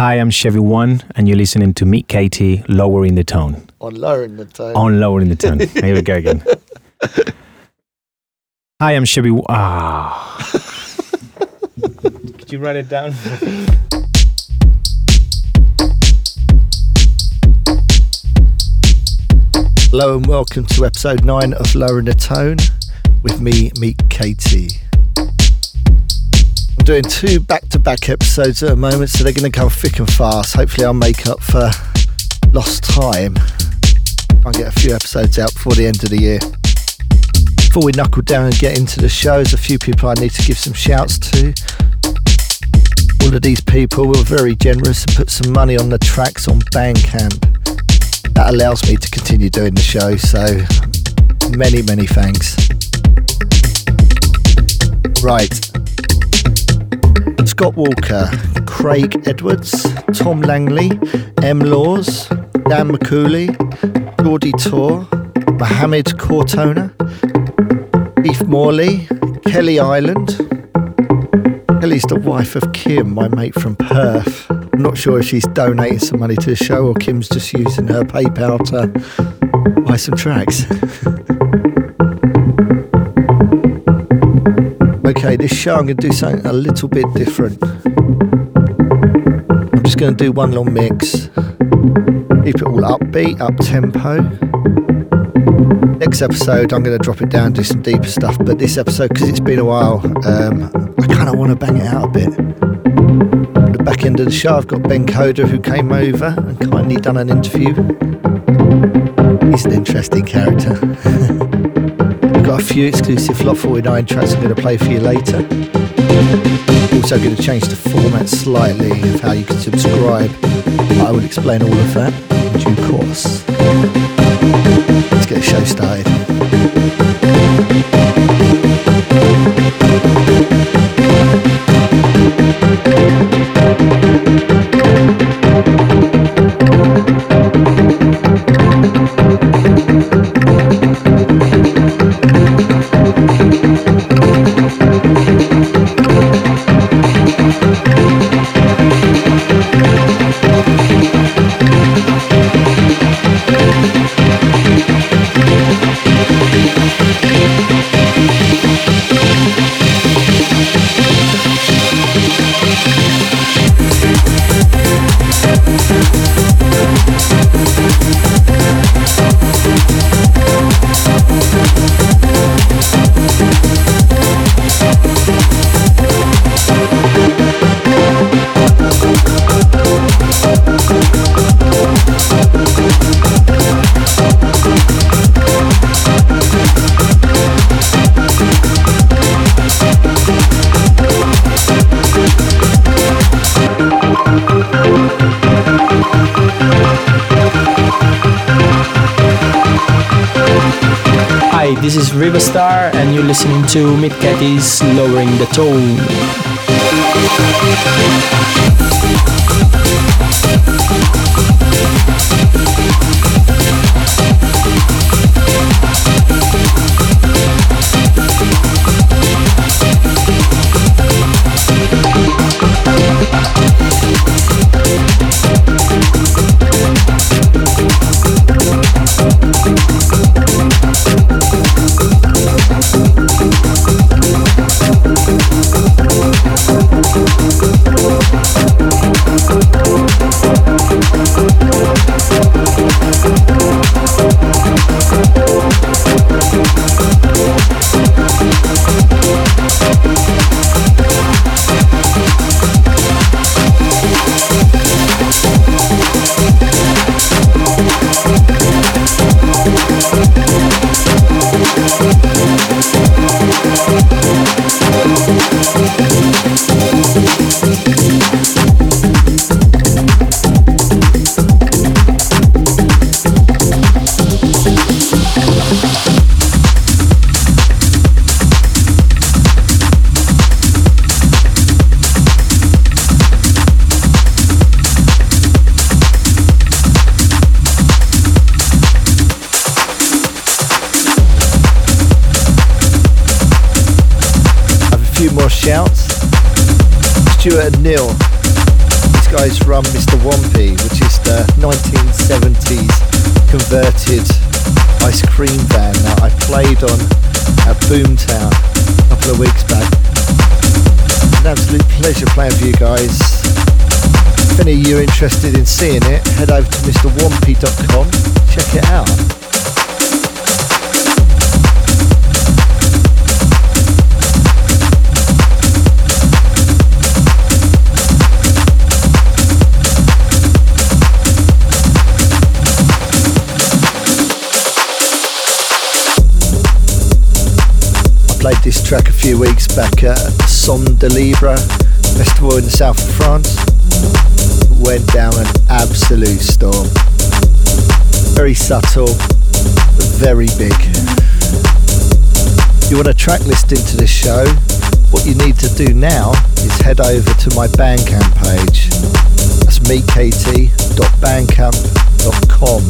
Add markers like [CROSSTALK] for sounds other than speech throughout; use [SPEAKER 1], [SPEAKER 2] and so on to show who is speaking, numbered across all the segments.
[SPEAKER 1] Hi, I'm Chevy One, and you're listening to Meat Katie, Lowering the Tone.
[SPEAKER 2] On lowering the tone.
[SPEAKER 1] On Lowering the Tone. Here we go again. [LAUGHS] Hi, I'm Chevy. Ah. [LAUGHS] Could you write it down?
[SPEAKER 2] Hello and welcome to episode 9 of Lowering the Tone with me, Meat Katie. Doing two back to back episodes at the moment, so they're going to come thick and fast. Hopefully, I'll make up for lost time. I'll get a few episodes out before the end of the year. Before we knuckle down and get into the show, there's a few people I need to give some shouts to. All of these people were very generous and put some money on the tracks on Bandcamp that allows me to continue doing the show. So many, many thanks. Right. Scott Walker, Craig Edwards, Tom Langley, M. Laws, Dan McCooley, Geordie Tor, Mohammed Cortona, Beef Morley, Kelly Island. Kelly's the wife of Kim, my mate from Perth. I'm not sure if she's donating some money to the show or Kim's just using her PayPal to buy some tracks. [LAUGHS] okay, this show I'm going to do something a little bit different. I'm just going to do one long mix, keep it all upbeat, up tempo. Next episode, I'm going to drop it down, do some deeper stuff. But this episode, because it's been a while, um, I kind of want to bang it out a bit the back end of the show, I've got Ben Coda who came over and kindly done an interview. He's an interesting character. [LAUGHS] A few exclusive Lot 49 tracks I'm going to play for you later. Also going to change the format slightly of how you can subscribe. I will explain all of that in due course. Let's get the show started.
[SPEAKER 3] To Meat Katie's Lowering the Tone. Neil. He's
[SPEAKER 2] guys run Mr. Wampy, which is the 1970s converted ice cream van that I played on at Boomtown a couple of weeks back. An absolute pleasure playing for you guys. If any of you are interested in seeing it, head over to mrwampy.com, check it out. Played this track a few weeks back at Son de Libre festival in the south of France. Went down an absolute storm. Very subtle, very big. You want a track listing to this show, what you need to do now is head over to my Bandcamp page. That's meetkt.bandcamp.com.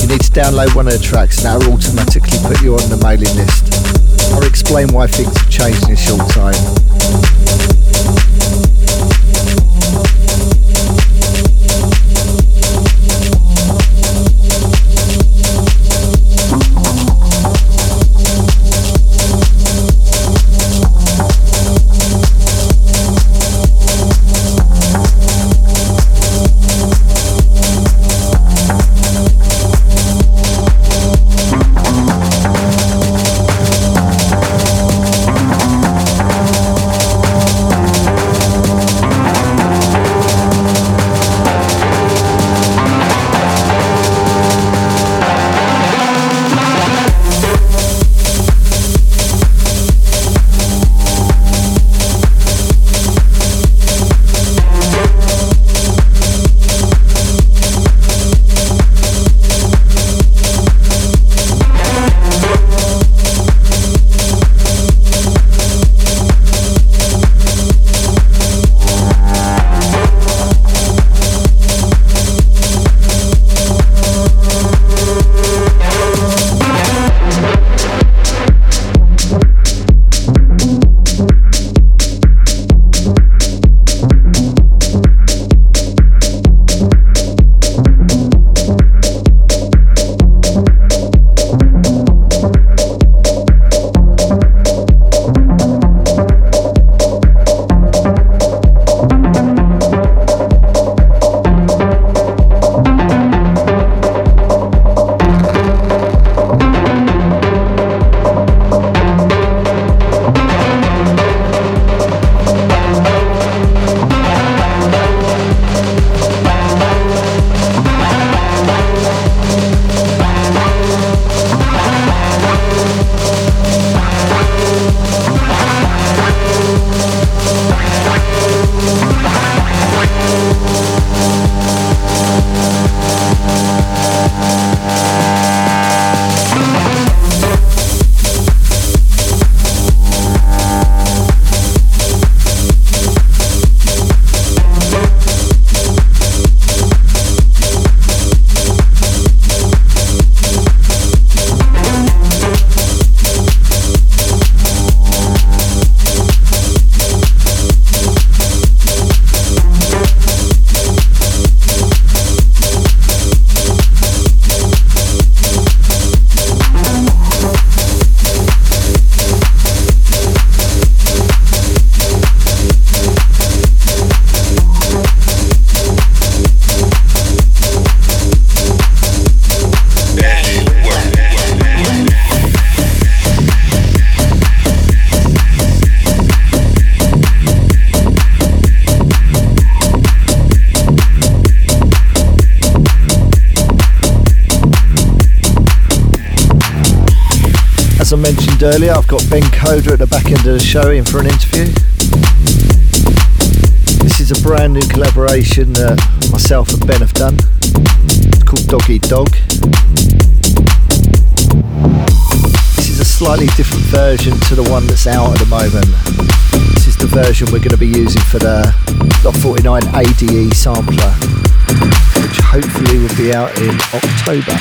[SPEAKER 2] You need to download one of the tracks and that'll automatically put you on the mailing list. I'll explain why things have changed in a short time. Earlier, I've got Ben Coda at the back end of the show in for an interview. This is a brand new collaboration that myself and Ben have done. It's called Dog Eat Dog. This is a slightly different version to the one that's out at the moment. This is the version we're going to be using for the Lot 49 ADE sampler, which hopefully will be out in October.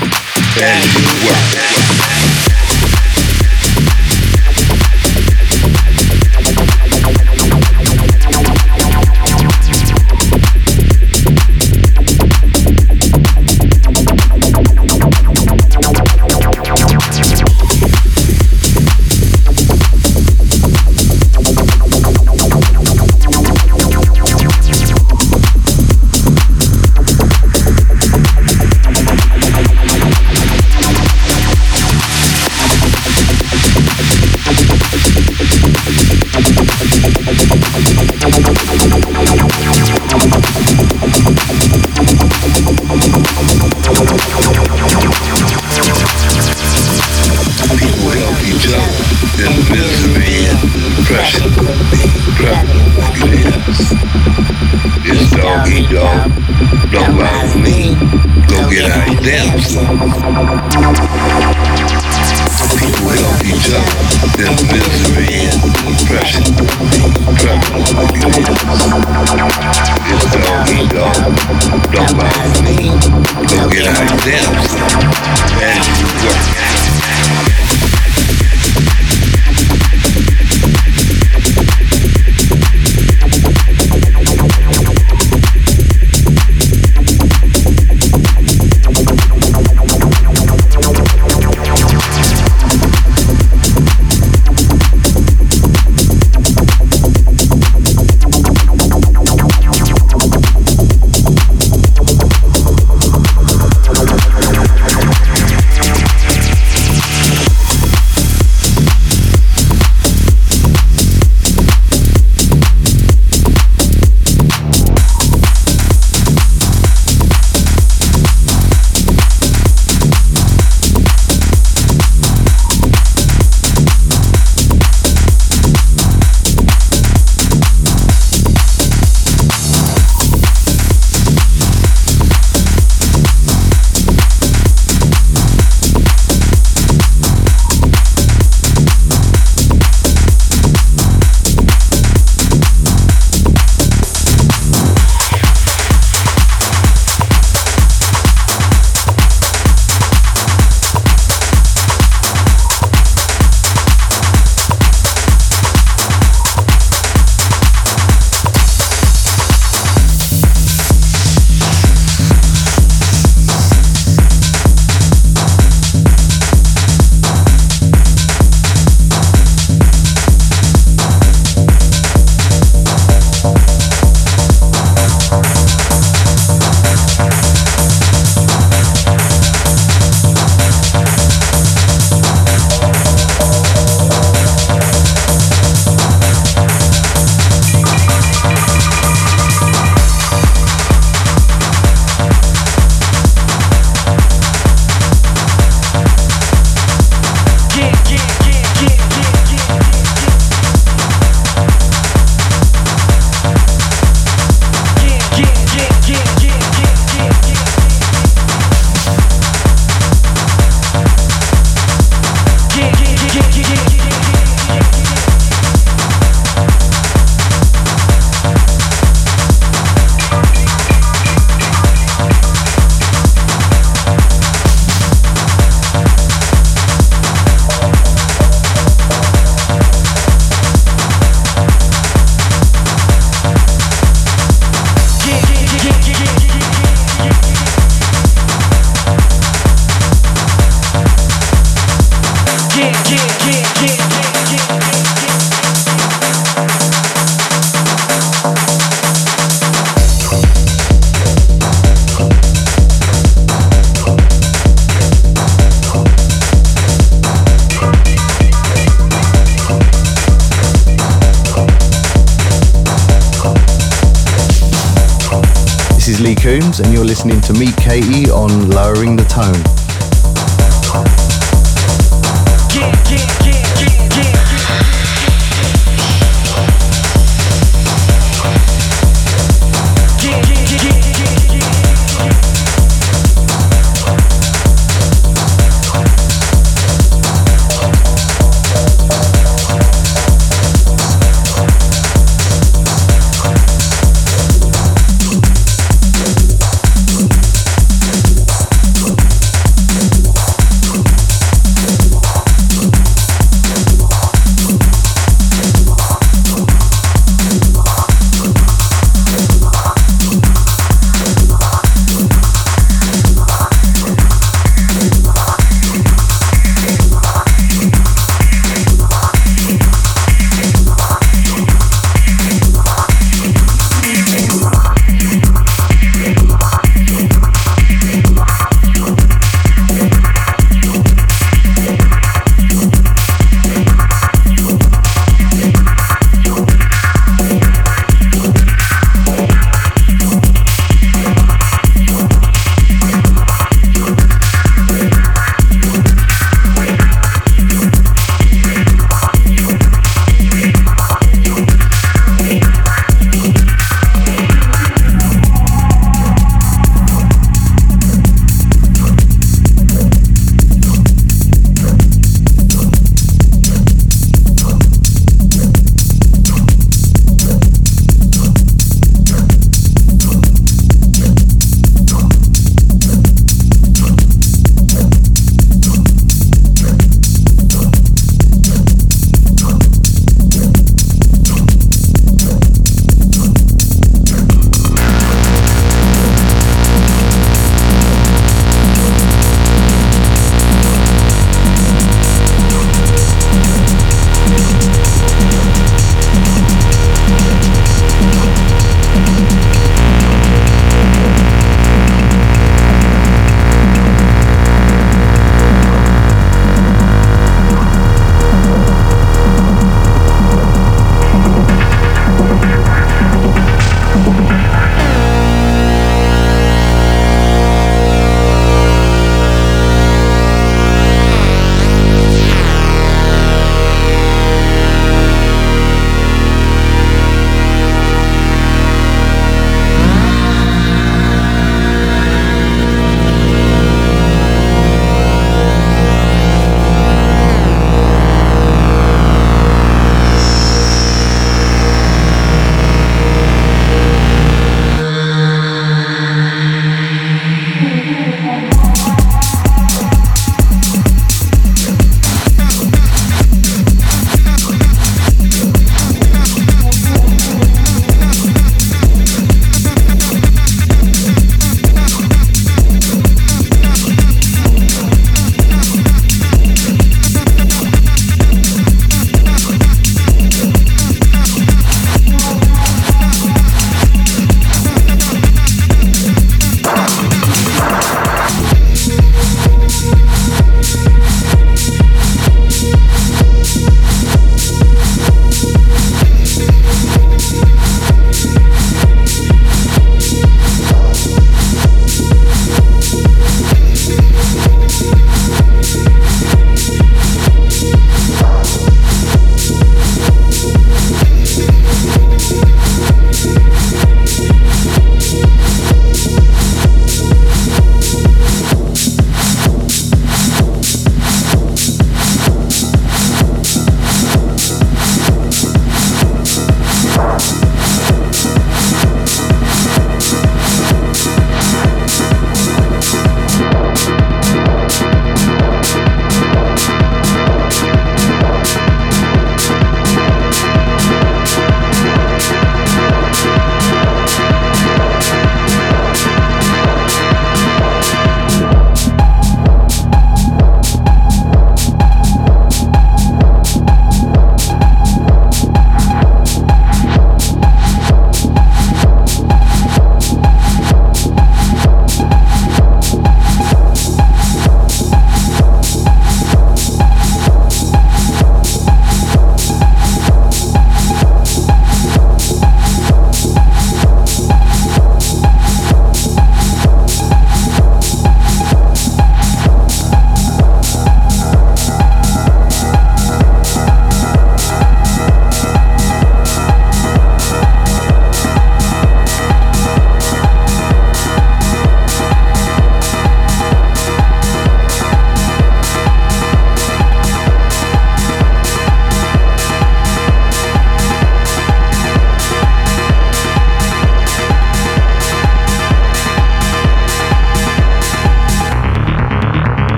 [SPEAKER 4] and
[SPEAKER 5] you're listening to me, KE on Lowering the Tone.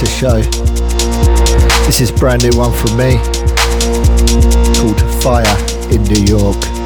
[SPEAKER 2] Mixer show. This is brand new one from me called Fire in New York.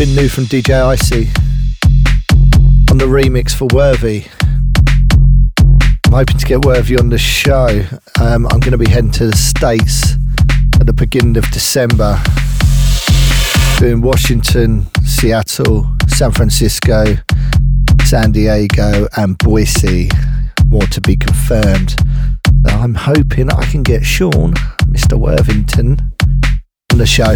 [SPEAKER 2] Something new from DJ Icey on the remix for Worthy. I'm hoping to get Worthy on the show. Um, I'm going to be heading to the States at the beginning of December, doing Washington, Seattle, San Francisco, San Diego, and Boise. More to be confirmed. I'm hoping I can get Sean, Mr. Worthington, on the show.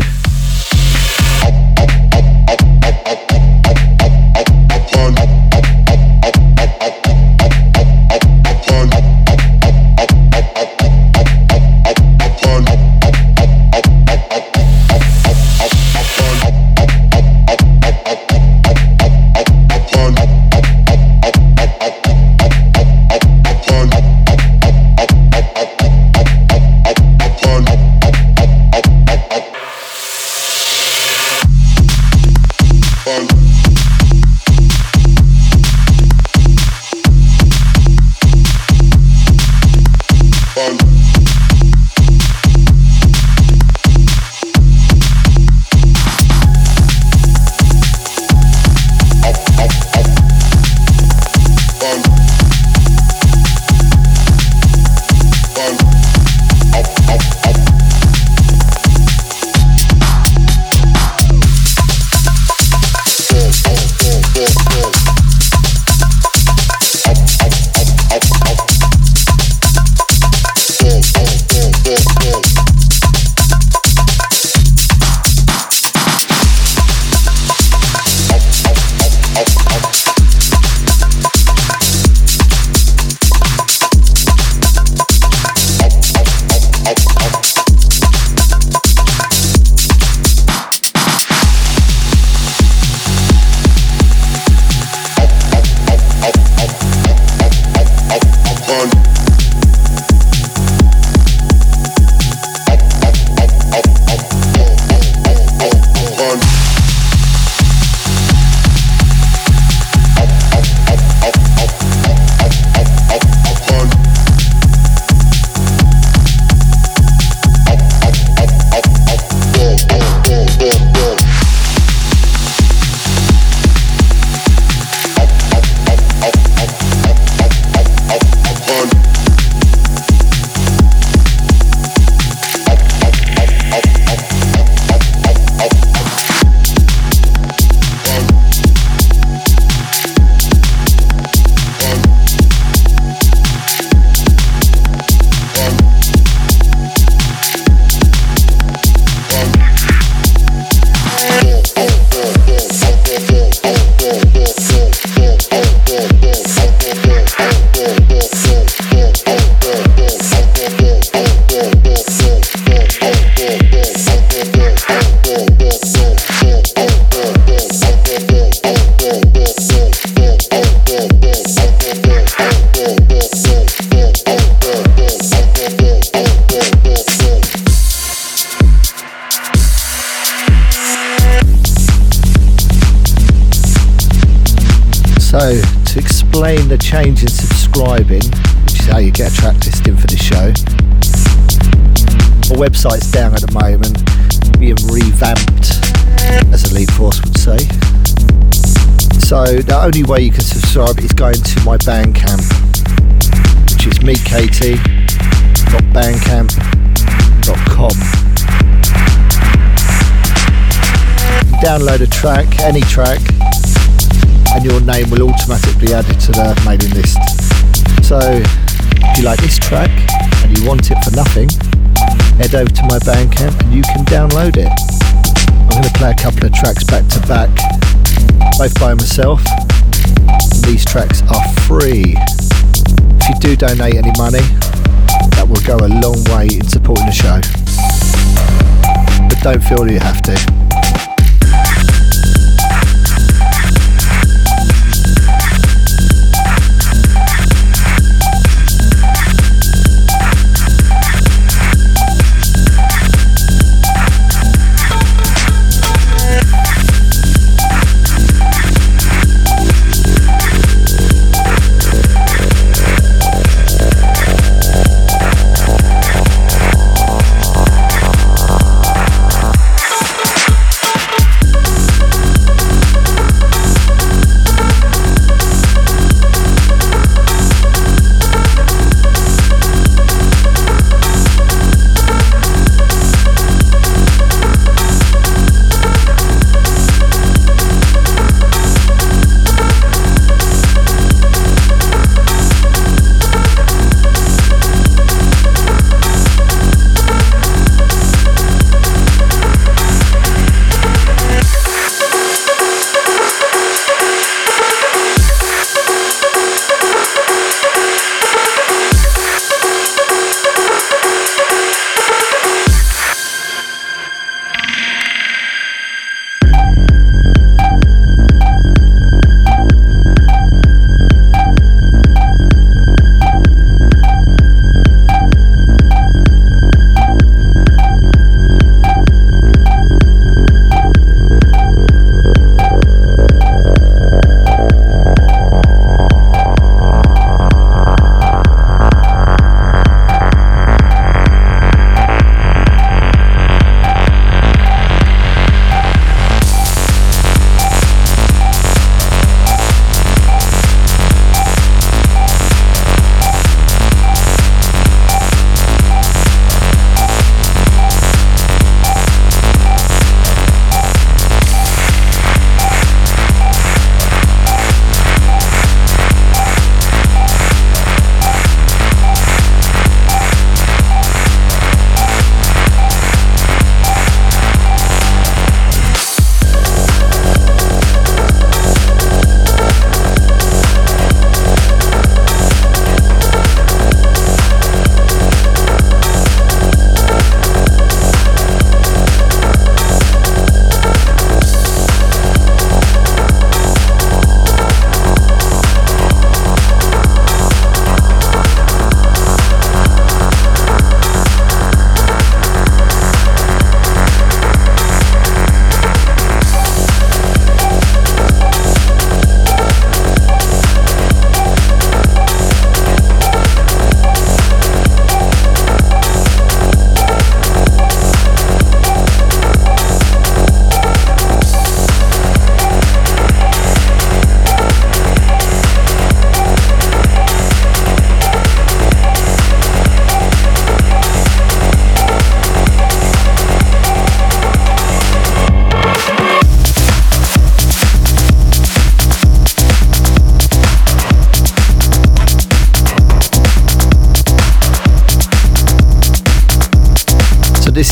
[SPEAKER 2] Only way you can subscribe is going to my Bandcamp, which is meatkatie.bandcamp.com. Download a track, any track, and your name will automatically be added to the donate any money, that will go a long way in supporting the show. But don't feel you have to.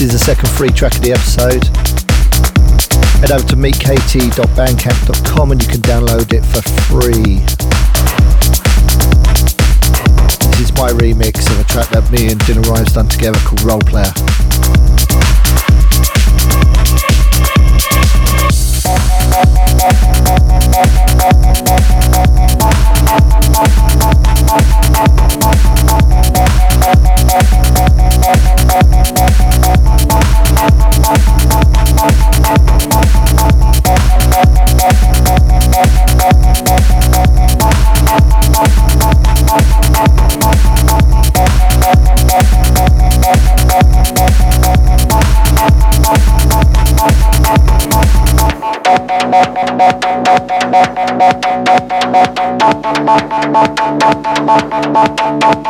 [SPEAKER 2] Is the second free track of the episode. Head over to meatkatie.bandcamp.com and you can download it for free. This is my remix of a track that me and Dylan Rhymes done together called Role Player.
[SPEAKER 6] Thank
[SPEAKER 2] you.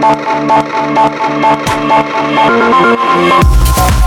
[SPEAKER 2] Thank you.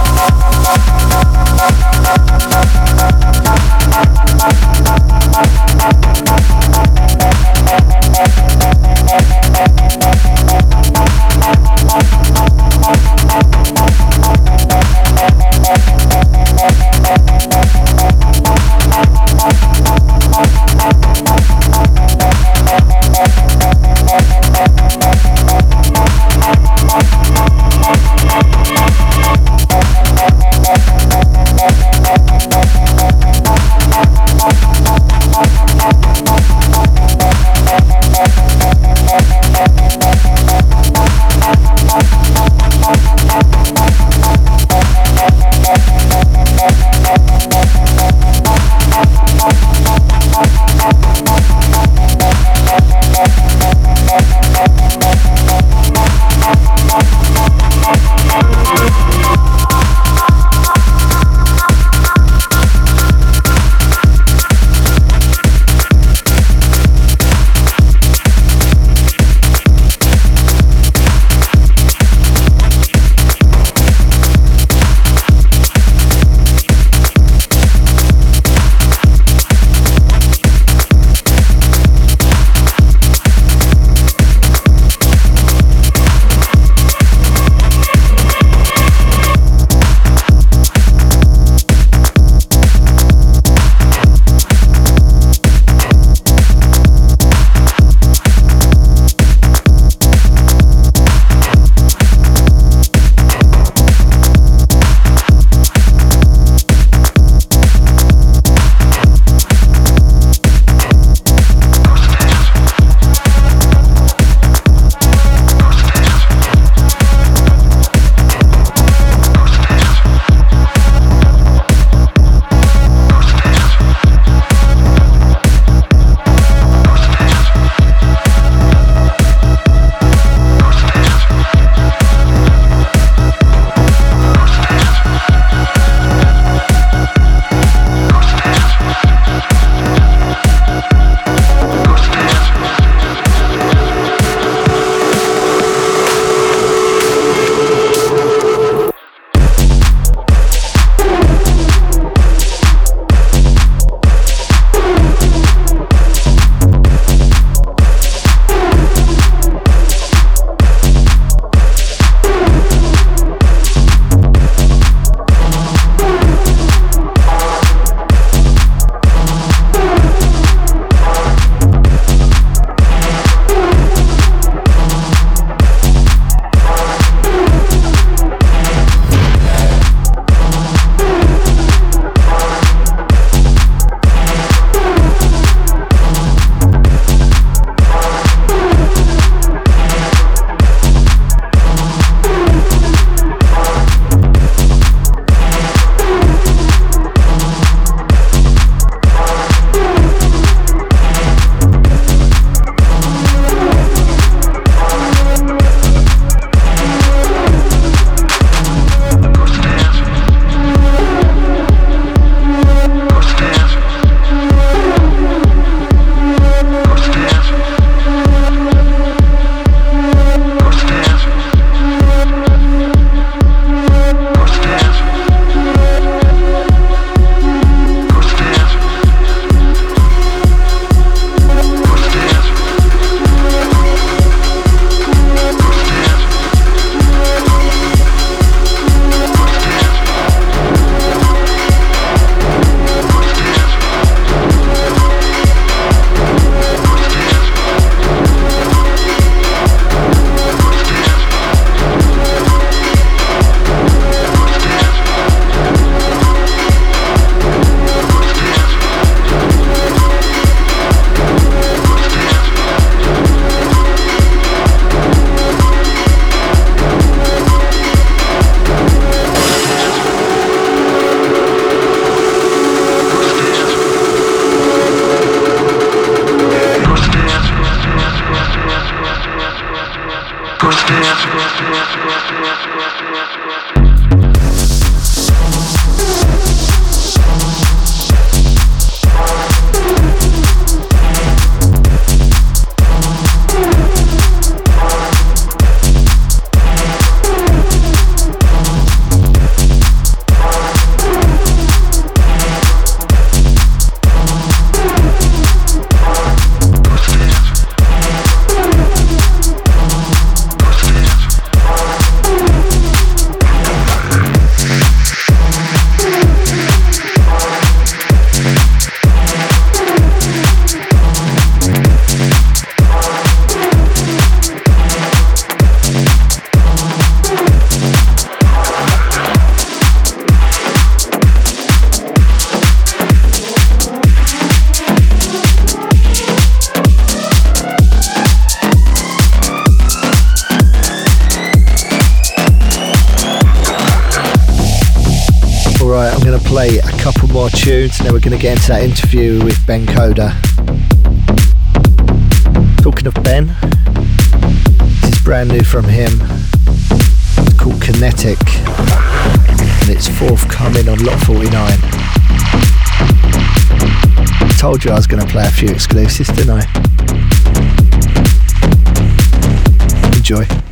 [SPEAKER 2] Ben Coda. Talking of Ben, this is brand new from him. It's called Kinetic, and it's forthcoming on Lot 49. Told you I was going to play a few exclusives, didn't I? Enjoy.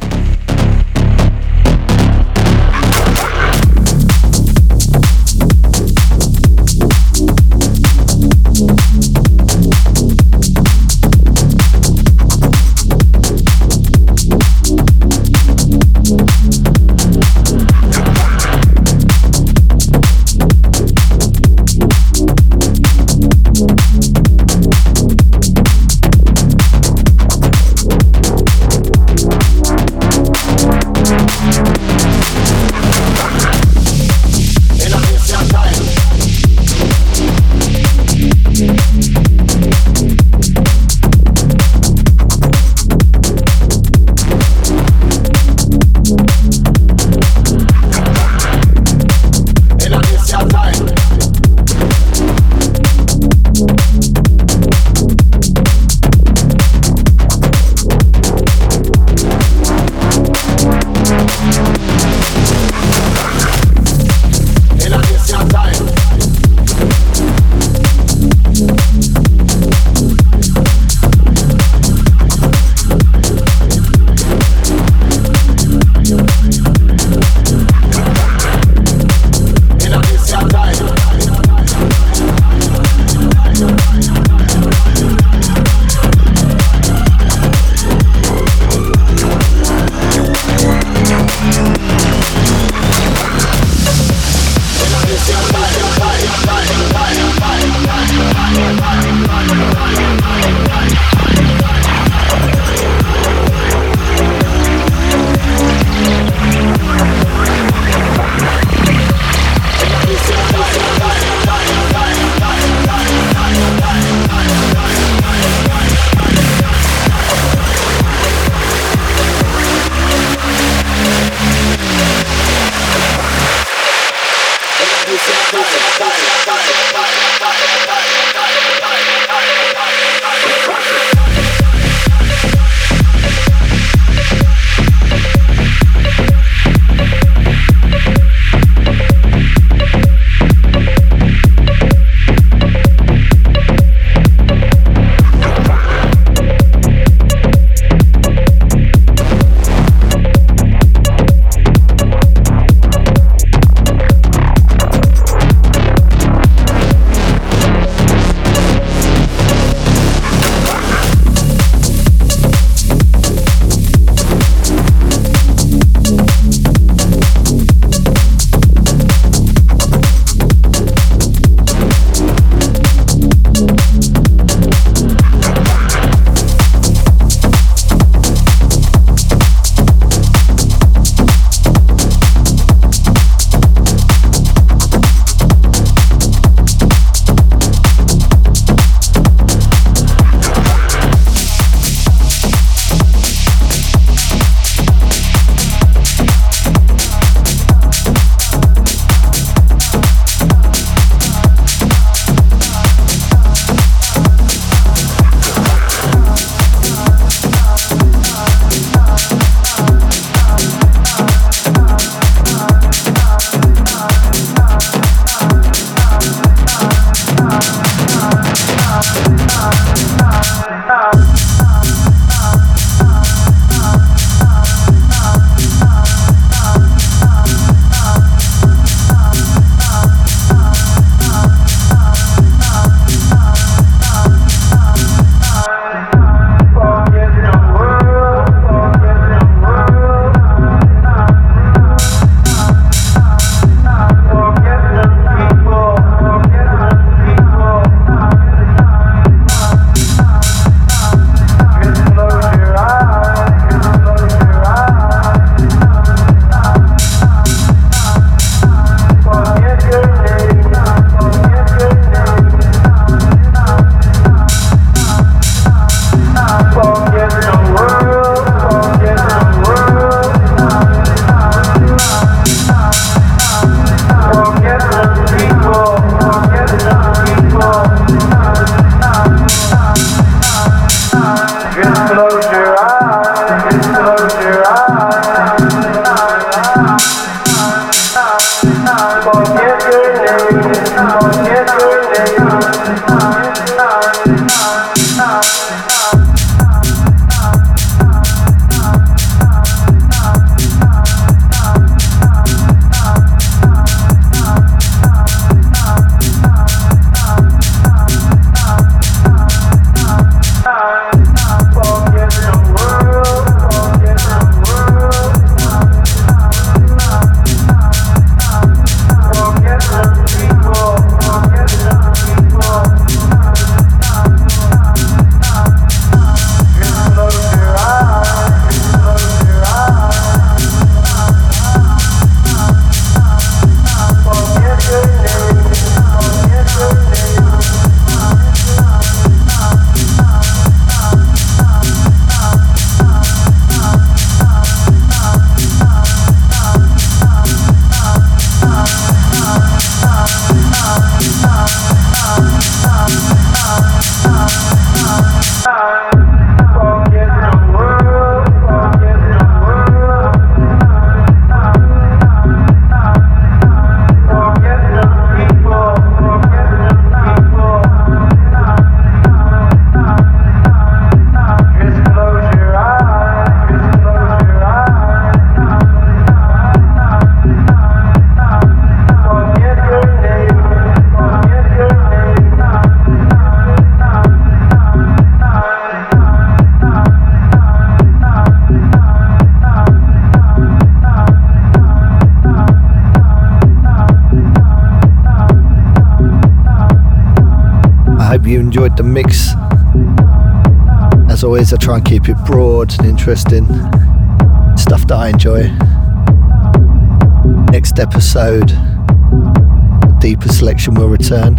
[SPEAKER 2] Episode, deeper selection will return.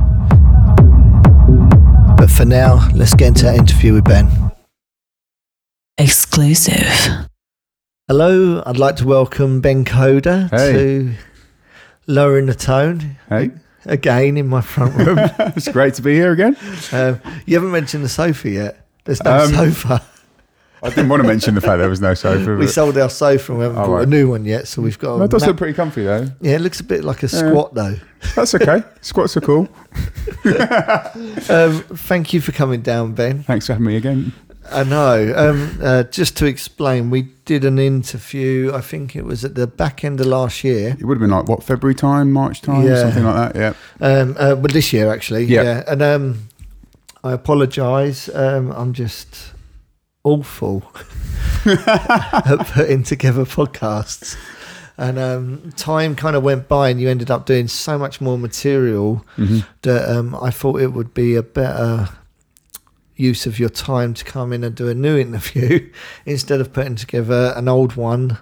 [SPEAKER 2] But for now, let's get into our interview with Ben.
[SPEAKER 6] Exclusive.
[SPEAKER 2] Hello, I'd like to welcome Ben Coda
[SPEAKER 7] Hey.
[SPEAKER 2] to Lowering the Tone
[SPEAKER 7] Hey,
[SPEAKER 2] again in my front room. [LAUGHS]
[SPEAKER 7] it's great to be here again.
[SPEAKER 2] um, you haven't mentioned the sofa yet. There's no
[SPEAKER 7] Um,
[SPEAKER 2] sofa.
[SPEAKER 7] I didn't want to mention the fact there was no sofa. [LAUGHS]
[SPEAKER 2] We sold our sofa and we haven't
[SPEAKER 7] Oh,
[SPEAKER 2] bought a new one yet, so we've got.
[SPEAKER 7] that does
[SPEAKER 2] ma-
[SPEAKER 7] look pretty comfy though.
[SPEAKER 2] yeah, it looks a bit like a squat though.
[SPEAKER 7] That's okay. Squats are cool. [LAUGHS]
[SPEAKER 2] Um, thank you for coming down, Ben.
[SPEAKER 7] Thanks for having me again.
[SPEAKER 2] I know. Um, uh, just to explain, we did an interview. I think it was at the back end of last year.
[SPEAKER 7] It would have been like what February time, March time,
[SPEAKER 2] Yeah.
[SPEAKER 7] something like that. Yeah.
[SPEAKER 2] Um, uh, well, this year actually.
[SPEAKER 7] Yeah.
[SPEAKER 2] Yeah. And um, I apologise. Um, I'm just awful [LAUGHS] at putting together podcasts. And um, time kind of went by, and you ended up doing so much more material
[SPEAKER 7] Mm-hmm.
[SPEAKER 2] that um, I thought it would be a better use of your time to come in and do a new interview [LAUGHS] instead of putting together an old one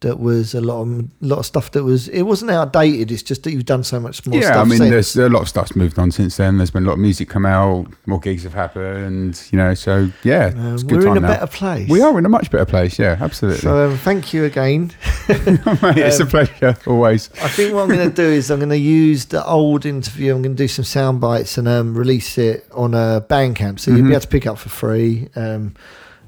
[SPEAKER 2] that was a lot of lot of stuff that was it wasn't outdated. It's just that you've done so much more
[SPEAKER 7] yeah. I mean,
[SPEAKER 2] since.
[SPEAKER 7] there's a lot of stuff's moved on since then. There's been a lot of music come out, more gigs have happened, you know. So yeah, it's a good
[SPEAKER 2] we're in a
[SPEAKER 7] now.
[SPEAKER 2] better place.
[SPEAKER 7] We are in a much better place. Yeah, absolutely.
[SPEAKER 2] So um, thank you again. [LAUGHS]
[SPEAKER 7] Mate, it's a
[SPEAKER 2] um,
[SPEAKER 7] pleasure always.
[SPEAKER 2] I think what I'm going to do is I'm going to use the old interview. I'm going to do some sound bites and um, release it on a Bandcamp, so you'll
[SPEAKER 7] Mm-hmm.
[SPEAKER 2] be able to pick up for free.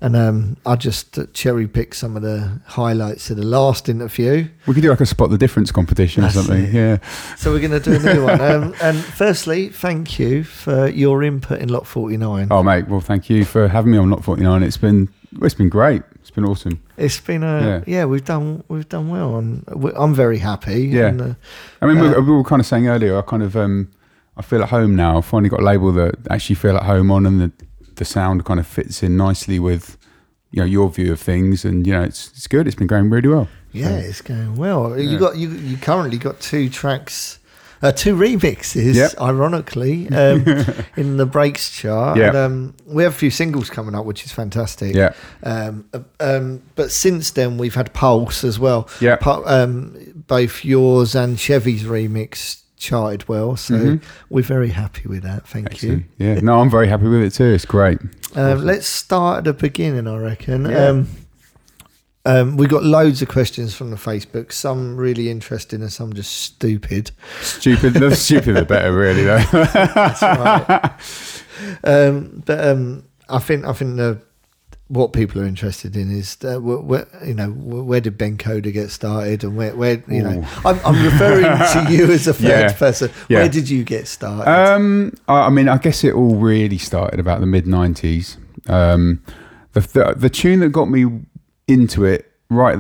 [SPEAKER 2] And um, I just cherry pick some of the highlights of the last interview.
[SPEAKER 7] We could do like a spot the difference competition
[SPEAKER 2] That's
[SPEAKER 7] or something.
[SPEAKER 2] it.
[SPEAKER 7] Yeah.
[SPEAKER 2] So we're going to do a new one. Um, and firstly, thank you for your input in Lot 49.
[SPEAKER 7] Oh mate, well thank you for having me on Lot 49. It's been it's been great. It's been awesome.
[SPEAKER 2] It's been a yeah.
[SPEAKER 7] Yeah.
[SPEAKER 2] we've done we've done well, and I'm very happy.
[SPEAKER 7] Yeah.
[SPEAKER 2] and, uh,
[SPEAKER 7] I mean, we,
[SPEAKER 2] Uh,
[SPEAKER 7] we were kind of saying earlier. I kind of um, I feel at home now. I've finally got a label that I actually feel at home on, and the the sound kind of fits in nicely with you know your view of things, and you know it's it's good. It's been going really well.
[SPEAKER 2] Yeah, it's going well. You got you you currently got two tracks, uh, two remixes,
[SPEAKER 7] Yep.
[SPEAKER 2] ironically, [LAUGHS] um, in the breaks chart.
[SPEAKER 7] Yeah.
[SPEAKER 2] And, um, we have a few singles coming up, which is fantastic.
[SPEAKER 7] Yeah.
[SPEAKER 2] Um, um, but since then, we've had Pulse as well.
[SPEAKER 7] Yeah.
[SPEAKER 2] Um, both yours and Chevy's remix charted well, so
[SPEAKER 7] Mhm.
[SPEAKER 2] we're very happy with that. Thank
[SPEAKER 7] Excellent. Yeah. No, I'm very happy with it too. It's great.
[SPEAKER 2] you. Um, let's start at the beginning, I reckon.
[SPEAKER 7] Yeah.
[SPEAKER 2] Um, um, we got loads of questions from the Facebook. Some really interesting, and some just stupid.
[SPEAKER 7] Stupid. the [LAUGHS] stupid the better, really. Though.
[SPEAKER 2] That's right. [LAUGHS] um, but um, I think I think the, what people are interested in is uh, wh- wh- you know where did Ben Coda get started and where where you know I'm, I'm referring [LAUGHS] to you as a third
[SPEAKER 7] Yeah.
[SPEAKER 2] person.
[SPEAKER 7] Yeah.
[SPEAKER 2] Where did you get started?
[SPEAKER 7] Um, I, I mean, I guess it all really started about the mid '90s. Um, the, the the tune that got me into it, right,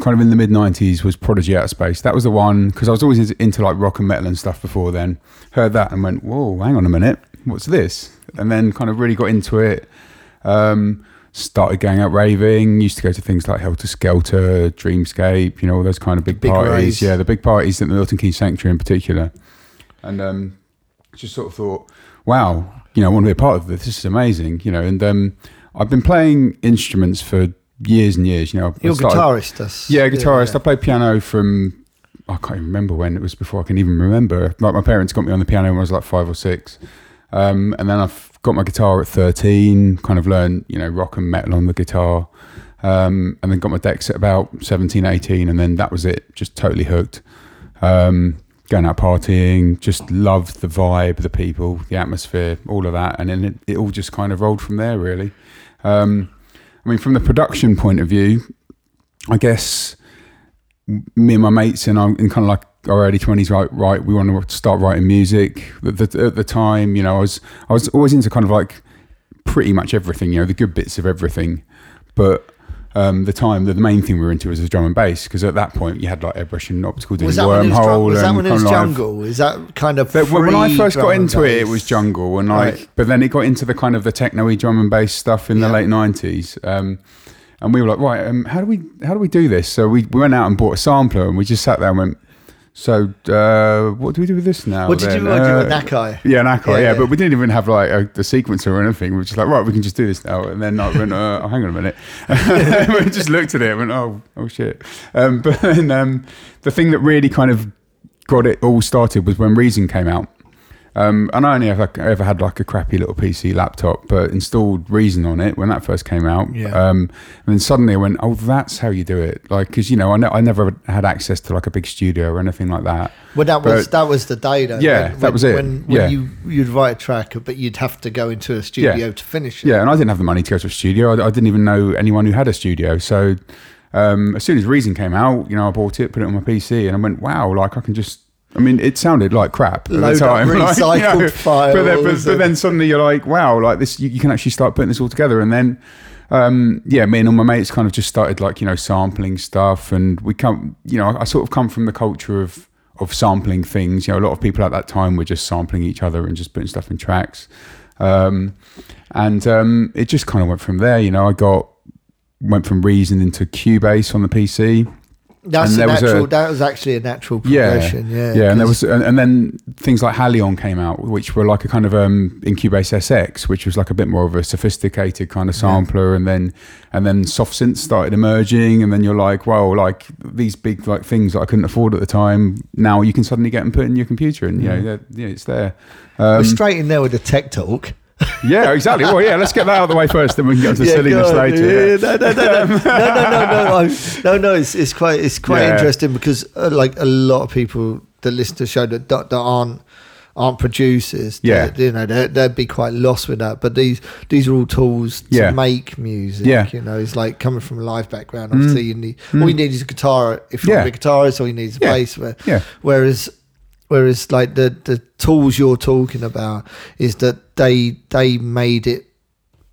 [SPEAKER 7] kind of in the mid '90s, was Prodigy Out of Space. That was the one because I was always into, into like rock and metal and stuff before then. Heard that and went, "Whoa, hang on a minute, what's this?" And then kind of really got into it. Um, started going out raving. Used to go to things like Helter Skelter, Dreamscape, you know, all those kind of big,
[SPEAKER 2] Big
[SPEAKER 7] parties. Yeah, the big parties at the Milton Keynes Sanctuary in particular. And um, just sort of thought, wow, you know, I want to be a part of this. This is amazing, you know. And um, I've been playing instruments for years and years. You know,
[SPEAKER 2] You're a
[SPEAKER 7] started-
[SPEAKER 2] guitarist, that's,
[SPEAKER 7] Yeah, guitarist.
[SPEAKER 2] yeah.
[SPEAKER 7] I played piano from I can't even remember when it was before I can even remember. Like my parents got me on the piano when I was like five or six, um, and then I've got my guitar at thirteen. Kind of learned you know rock and metal on the guitar, um, and then got my decks at about 17, 18, and then that was it. Just totally hooked. Um, going out partying, just loved the vibe, the people, the atmosphere, all of that, and then it, it all just kind of rolled from there. Really. Um, I mean, from the production point of view, I guess me and my mates and I'm in kind of like our early twenties, right? Right, we want to start writing music. At the, at the time, you know, I was I was always into kind of like pretty much everything, you know, the good bits of everything. But um, the time, the, the main thing we were into was the drum and bass because at that point you had like Ed Rush and Optical doing
[SPEAKER 2] Was that when was,
[SPEAKER 7] wormhole
[SPEAKER 2] was that
[SPEAKER 7] and
[SPEAKER 2] when it was
[SPEAKER 7] of
[SPEAKER 2] jungle? Is that kind of
[SPEAKER 7] when I first got into it, it was jungle, and like,
[SPEAKER 2] Right.
[SPEAKER 7] but then it got into the kind of the techno-y drum and bass stuff in the late nineties. Um, and we were like, right, um, how do we how do we do this? So we, we went out and bought a sampler, and we just sat there and went, So uh, what do we do with this now?
[SPEAKER 2] What did
[SPEAKER 7] then?
[SPEAKER 2] you want to do
[SPEAKER 7] Uh,
[SPEAKER 2] with an Akai?
[SPEAKER 7] Yeah, an Akai.
[SPEAKER 2] Yeah,
[SPEAKER 7] Yeah,
[SPEAKER 2] yeah.
[SPEAKER 7] but we didn't even have like a, the sequencer or anything. We were just like, right, we can just do this now. And then I went, uh, oh, hang on a minute. [LAUGHS] we just looked at it and went, oh, oh shit. Um, [LAUGHS] but then um, the thing that really kind of got it all started was when Reason came out. Um, and I only ever, ever had like a crappy little PC laptop, but installed Reason on it when that first came out.
[SPEAKER 2] Yeah.
[SPEAKER 7] Um, and then suddenly I went, oh, that's how you do it. Like, because you know, I, ne- I never had access to like a big studio or anything like that.
[SPEAKER 2] Well, that was that was the day, though.
[SPEAKER 7] Yeah, that was it.
[SPEAKER 2] When, when
[SPEAKER 7] Yeah.
[SPEAKER 2] you you'd write a track, but you'd have to go into a studio to finish it.
[SPEAKER 7] Yeah, and I didn't have the money to go to a studio. I, I didn't even know anyone who had a studio. So um, as soon as Reason came out, you know, I bought it, put it on my PC, and I went, "Wow! Like I can just." I mean, it sounded like crap at
[SPEAKER 2] Load
[SPEAKER 7] the time. [LAUGHS] like, you
[SPEAKER 2] recycled
[SPEAKER 7] But then, but,
[SPEAKER 2] files
[SPEAKER 7] but then suddenly you're like, "Wow! Like this, you, you can actually start putting this all together." And then, um, yeah, me and all my mates kind of just started like you know sampling stuff, and we come, you know, I sort of come from the culture of of sampling things. You know, a lot of people at that time were just sampling each other and just putting stuff in tracks. Um, and um, it just kind of went from there. You know, I got went from Reason into Cubase on the PC.
[SPEAKER 2] That's
[SPEAKER 7] And
[SPEAKER 2] a
[SPEAKER 7] was a-
[SPEAKER 2] natural. that was actually a natural progression. Yeah,
[SPEAKER 7] yeah, and there was, and, and then things like Halion came out, which were like a kind of um, in Cubase SX, which was like a bit more of a sophisticated kind of sampler, and then and then soft synths started emerging, and then you're like, well, like these big like things that I couldn't afford at the time, now you can suddenly get them put in your computer, and you know, yeah, it's there.
[SPEAKER 2] we're
[SPEAKER 7] Um,
[SPEAKER 2] straight in there with the tech talk.
[SPEAKER 7] Yeah, exactly. Well, yeah, let's get that out of the way first, then we can get to
[SPEAKER 2] Yeah,
[SPEAKER 7] silliness later.
[SPEAKER 2] Yeah,
[SPEAKER 7] yeah.
[SPEAKER 2] no, no, [LAUGHS] no, no, no, no, no, no, no. It's it's quite it's quite
[SPEAKER 7] Yeah.
[SPEAKER 2] interesting because uh, like a lot of people that listen to the show that that, that aren't aren't producers,
[SPEAKER 7] Yeah.
[SPEAKER 2] that, you know, they they'd be quite lost with that. But these these are all tools to
[SPEAKER 7] Yeah.
[SPEAKER 2] make music.
[SPEAKER 7] Yeah. Mm.
[SPEAKER 2] you know, it's like coming from a live background. Obviously, you need all you need is a guitar. If you're
[SPEAKER 7] Yeah.
[SPEAKER 2] a guitarist, all you need is a
[SPEAKER 7] Yeah.
[SPEAKER 2] bass. Where,
[SPEAKER 7] Yeah.
[SPEAKER 2] Whereas whereas like the the tools you're talking about is that they they made it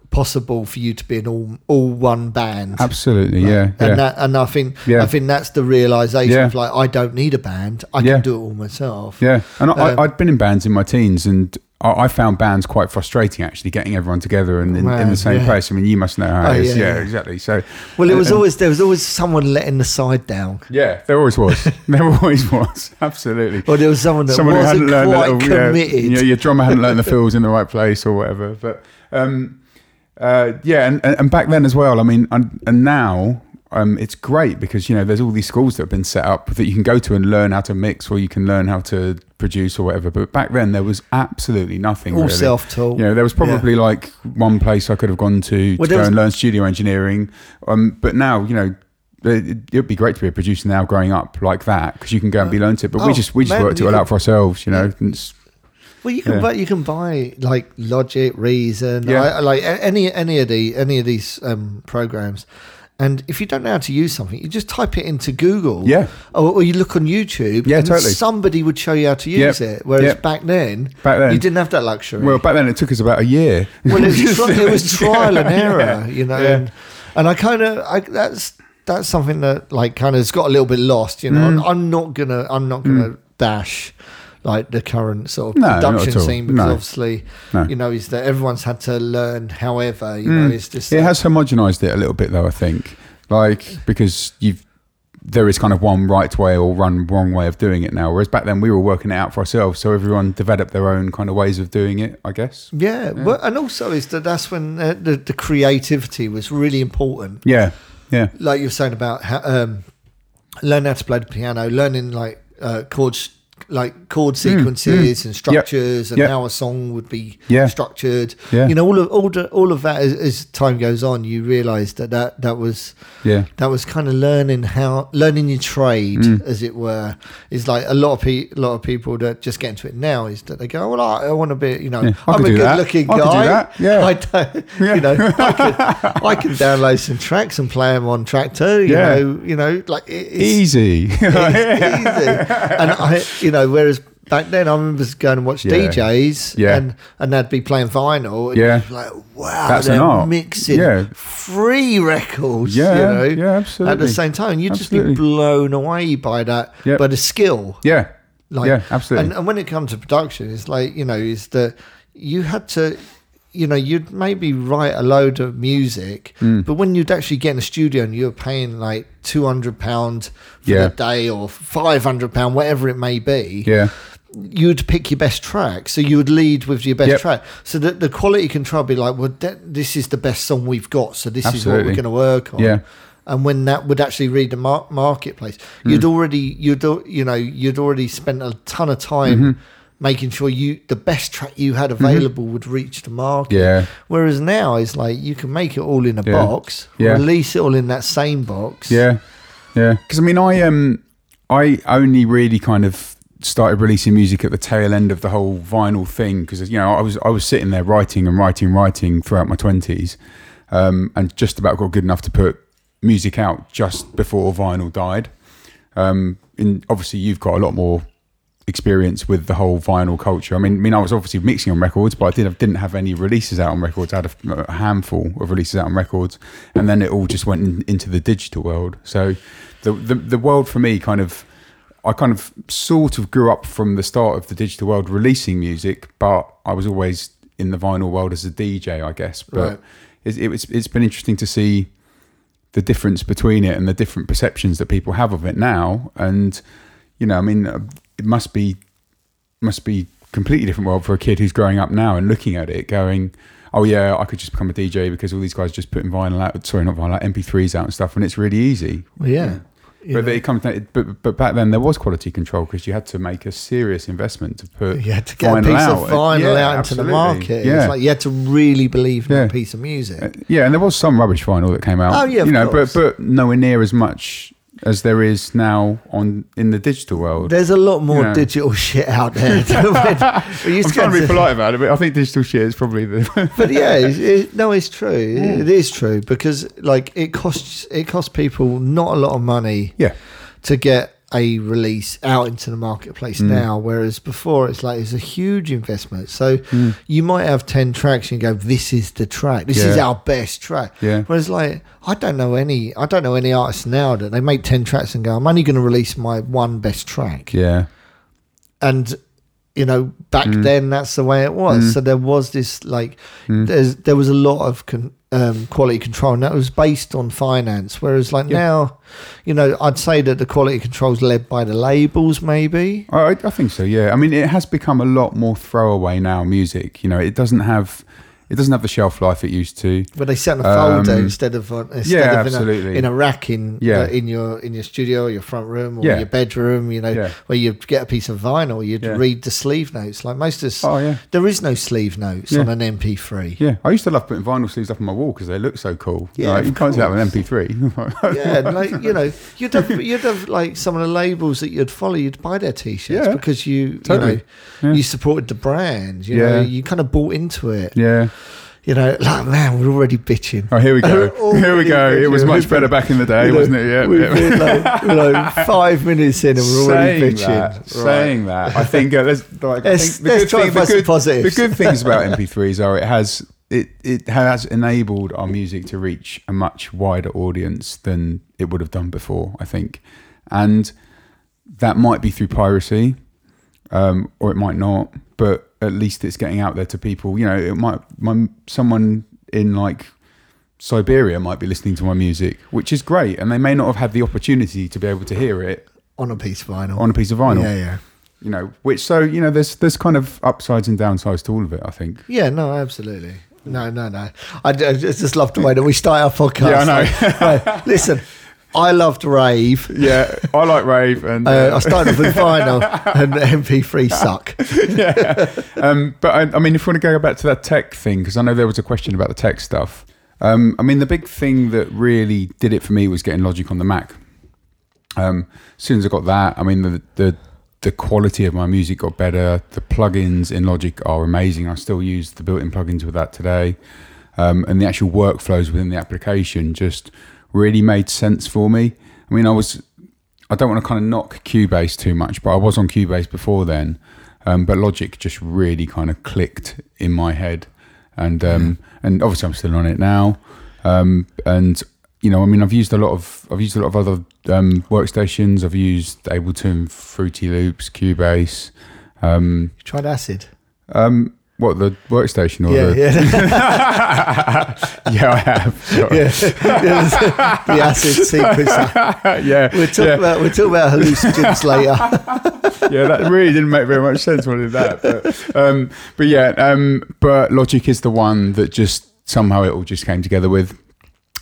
[SPEAKER 2] possible for you to be an all all one band
[SPEAKER 7] Absolutely, yeah, yeah.
[SPEAKER 2] and that and I think
[SPEAKER 7] Yeah.
[SPEAKER 2] I think that's the realization
[SPEAKER 7] Yeah.
[SPEAKER 2] of like I don't need a band I
[SPEAKER 7] Yeah.
[SPEAKER 2] can do it all myself
[SPEAKER 7] Yeah, and I,
[SPEAKER 2] Um,
[SPEAKER 7] I, I'd been in bands in my teens, and I, I found bands quite frustrating actually getting everyone together and in, in the same
[SPEAKER 2] yeah.
[SPEAKER 7] place. I mean, you must know how
[SPEAKER 2] Oh,
[SPEAKER 7] it is.
[SPEAKER 2] yeah,
[SPEAKER 7] Yeah,
[SPEAKER 2] yeah.
[SPEAKER 7] exactly. So,
[SPEAKER 2] well it was
[SPEAKER 7] and-
[SPEAKER 2] always there was always someone letting the side down
[SPEAKER 7] yeah, there always was. [LAUGHS] there always was. [LAUGHS] Absolutely.
[SPEAKER 2] or there was someone that
[SPEAKER 7] Someone
[SPEAKER 2] wasn't
[SPEAKER 7] hadn't learned
[SPEAKER 2] quite
[SPEAKER 7] little, yeah,
[SPEAKER 2] committed
[SPEAKER 7] you know, your drummer hadn't learned the [LAUGHS] fills in the right place or whatever. But um, uh, yeah, and, and back then as well. I mean, and, and now. Um, it's great because you know there's all these schools that have been set up that you can go to and learn how to mix or you can learn how to produce or whatever. But back then there was absolutely nothing.
[SPEAKER 2] all
[SPEAKER 7] really.
[SPEAKER 2] self-taught
[SPEAKER 7] You know, there was probably like one place I could have gone to
[SPEAKER 2] Well,
[SPEAKER 7] to go
[SPEAKER 2] was-
[SPEAKER 7] and learn studio engineering. Um, but now, you know, it, it'd be great to be a producer now growing up like that because you can go and be learned it. But we
[SPEAKER 2] Oh,
[SPEAKER 7] just we just
[SPEAKER 2] man,
[SPEAKER 7] worked it all out for ourselves, you know.
[SPEAKER 2] Well, you can
[SPEAKER 7] Yeah.
[SPEAKER 2] buy you can buy like Logic, Reason,
[SPEAKER 7] Yeah.
[SPEAKER 2] I- like any any of the any of these um, programs. And if you don't know how to use something, you just type it into Google.
[SPEAKER 7] Yeah.
[SPEAKER 2] Or, or you look on YouTube.
[SPEAKER 7] Yeah,
[SPEAKER 2] and
[SPEAKER 7] totally.
[SPEAKER 2] Somebody would show you how to use
[SPEAKER 7] Yep.
[SPEAKER 2] it. Whereas
[SPEAKER 7] Yep.
[SPEAKER 2] back then,
[SPEAKER 7] Back then-
[SPEAKER 2] you didn't have that luxury.
[SPEAKER 7] well, back then it took us about a year.
[SPEAKER 2] Well, it was, [LAUGHS] tri- it was trial and error, you know.
[SPEAKER 7] Yeah.
[SPEAKER 2] And, and I kind of, I, that's that's something that like kind of has got a little bit lost, you know.
[SPEAKER 7] Mm.
[SPEAKER 2] I'm, I'm not gonna, I'm not gonna dash like the current sort of
[SPEAKER 7] No,
[SPEAKER 2] production scene because
[SPEAKER 7] No.
[SPEAKER 2] obviously,
[SPEAKER 7] No.
[SPEAKER 2] you know, is that everyone's had to learn. However, you know, it's just
[SPEAKER 7] Mm. It has homogenized it a little bit, though. I think, like because you've there is kind of one right way or one wrong way of doing it now. Whereas back then we were working it out for ourselves, so everyone developed their own kind of ways of doing it. I guess.
[SPEAKER 2] yeah. But, and also is that that's when uh, the, the creativity was really important.
[SPEAKER 7] Yeah, yeah,
[SPEAKER 2] like you were saying about how, um, learning how to play the piano, learning like uh, chords, like chord sequences and structures, and
[SPEAKER 7] Mm, Yep.
[SPEAKER 2] how a song would be
[SPEAKER 7] Yeah.
[SPEAKER 2] structured.
[SPEAKER 7] Yeah.
[SPEAKER 2] You know, all of all, the, all of that as, as time goes on, you realise that, that that was
[SPEAKER 7] yeah.
[SPEAKER 2] that was kind of learning how learning your trade,
[SPEAKER 7] Mm.
[SPEAKER 2] as it were. Is like a lot of pe- a lot of people that just get into it now is that they go, well, I, I want to be, you know,
[SPEAKER 7] Yeah,
[SPEAKER 2] I'm a
[SPEAKER 7] do that.
[SPEAKER 2] good looking
[SPEAKER 7] I
[SPEAKER 2] guy.
[SPEAKER 7] yeah. [LAUGHS]
[SPEAKER 2] I don't,
[SPEAKER 7] Yeah.
[SPEAKER 2] you know, I [LAUGHS] can, I can download some tracks and play them on Traktor. You
[SPEAKER 7] Yeah.
[SPEAKER 2] know, you know, like it, it's
[SPEAKER 7] Easy.
[SPEAKER 2] it's [LAUGHS] easy. And I, you know, whereas back then I remember going and watch
[SPEAKER 7] Yeah.
[SPEAKER 2] DJs,
[SPEAKER 7] Yeah.
[SPEAKER 2] and and they'd be playing vinyl. And
[SPEAKER 7] Yeah.
[SPEAKER 2] like wow,
[SPEAKER 7] That's
[SPEAKER 2] they're
[SPEAKER 7] art.
[SPEAKER 2] mixing
[SPEAKER 7] Yeah.
[SPEAKER 2] free records.
[SPEAKER 7] Yeah,
[SPEAKER 2] you know,
[SPEAKER 7] yeah, absolutely.
[SPEAKER 2] At the same time, you'd just be blown away by that,
[SPEAKER 7] Yeah.
[SPEAKER 2] by the skill.
[SPEAKER 7] yeah,
[SPEAKER 2] Like,
[SPEAKER 7] yeah, absolutely.
[SPEAKER 2] And, and when it comes to production, it's like you know, is that you had to you know, you'd maybe write a load of music,
[SPEAKER 7] Hmm.
[SPEAKER 2] but when you'd actually get in a studio and you're paying like two hundred pound for
[SPEAKER 7] Yeah.
[SPEAKER 2] the day or five hundred pound, whatever it may be,
[SPEAKER 7] Yeah.
[SPEAKER 2] you'd pick your best track. So you would lead with your best
[SPEAKER 7] Yep.
[SPEAKER 2] track. So that the quality control would be like, well, that, this is the best song we've got. So this is what we're going to work on.
[SPEAKER 7] Yeah.
[SPEAKER 2] And when that would actually read the mar- marketplace,
[SPEAKER 7] Hmm.
[SPEAKER 2] you'd already you'd you know you'd already spent a ton of time
[SPEAKER 7] Mm-hmm.
[SPEAKER 2] Making sure you the best track you had available would reach the market.
[SPEAKER 7] Yeah.
[SPEAKER 2] Whereas now it's like you can make it all in a
[SPEAKER 7] Yeah.
[SPEAKER 2] box,
[SPEAKER 7] Yeah.
[SPEAKER 2] release it all in that same box.
[SPEAKER 7] Yeah, yeah. Because I mean, I um, I only really kind of started releasing music at the tail end of the whole vinyl thing because you know I was I was sitting there writing and writing, writing throughout my twenties, um, and just about got good enough to put music out just before vinyl died. Um, and obviously, you've got a lot more experience with the whole vinyl culture. I mean, I mean, I was obviously mixing on records, but I did didn't have any releases out on records. I had a, a handful of releases out on records, and then it all just went in, into the digital world. So, the, the the world for me kind of. I kind of sort of grew up from the start of the digital world releasing music, but I was always in the vinyl world as a DJ, I guess. But
[SPEAKER 2] Right.
[SPEAKER 7] it's, it, it's it's been interesting to see the difference between it and the different perceptions that people have of it now. And you know, I mean, it must be must be completely different world for a kid who's growing up now and looking at it, going, "Oh yeah, I could just become a DJ because all these guys just putting vinyl out, sorry, not vinyl, out, MP3s out and stuff, and it's really easy."
[SPEAKER 2] Well, yeah. You
[SPEAKER 7] But
[SPEAKER 2] know,
[SPEAKER 7] it comes, but but back then there was quality control because you had to make a serious investment to put
[SPEAKER 2] you had to get a piece
[SPEAKER 7] out.
[SPEAKER 2] of vinyl
[SPEAKER 7] Yeah,
[SPEAKER 2] out into the market.
[SPEAKER 7] Yeah,
[SPEAKER 2] It's like you had to really believe in
[SPEAKER 7] Yeah.
[SPEAKER 2] that piece of music.
[SPEAKER 7] Uh, yeah, and there was some rubbish vinyl that came out.
[SPEAKER 2] Oh, yeah,
[SPEAKER 7] you know,
[SPEAKER 2] course.
[SPEAKER 7] but but nowhere near as much as there is now on in the digital world.
[SPEAKER 2] There's a lot more digital shit out there. [LAUGHS] [LAUGHS] we used
[SPEAKER 7] I'm
[SPEAKER 2] to
[SPEAKER 7] trying to be polite about it, but I think digital shit is probably the. [LAUGHS]
[SPEAKER 2] but yeah, it, it, no, it's true. It is true because like it costs it costs people not a lot of money
[SPEAKER 7] yeah,
[SPEAKER 2] to get a release out into the marketplace
[SPEAKER 7] Mm.
[SPEAKER 2] now, whereas before it's like it's a huge investment. So
[SPEAKER 7] Mm.
[SPEAKER 2] you might have ten tracks and go, "This is the track. This is our best track."
[SPEAKER 7] Yeah.
[SPEAKER 2] Whereas like I don't know any, I don't know any artists now that they make ten tracks and go, "I'm only going to release my one best track."
[SPEAKER 7] yeah,
[SPEAKER 2] and you know back
[SPEAKER 7] Mm.
[SPEAKER 2] then that's the way it was so there was this like
[SPEAKER 7] Mm.
[SPEAKER 2] there's there was a lot of con- um, quality control and that was based on finance whereas like
[SPEAKER 7] Yeah.
[SPEAKER 2] now you know i'd say that the quality control is led by the labels maybe
[SPEAKER 7] I, I think so. Yeah, I mean, it has become a lot more throwaway now. Music, you know, it doesn't have it doesn't have the shelf life it used to.
[SPEAKER 2] but they sit on a folder
[SPEAKER 7] Um,
[SPEAKER 2] instead of on, instead
[SPEAKER 7] yeah,
[SPEAKER 2] of in a,
[SPEAKER 7] absolutely.
[SPEAKER 2] in a rack in
[SPEAKER 7] Yeah.
[SPEAKER 2] uh, in your in your studio or your front room or
[SPEAKER 7] Yeah.
[SPEAKER 2] your bedroom you know
[SPEAKER 7] Yeah.
[SPEAKER 2] where you get a piece of vinyl you'd read the sleeve notes like most of us
[SPEAKER 7] Oh yeah,
[SPEAKER 2] there is no sleeve notes on an mp3
[SPEAKER 7] yeah. I used to love putting vinyl sleeves up on my wall because they look so cool.
[SPEAKER 2] Yeah,
[SPEAKER 7] Like, you can't do that with an. MP3. [LAUGHS]
[SPEAKER 2] yeah, like you know, you'd have you'd have like some of the labels that you'd follow. You'd buy their t-shirts because you
[SPEAKER 7] totally.
[SPEAKER 2] you know you supported the brand. You know, you kind of bought into it.
[SPEAKER 7] yeah.
[SPEAKER 2] You know, [LAUGHS] like man, we're already bitching.
[SPEAKER 7] Oh, here we go. [LAUGHS] Here we go. It was much better back in the day,
[SPEAKER 2] You know,
[SPEAKER 7] wasn't it? Yeah.
[SPEAKER 2] we've been like, you know, [LAUGHS] five minutes in and we're already
[SPEAKER 7] saying
[SPEAKER 2] bitching.
[SPEAKER 7] that,
[SPEAKER 2] Right.
[SPEAKER 7] saying that, I think uh, there's like
[SPEAKER 2] Let's-
[SPEAKER 7] the
[SPEAKER 2] let's
[SPEAKER 7] good thing- the good-
[SPEAKER 2] positives.
[SPEAKER 7] The good things about MP3s are it has it it has enabled our music to reach a much wider audience than it would have done before. I think, and that might be through piracy, um, or it might not. But at least it's getting out there to people. You know, it might my, someone in like Siberia might be listening to my music, which is great, and they may not have had the opportunity to be able to hear it
[SPEAKER 2] on a piece of vinyl.
[SPEAKER 7] on a piece of vinyl.
[SPEAKER 2] Yeah, yeah,
[SPEAKER 7] You know, which so you know, there's there's kind of upsides and downsides to all of it. I think.
[SPEAKER 2] yeah. No, absolutely. No, no, no. I, I just love the way that we start our podcast. [LAUGHS]
[SPEAKER 7] Yeah, I know.
[SPEAKER 2] Like, right, listen, I loved rave.
[SPEAKER 7] Yeah, I like rave, and
[SPEAKER 2] Uh, I
[SPEAKER 7] uh,
[SPEAKER 2] started off with vinyl [LAUGHS] and MP3 suck. [LAUGHS]
[SPEAKER 7] yeah. Um, but I, I mean, if we want to go back to that tech thing, because I know there was a question about the tech stuff. Um, I mean, the big thing that really did it for me was getting Logic on the Mac. Um, as soon as I got that, I mean, the, the the quality of my music got better. The plugins in Logic are amazing. I still use the built-in plugins with that today, um, and the actual workflows within the application just really made sense for me. I mean, I was I don't want to kind of knock Cubase too much, but I was on Cubase before then. Um, but Logic just really kind of clicked in my head, and um, and obviously I'm still on it now. Um, and you know, I mean, I've used a lot of I've used a lot of other um, workstations. I've used Ableton, Fruity Loops, Cubase. Um,
[SPEAKER 2] Tried acid.
[SPEAKER 7] um, What the workstation or
[SPEAKER 2] Yeah,
[SPEAKER 7] the
[SPEAKER 2] yeah, [LAUGHS]
[SPEAKER 7] yeah I have Sorry.
[SPEAKER 2] yeah. the acid [LAUGHS] sequencer.
[SPEAKER 7] yeah
[SPEAKER 2] We'll talk
[SPEAKER 7] yeah.
[SPEAKER 2] about we'll talk about hallucinogens [LAUGHS] later.
[SPEAKER 7] yeah, that really didn't make very much sense when I did that. But, um, but yeah, um, but Logic is the one that just somehow it all just came together with.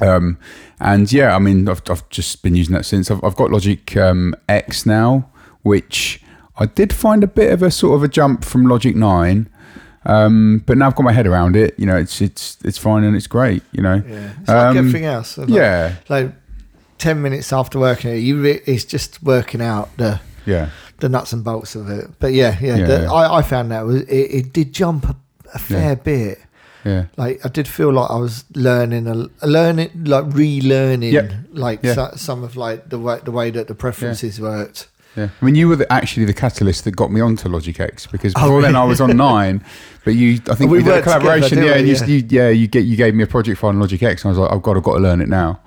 [SPEAKER 7] Um, and yeah, I mean, I've, I've just been using that since. I've, I've got Logic um, X now, which I did find a bit of a sort of a jump from Logic 9. Um, but now I've got my head around it. You know, it's it's it's fine and it's great. You know,
[SPEAKER 2] Yeah, it's like
[SPEAKER 7] Um,
[SPEAKER 2] everything else. Like,
[SPEAKER 7] yeah,
[SPEAKER 2] like ten minutes after working it, you re- it's just working out the
[SPEAKER 7] yeah,
[SPEAKER 2] the nuts and bolts of it. But yeah, yeah,
[SPEAKER 7] Yeah,
[SPEAKER 2] the,
[SPEAKER 7] yeah.
[SPEAKER 2] I, I found that was it, it did jump a, a fair
[SPEAKER 7] Yeah.
[SPEAKER 2] bit.
[SPEAKER 7] yeah.
[SPEAKER 2] Like I did feel like I was learning a learning like relearning
[SPEAKER 7] Yep.
[SPEAKER 2] like so, some of like the way the way that the preferences worked.
[SPEAKER 7] Yeah, I mean, you were the, actually the catalyst that got me onto Logic X because
[SPEAKER 2] Oh,
[SPEAKER 7] before then I was on nine, but you, I think
[SPEAKER 2] We
[SPEAKER 7] we, did a
[SPEAKER 2] worked together,
[SPEAKER 7] collaboration, yeah,
[SPEAKER 2] we?
[SPEAKER 7] and you, you, yeah, you get you gave me a project file on Logic X, and I was like, I've got, I've got to learn it now.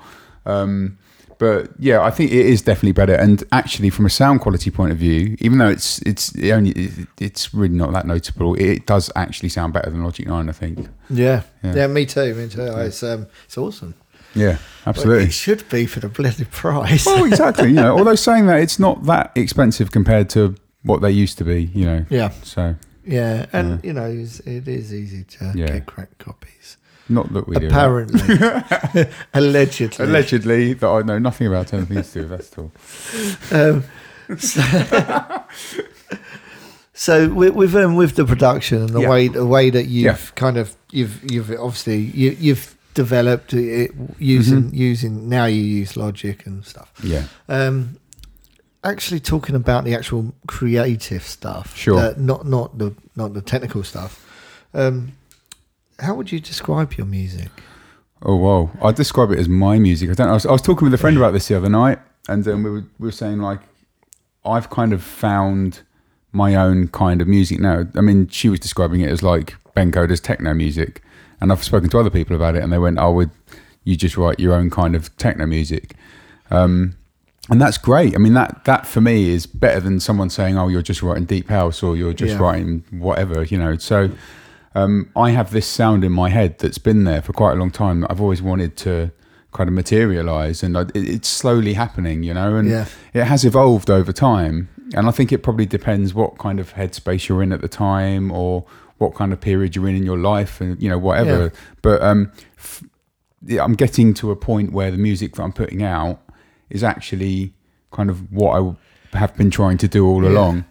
[SPEAKER 7] Um, but yeah, I think it is definitely better, and actually from a sound quality point of view, even though it's it's it only it- it's really not that notable, it does actually sound better than Logic Nine, I think.
[SPEAKER 2] Yeah, yeah,
[SPEAKER 7] Yeah.
[SPEAKER 2] me too, me too. It's um, it's awesome.
[SPEAKER 7] Yeah, absolutely.
[SPEAKER 2] it should be for the bloody price.
[SPEAKER 7] Well, exactly. You know, [LAUGHS] although saying that it's not that expensive compared to what they used to be. You know,
[SPEAKER 2] yeah,
[SPEAKER 7] so
[SPEAKER 2] yeah, and you know it's, easy to
[SPEAKER 7] Yeah.
[SPEAKER 2] get crack copies.
[SPEAKER 7] not that we do.
[SPEAKER 2] Apparently, [LAUGHS] allegedly,
[SPEAKER 7] allegedly that I know nothing about anything to do with that at all.
[SPEAKER 2] Um, [LAUGHS] so, so with with, um, with the production and the
[SPEAKER 7] Yeah.
[SPEAKER 2] way the way that you've
[SPEAKER 7] Yeah.
[SPEAKER 2] kind of you've you've obviously you, you've developed it using
[SPEAKER 7] Mm-hmm.
[SPEAKER 2] using now you use Logic and stuff.
[SPEAKER 7] Yeah,
[SPEAKER 2] Um, actually, talking about the actual creative stuff,
[SPEAKER 7] Sure.
[SPEAKER 2] not not the not the technical stuff. Um, how would you describe your music?
[SPEAKER 7] Oh wow! I describe it as my music. I don't. I was, I was talking with a friend about this the other night, and um, we were we were saying like, I've kind of found my own kind of music now. I mean, she was describing it as like Ben Coda's techno music, and I've spoken to other people about it, and they went, "Oh, would you just write your own kind of techno music?" Um, and that's great. I mean, that that for me is better than someone saying, "Oh, you're just writing deep house," or "You're just
[SPEAKER 2] Yeah.
[SPEAKER 7] writing whatever," you know. So um, I have this sound in my head that's been there for quite a long time that I've always wanted to kind of materialize, and I, it, it's slowly happening, you know. And
[SPEAKER 2] Yeah.
[SPEAKER 7] it has evolved over time, and I think it probably depends what kind of headspace you're in at the time, or what kind of period you're in in your life, and you know whatever.
[SPEAKER 2] Yeah.
[SPEAKER 7] But um, f- yeah, I'm getting to a point where the music that I'm putting out is actually kind of what I have been trying to do all
[SPEAKER 2] Yeah.
[SPEAKER 7] along.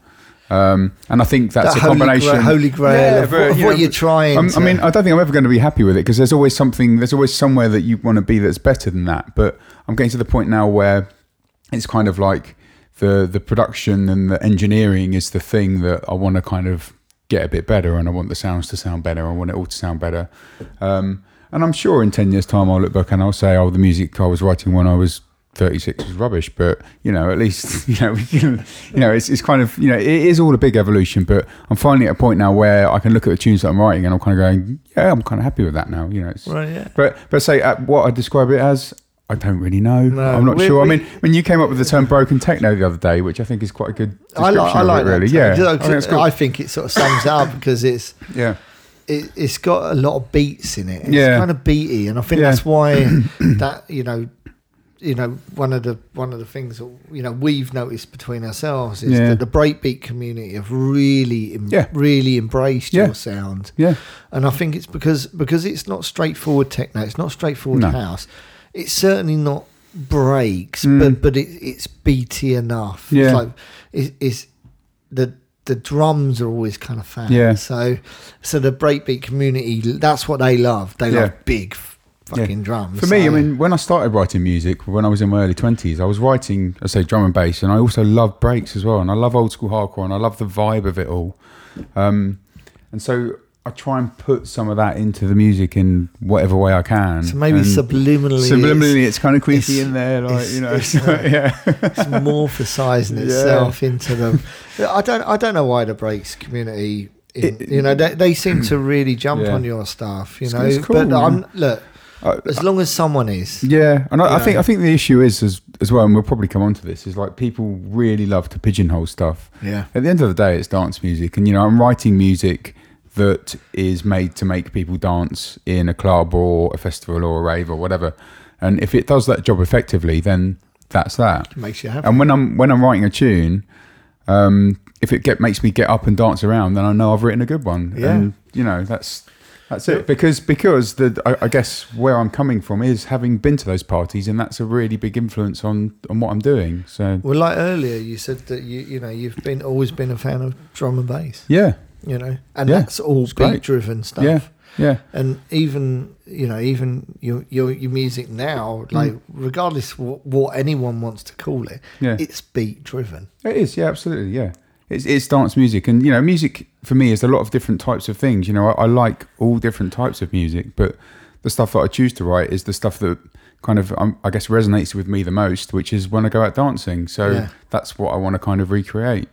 [SPEAKER 7] Um, and I think that's
[SPEAKER 2] That
[SPEAKER 7] a
[SPEAKER 2] holy
[SPEAKER 7] combination.
[SPEAKER 2] gra- holy grail of what- of what you're trying
[SPEAKER 7] I'm- I mean, I don't think I'm ever going to be happy with it because there's always something, there's always somewhere that you want to be that's better than that. But I'm getting to the point now where it's kind of like the the production and the engineering is the thing that I want to kind of get a bit better, and I want the sounds to sound better. I want it all to sound better. Um, and I'm sure in ten years' time I'll look back and I'll say, "Oh, the music I was writing when I was 36 was rubbish." But you know, at least [LAUGHS] you know, you know, it's, it's kind of you know, it is all a big evolution. But I'm finally at a point now where I can look at the tunes that I'm writing and I'm kind of going, "Yeah, I'm kind of happy with that now." You know, it's,
[SPEAKER 2] Right, yeah.
[SPEAKER 7] but but say uh, what I describe it as, I don't really know.
[SPEAKER 2] No,
[SPEAKER 7] I'm not sure. I mean, when you came up with the term "broken techno" the other day, which I think is quite a good
[SPEAKER 2] I
[SPEAKER 7] description
[SPEAKER 2] like, I
[SPEAKER 7] of
[SPEAKER 2] like
[SPEAKER 7] it, really. Yeah. I think.
[SPEAKER 2] I think it sort of sums it up because it's [LAUGHS]
[SPEAKER 7] yeah,
[SPEAKER 2] it, it's got a lot of beats in it. It's
[SPEAKER 7] Yeah.
[SPEAKER 2] kind of beaty, and I think
[SPEAKER 7] Yeah.
[SPEAKER 2] that's why [CLEARS THROAT] that you know, you know, one of the one of the things that, you know we've noticed between ourselves is
[SPEAKER 7] Yeah.
[SPEAKER 2] that the breakbeat community have really, em-
[SPEAKER 7] Yeah.
[SPEAKER 2] really embraced your sound.
[SPEAKER 7] yeah,
[SPEAKER 2] And I think it's because because it's not straightforward techno, it's not straightforward
[SPEAKER 7] No.
[SPEAKER 2] house. It's certainly not breaks,
[SPEAKER 7] Mm.
[SPEAKER 2] but but it, it's beaty enough.
[SPEAKER 7] Yeah.
[SPEAKER 2] It's like it, it's the the drums are always kind of fast.
[SPEAKER 7] Yeah.
[SPEAKER 2] So so the breakbeat community, that's what they love. They
[SPEAKER 7] Yeah.
[SPEAKER 2] love big fucking
[SPEAKER 7] Yeah.
[SPEAKER 2] drums.
[SPEAKER 7] For me, I mean, when I started writing music, when I was in my early twenties, I was writing, I say, drum and bass, and I also love breaks as well, and I love old school hardcore, and I love the vibe of it all. Um, and so I try and put some of that into the music in whatever way I can.
[SPEAKER 2] so maybe
[SPEAKER 7] And
[SPEAKER 2] subliminally,
[SPEAKER 7] subliminally, it's, kind of creepy in there, like
[SPEAKER 2] it's-
[SPEAKER 7] you know,
[SPEAKER 2] it's, [LAUGHS]
[SPEAKER 7] so,
[SPEAKER 2] uh,
[SPEAKER 7] yeah,
[SPEAKER 2] it's morphosizing [LAUGHS]
[SPEAKER 7] Yeah.
[SPEAKER 2] itself into the. I don't. I don't know why the breaks community. In, you know, they, they seem to [CLEARS THROAT] really jump
[SPEAKER 7] Yeah.
[SPEAKER 2] on your stuff. You know,
[SPEAKER 7] it's cool,
[SPEAKER 2] but. I'm look.
[SPEAKER 7] I-
[SPEAKER 2] As long as someone is,
[SPEAKER 7] Yeah, and I, I think. I think the issue is as as well, and we'll probably come on to this. Is like people really love to pigeonhole stuff.
[SPEAKER 2] Yeah.
[SPEAKER 7] At the end of the day, it's dance music, and you know I'm writing music that is made to make people dance in a club or a festival or a rave or whatever. And if it does that job effectively, then that's that.
[SPEAKER 2] makes you happy.
[SPEAKER 7] And when I'm when I'm writing a tune, um, if it get makes me get up and dance around, then I know I've written a good one.
[SPEAKER 2] Yeah.
[SPEAKER 7] And you know that's that's it. Because because the I, I guess where I'm coming from is having been to those parties, and that's a really big influence on on what I'm doing. So
[SPEAKER 2] Well, like earlier, you said that you you know you've been always been a fan of drum and bass.
[SPEAKER 7] yeah,
[SPEAKER 2] You know, and
[SPEAKER 7] Yeah,
[SPEAKER 2] that's all beat driven stuff.
[SPEAKER 7] yeah, yeah,
[SPEAKER 2] And even you know even your your your music now,
[SPEAKER 7] Mm.
[SPEAKER 2] like regardless what, what anyone wants to call it,
[SPEAKER 7] Yeah.
[SPEAKER 2] it's beat driven.
[SPEAKER 7] it is. Yeah, absolutely. Yeah. It's, it's dance music, and you know, music for me is a lot of different types of things. You know, I, I like all different types of music, but the stuff that I choose to write is the stuff that kind of, um, I guess, resonates with me the most, which is when I go out dancing. So
[SPEAKER 2] Yeah.
[SPEAKER 7] that's what I want to kind of recreate,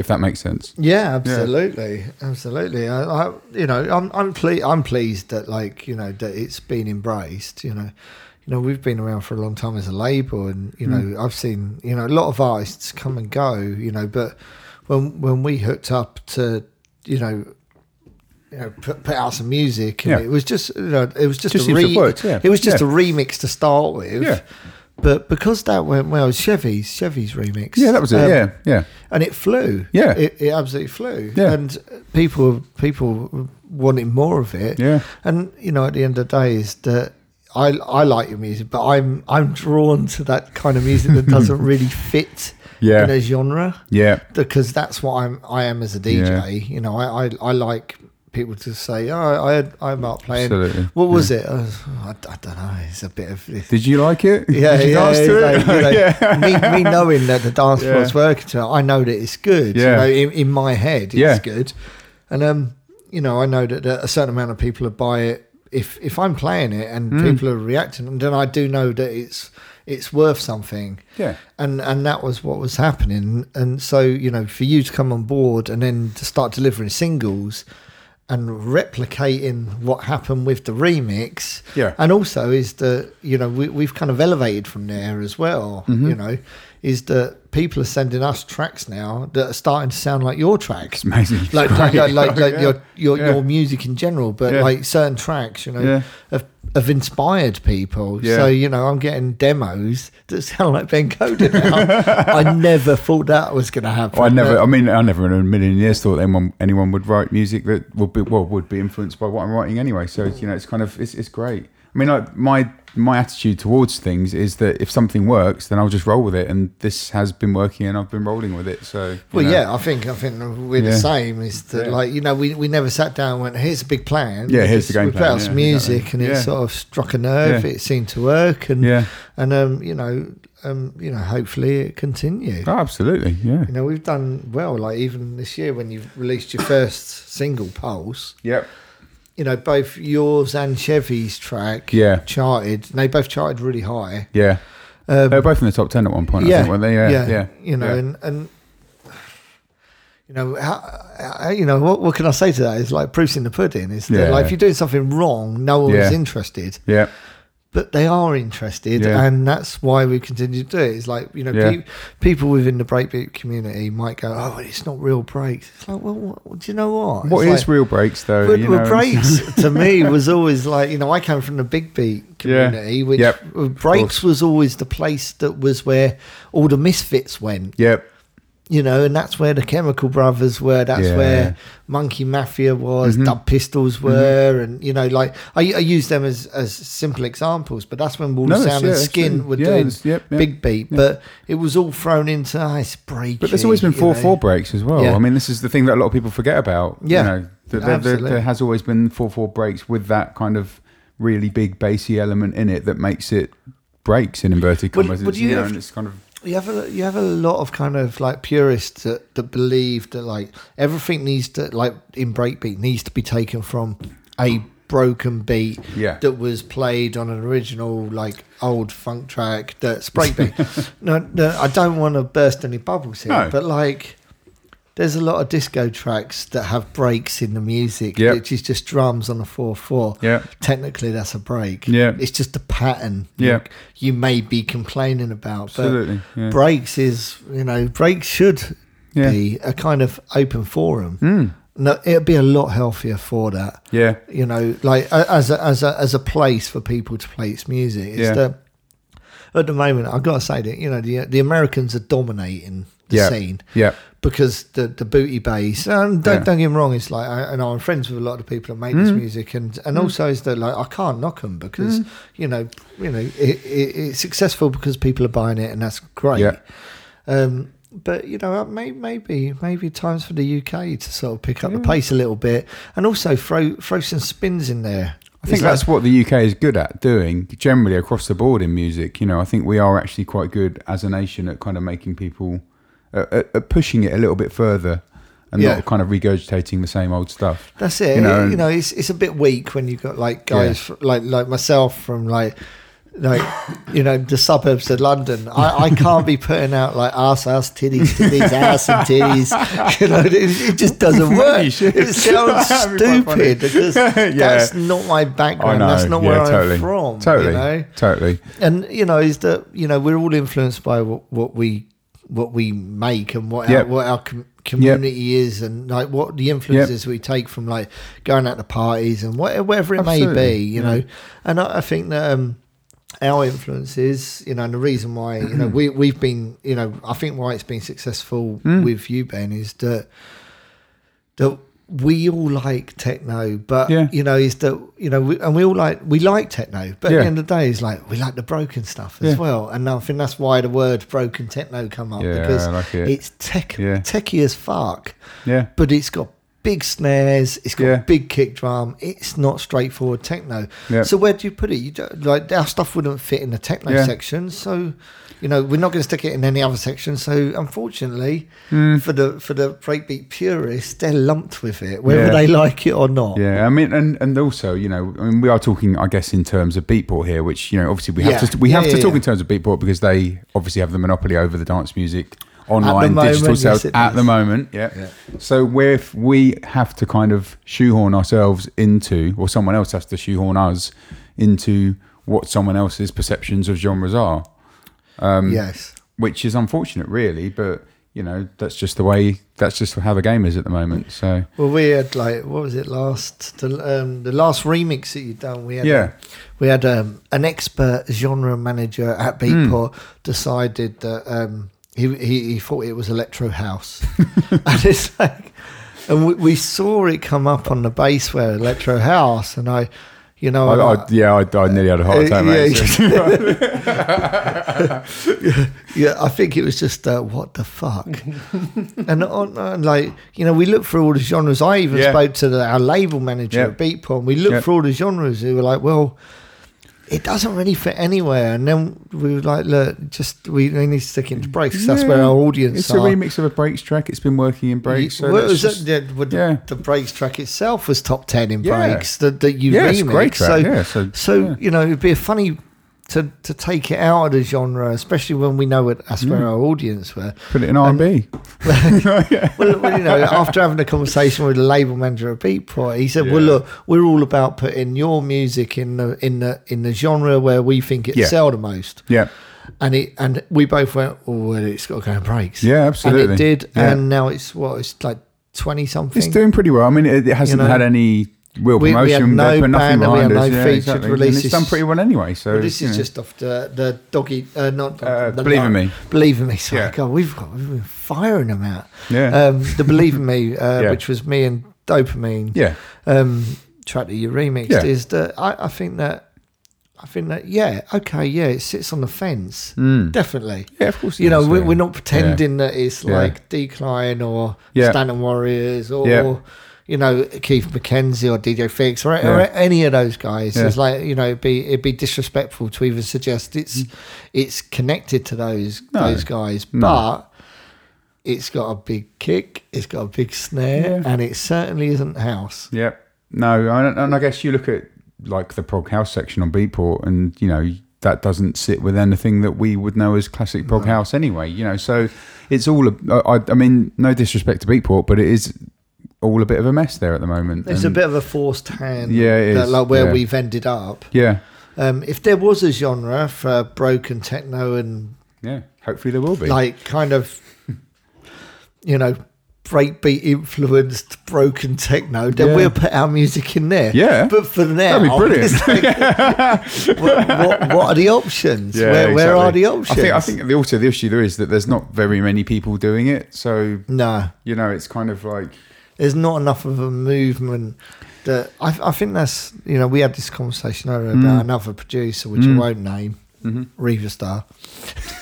[SPEAKER 7] if that makes sense.
[SPEAKER 2] Yeah, absolutely, absolutely. I, I, you know, I'm I'm ple- I'm pleased that like you know that it's been embraced. You know, you know we've been around for a long time as a label, and you know mm. I've seen you know a lot of artists come and go. You know, but when when we hooked up to you know. You know, put, put out some music, and
[SPEAKER 7] Yeah.
[SPEAKER 2] it was just, you know, it was just,
[SPEAKER 7] Just
[SPEAKER 2] a
[SPEAKER 7] have worked, yeah.
[SPEAKER 2] it was just
[SPEAKER 7] Yeah.
[SPEAKER 2] a remix to start with,
[SPEAKER 7] Yeah.
[SPEAKER 2] But because that went well, Chevy's Chevy's remix,
[SPEAKER 7] Yeah, that was it.
[SPEAKER 2] um,
[SPEAKER 7] yeah, yeah.
[SPEAKER 2] and it flew.
[SPEAKER 7] Yeah.
[SPEAKER 2] it, it absolutely flew.
[SPEAKER 7] Yeah.
[SPEAKER 2] and people people wanted more of it.
[SPEAKER 7] Yeah.
[SPEAKER 2] and you know, at the end of the day, is that I I like your music, but I'm I'm drawn to that kind of music that doesn't [LAUGHS] really fit
[SPEAKER 7] Yeah.
[SPEAKER 2] in a genre
[SPEAKER 7] Yeah.
[SPEAKER 2] because that's what I'm I am as a DJ.
[SPEAKER 7] Yeah.
[SPEAKER 2] You know, I, I I like people to say, oh, I had, I'm out playing.
[SPEAKER 7] Absolutely.
[SPEAKER 2] What was it? Uh, I, I don't know. It's a bit of.
[SPEAKER 7] Did you like it?
[SPEAKER 2] Yeah,
[SPEAKER 7] Did you
[SPEAKER 2] yeah,
[SPEAKER 7] dance to it?
[SPEAKER 2] you know, [LAUGHS]
[SPEAKER 7] yeah.
[SPEAKER 2] me, me knowing that the dance
[SPEAKER 7] Yeah.
[SPEAKER 2] floor's working to I know that it's good.
[SPEAKER 7] Yeah.
[SPEAKER 2] You know, in, in my head, it's
[SPEAKER 7] Yeah.
[SPEAKER 2] good. And um, you know, I know that a certain amount of people are buy it if if I'm playing it and
[SPEAKER 7] Mm.
[SPEAKER 2] people are reacting, and then I do know that it's it's worth something.
[SPEAKER 7] Yeah.
[SPEAKER 2] And and that was what was happening. And so you know, for you to come on board and then to start delivering singles. And replicating what happened with the remix,
[SPEAKER 7] Yeah.
[SPEAKER 2] and also is that you know we, we've kind of elevated from there as well
[SPEAKER 7] Mm-hmm.
[SPEAKER 2] you know is that people are sending us tracks now that are starting to sound like your tracks
[SPEAKER 7] amazing.
[SPEAKER 2] like like, like, like, like
[SPEAKER 7] Yeah.
[SPEAKER 2] your your,
[SPEAKER 7] Yeah.
[SPEAKER 2] your music in general but
[SPEAKER 7] Yeah.
[SPEAKER 2] like certain tracks you know
[SPEAKER 7] Yeah.
[SPEAKER 2] have, have inspired people
[SPEAKER 7] Yeah.
[SPEAKER 2] so you know i'm getting demos that sound like ben coda now [LAUGHS] i never thought that was going oh, to happen
[SPEAKER 7] Well, I never. I mean, I never in a million years thought anyone anyone would write music that would be well would be influenced by what I'm writing anyway. So you know, it's kind of it's, it's great. I mean, like my my attitude towards things is that if something works, then I'll just roll with it. And this has been working, and I've been rolling with it. So
[SPEAKER 2] Well,
[SPEAKER 7] know.
[SPEAKER 2] yeah, I think I think we're the same. Is that
[SPEAKER 7] Yeah.
[SPEAKER 2] like you know we, we never sat down and went here's a big plan.
[SPEAKER 7] Yeah,
[SPEAKER 2] We
[SPEAKER 7] here's the game
[SPEAKER 2] We put
[SPEAKER 7] plan,
[SPEAKER 2] out
[SPEAKER 7] yeah,
[SPEAKER 2] some music
[SPEAKER 7] exactly.
[SPEAKER 2] and it sort of struck a nerve.
[SPEAKER 7] Yeah.
[SPEAKER 2] It seemed to work and
[SPEAKER 7] Yeah.
[SPEAKER 2] and um you know um you know hopefully it continue.
[SPEAKER 7] Oh, absolutely. Yeah.
[SPEAKER 2] You know we've done well. Like even this year when you released your first single, Pulse.
[SPEAKER 7] Yep.
[SPEAKER 2] You know both yours and Chevy's track.
[SPEAKER 7] Yeah.
[SPEAKER 2] charted. They both charted really high.
[SPEAKER 7] Yeah.
[SPEAKER 2] Um,
[SPEAKER 7] they were both in the top ten at one point. I think, weren't they? Yeah. Yeah.
[SPEAKER 2] You know,
[SPEAKER 7] Yeah.
[SPEAKER 2] and and you know, how, how, you know, what what can I say to that? It's like proofs in the pudding. Is that
[SPEAKER 7] Yeah.
[SPEAKER 2] like if you're doing something wrong, no one's
[SPEAKER 7] Yeah.
[SPEAKER 2] interested,
[SPEAKER 7] yeah.
[SPEAKER 2] But they are interested,
[SPEAKER 7] Yeah.
[SPEAKER 2] and that's why we continue to do it. It's like you know,
[SPEAKER 7] Yeah.
[SPEAKER 2] pe- people within the breakbeat community might go, "Oh, it's not real breaks." It's like, well, what, do you know what?
[SPEAKER 7] What
[SPEAKER 2] It's
[SPEAKER 7] is
[SPEAKER 2] like,
[SPEAKER 7] real breaks though?
[SPEAKER 2] but,
[SPEAKER 7] you know,
[SPEAKER 2] breaks [LAUGHS] to me was always like you know I came from the big beat
[SPEAKER 7] Yeah.
[SPEAKER 2] community, which
[SPEAKER 7] Yep.
[SPEAKER 2] breaks was always the place that was where all the misfits went
[SPEAKER 7] Yep.
[SPEAKER 2] You know, and that's where the Chemical Brothers were. That's
[SPEAKER 7] Yeah.
[SPEAKER 2] where Monkey Mafia was,
[SPEAKER 7] Mhm.
[SPEAKER 2] Dub Pistols were, and you know, like I, I use them as as simple examples. But that's when Wall
[SPEAKER 7] No,
[SPEAKER 2] Sound
[SPEAKER 7] yeah,
[SPEAKER 2] and
[SPEAKER 7] Skint
[SPEAKER 2] were
[SPEAKER 7] Yeah,
[SPEAKER 2] doing
[SPEAKER 7] yep, yep,
[SPEAKER 2] big beat,
[SPEAKER 7] yeah.
[SPEAKER 2] but it was all thrown into it's breaky.
[SPEAKER 7] But there's always been four
[SPEAKER 2] know.
[SPEAKER 7] four breaks as well. I mean, this is the thing that a lot of people forget about.
[SPEAKER 2] Yeah.
[SPEAKER 7] you know, that there, there,
[SPEAKER 2] Absolutely.
[SPEAKER 7] there has always been four four breaks with that kind of really big bassy element in it that makes it breaks in inverted commas.
[SPEAKER 2] would you
[SPEAKER 7] you know,
[SPEAKER 2] have-
[SPEAKER 7] and it's kind of
[SPEAKER 2] You have a you have a lot of kind of like purists that, that believe that like everything needs to like in breakbeat needs to be taken from a broken beat
[SPEAKER 7] Yeah.
[SPEAKER 2] that was played on an original like old funk track that's breakbeat. [LAUGHS] no, no, I don't want to burst any bubbles here,
[SPEAKER 7] No.
[SPEAKER 2] but like there's a lot of disco tracks that have breaks in the music,
[SPEAKER 7] Yep.
[SPEAKER 2] which is just drums on a four four.
[SPEAKER 7] Yeah.
[SPEAKER 2] Technically, that's a break.
[SPEAKER 7] Yeah.
[SPEAKER 2] it's just a pattern.
[SPEAKER 7] Yeah.
[SPEAKER 2] you, you may be complaining about, but
[SPEAKER 7] Absolutely, yeah.
[SPEAKER 2] breaks is you know breaks should
[SPEAKER 7] Yeah.
[SPEAKER 2] be a kind of open forum.
[SPEAKER 7] Mm.
[SPEAKER 2] No, it'd be a lot healthier for that.
[SPEAKER 7] Yeah.
[SPEAKER 2] You know, like as a, as a as a place for people to play its music. It's
[SPEAKER 7] Yeah.
[SPEAKER 2] that at the moment, I've got to say that you know the the Americans are dominating the
[SPEAKER 7] Yeah.
[SPEAKER 2] scene
[SPEAKER 7] Yeah.
[SPEAKER 2] Because the the booty bass. And don't,
[SPEAKER 7] Yeah.
[SPEAKER 2] don't get me wrong, it's like I, and I'm friends with a lot of people that make this
[SPEAKER 7] Mm.
[SPEAKER 2] music, and and also is that like I can't knock them because you know you know it, it, it's successful because people are buying it, and that's great.
[SPEAKER 7] Yeah.
[SPEAKER 2] Um, but you know, maybe maybe maybe times for the UK to sort of pick up the pace a little bit, and also throw throw some spins in there.
[SPEAKER 7] I think that's what the UK is good at doing generally across the board in music. You know, I think we are actually quite good as a nation at kind of making people, at, at pushing it a little bit further and
[SPEAKER 2] Yeah.
[SPEAKER 7] not kind of regurgitating the same old stuff.
[SPEAKER 2] That's it.
[SPEAKER 7] You know,
[SPEAKER 2] you know, it's it's a bit weak when you've got like guys fr- like like myself from like like you know the suburbs of London. I, I can't be putting out like ass ass titties titties ass and titties. [LAUGHS] You know, it, it just doesn't [LAUGHS] work. It sounds [LAUGHS]
[SPEAKER 7] That'd be quite funny.
[SPEAKER 2] stupid because
[SPEAKER 7] Yeah.
[SPEAKER 2] that's not my background. That's not
[SPEAKER 7] yeah,
[SPEAKER 2] where
[SPEAKER 7] totally.
[SPEAKER 2] I'm from.
[SPEAKER 7] Totally.
[SPEAKER 2] You know?
[SPEAKER 7] Totally.
[SPEAKER 2] and you know is that you know we're all influenced by what, what we what we make and what our, what our com- community is and like what the influences we take from like going out to parties and what, whatever it may be you know? And I, I think that um our influences you know and the reason why you know [CLEARS THROAT] we we've been you know I think why it's been successful
[SPEAKER 7] Mm.
[SPEAKER 2] with you Ben is that that we all like techno, but
[SPEAKER 7] Yeah.
[SPEAKER 2] you know, is that you know, we, and we all like we like techno, but at the end of the day, it's like we like the broken stuff as
[SPEAKER 7] Yeah.
[SPEAKER 2] well, and I think that's why the word broken techno come up
[SPEAKER 7] Yeah,
[SPEAKER 2] because
[SPEAKER 7] like it.
[SPEAKER 2] it's tech
[SPEAKER 7] Yeah.
[SPEAKER 2] techie as fuck,
[SPEAKER 7] Yeah.
[SPEAKER 2] but it's got big snares, it's got
[SPEAKER 7] Yeah.
[SPEAKER 2] big kick drum. It's not straightforward techno.
[SPEAKER 7] Yeah.
[SPEAKER 2] So where do you put it? You don't, like our stuff wouldn't fit in the techno
[SPEAKER 7] Yeah.
[SPEAKER 2] section, so you know we're not going to stick it in any other section. So unfortunately,
[SPEAKER 7] Hmm.
[SPEAKER 2] for the for the breakbeat purists, they're lumped with it, whether
[SPEAKER 7] Yeah.
[SPEAKER 2] they like it or not.
[SPEAKER 7] Yeah, I mean, and, and also, you know, I mean, we are talking, I guess, in terms of Beatport here, which you know, obviously, we have
[SPEAKER 2] Yeah.
[SPEAKER 7] to we
[SPEAKER 2] Yeah,
[SPEAKER 7] have to
[SPEAKER 2] yeah,
[SPEAKER 7] talk
[SPEAKER 2] yeah.
[SPEAKER 7] in terms of Beatport because they obviously have the monopoly over the dance music online
[SPEAKER 2] moment,
[SPEAKER 7] digital
[SPEAKER 2] yes,
[SPEAKER 7] sales
[SPEAKER 2] it
[SPEAKER 7] at
[SPEAKER 2] is.
[SPEAKER 7] the moment. Yeah.
[SPEAKER 2] Yeah.
[SPEAKER 7] So we we have to kind of shoehorn ourselves into, or someone else has to shoehorn us into what someone else's perceptions of genres are, um,
[SPEAKER 2] Yes.
[SPEAKER 7] which is unfortunate, really. But you know, that's just the way. That's just how the game is at the moment. So
[SPEAKER 2] Well, we had like what was it last the um, the last remix that you done? We had
[SPEAKER 7] Yeah.
[SPEAKER 2] we had um, an expert genre manager at
[SPEAKER 7] Hmm.
[SPEAKER 2] Beatport decided that um, he, he he thought it was electro house, [LAUGHS] and it's like, and we, we saw it come up on the base where electro house, and I, you know,
[SPEAKER 7] I, I, yeah, I, I nearly had a heart attack,
[SPEAKER 2] Uh, yeah,
[SPEAKER 7] mate. [LAUGHS]
[SPEAKER 2] yeah, I think it was just uh, what the fuck, [LAUGHS] and on, on like you know we looked for all the genres. I even
[SPEAKER 7] Yeah.
[SPEAKER 2] spoke to the, our label manager
[SPEAKER 7] Yeah.
[SPEAKER 2] at Beatport. We looked
[SPEAKER 7] Yeah.
[SPEAKER 2] through all the genres. We were like, well, it doesn't really fit anywhere. And then we were like, look, just we, we need to stick into breaks. 'cause That's where our audience
[SPEAKER 7] It's
[SPEAKER 2] are.
[SPEAKER 7] a remix of a breaks track. It's been working in breaks. So
[SPEAKER 2] Well, was
[SPEAKER 7] just-
[SPEAKER 2] the,
[SPEAKER 7] yeah.
[SPEAKER 2] the breaks track itself was top ten in
[SPEAKER 7] Yeah.
[SPEAKER 2] breaks. That that you
[SPEAKER 7] Yeah,
[SPEAKER 2] remix.
[SPEAKER 7] it's a great track,
[SPEAKER 2] So,
[SPEAKER 7] yeah, so-
[SPEAKER 2] so
[SPEAKER 7] yeah.
[SPEAKER 2] you know, it'd be a funny to to take it out of the genre, especially when we know it, that's
[SPEAKER 7] Mm.
[SPEAKER 2] where our audience were.
[SPEAKER 7] put it in R and B. [LAUGHS] [LAUGHS]
[SPEAKER 2] well, well, you know, after having a conversation with the label manager at Beatport, he said, "Well, look, we're all about putting your music in the in the in the genre where we think it
[SPEAKER 7] Yeah.
[SPEAKER 2] sell the most."
[SPEAKER 7] Yeah,
[SPEAKER 2] And it and we both went, "Oh, well, it's got to go in breaks."
[SPEAKER 7] Yeah,
[SPEAKER 2] And
[SPEAKER 7] absolutely.
[SPEAKER 2] it did,
[SPEAKER 7] Yeah.
[SPEAKER 2] and now it's what it's like twenty something.
[SPEAKER 7] it's doing pretty well. I mean, it, it hasn't
[SPEAKER 2] You know,
[SPEAKER 7] had any real
[SPEAKER 2] we- we had no
[SPEAKER 7] put nothing
[SPEAKER 2] we
[SPEAKER 7] behind
[SPEAKER 2] had
[SPEAKER 7] us.
[SPEAKER 2] no
[SPEAKER 7] yeah,
[SPEAKER 2] featured
[SPEAKER 7] exactly. And
[SPEAKER 2] releases.
[SPEAKER 7] it's done pretty well anyway. So
[SPEAKER 2] But this is
[SPEAKER 7] know.
[SPEAKER 2] just off the the doggy, uh, not
[SPEAKER 7] Uh,
[SPEAKER 2] the,
[SPEAKER 7] Believe in Me.
[SPEAKER 2] Believe in me. So
[SPEAKER 7] Yeah.
[SPEAKER 2] God, we've got we've been firing them out.
[SPEAKER 7] Yeah.
[SPEAKER 2] Um, the Believe in Me, [LAUGHS] uh,
[SPEAKER 7] Yeah.
[SPEAKER 2] which was me and Dopamine.
[SPEAKER 7] yeah,
[SPEAKER 2] um, track that you remixed
[SPEAKER 7] Yeah.
[SPEAKER 2] is that I, I think that I think that yeah okay yeah it sits on the fence
[SPEAKER 7] Mm.
[SPEAKER 2] definitely
[SPEAKER 7] yeah. Of course, it
[SPEAKER 2] you know we're,
[SPEAKER 7] yeah.
[SPEAKER 2] we're not pretending that it's
[SPEAKER 7] Yeah.
[SPEAKER 2] like Deekline or
[SPEAKER 7] Yeah.
[SPEAKER 2] Stanton Warriors or
[SPEAKER 7] Yeah.
[SPEAKER 2] You know Keith McKenzie or DJ Fixx or, or any of those guys
[SPEAKER 7] Yeah.
[SPEAKER 2] it's like you know it'd be it'd be disrespectful to even suggest it's mm. it's connected to those
[SPEAKER 7] No.
[SPEAKER 2] those guys
[SPEAKER 7] No.
[SPEAKER 2] but it's got a big kick it's got a big snare
[SPEAKER 7] Yeah.
[SPEAKER 2] and it certainly isn't house
[SPEAKER 7] Yeah. No, and, and I guess you look at like the prog house section on Beatport, and you know that doesn't sit with anything that we would know as classic prog house anyway. You know, so it's all. A, I, I mean, no disrespect to Beatport, but it is all a bit of a mess there at the moment.
[SPEAKER 2] It's a bit of a forced hand.
[SPEAKER 7] Yeah, it
[SPEAKER 2] that,
[SPEAKER 7] is,
[SPEAKER 2] like where
[SPEAKER 7] yeah.
[SPEAKER 2] we've ended up.
[SPEAKER 7] Yeah,
[SPEAKER 2] Um, if there was a genre for broken techno and
[SPEAKER 7] yeah. Hopefully there will be.
[SPEAKER 2] like kind of, [LAUGHS] you know, breakbeat influenced broken techno, then
[SPEAKER 7] Yeah.
[SPEAKER 2] we'll put our music in there.
[SPEAKER 7] Yeah.
[SPEAKER 2] But for now,
[SPEAKER 7] That'd be brilliant.
[SPEAKER 2] like, [LAUGHS] what, what, what are the options? where, where are the options?
[SPEAKER 7] I think I think the, also the issue there is that there's not very many people doing it. So
[SPEAKER 2] no,
[SPEAKER 7] you know, it's kind of like
[SPEAKER 2] there's not enough of a movement. That I, I think that's you know we had this conversation earlier about mm. another producer which I mm. won't name, mm-hmm. Reva Star.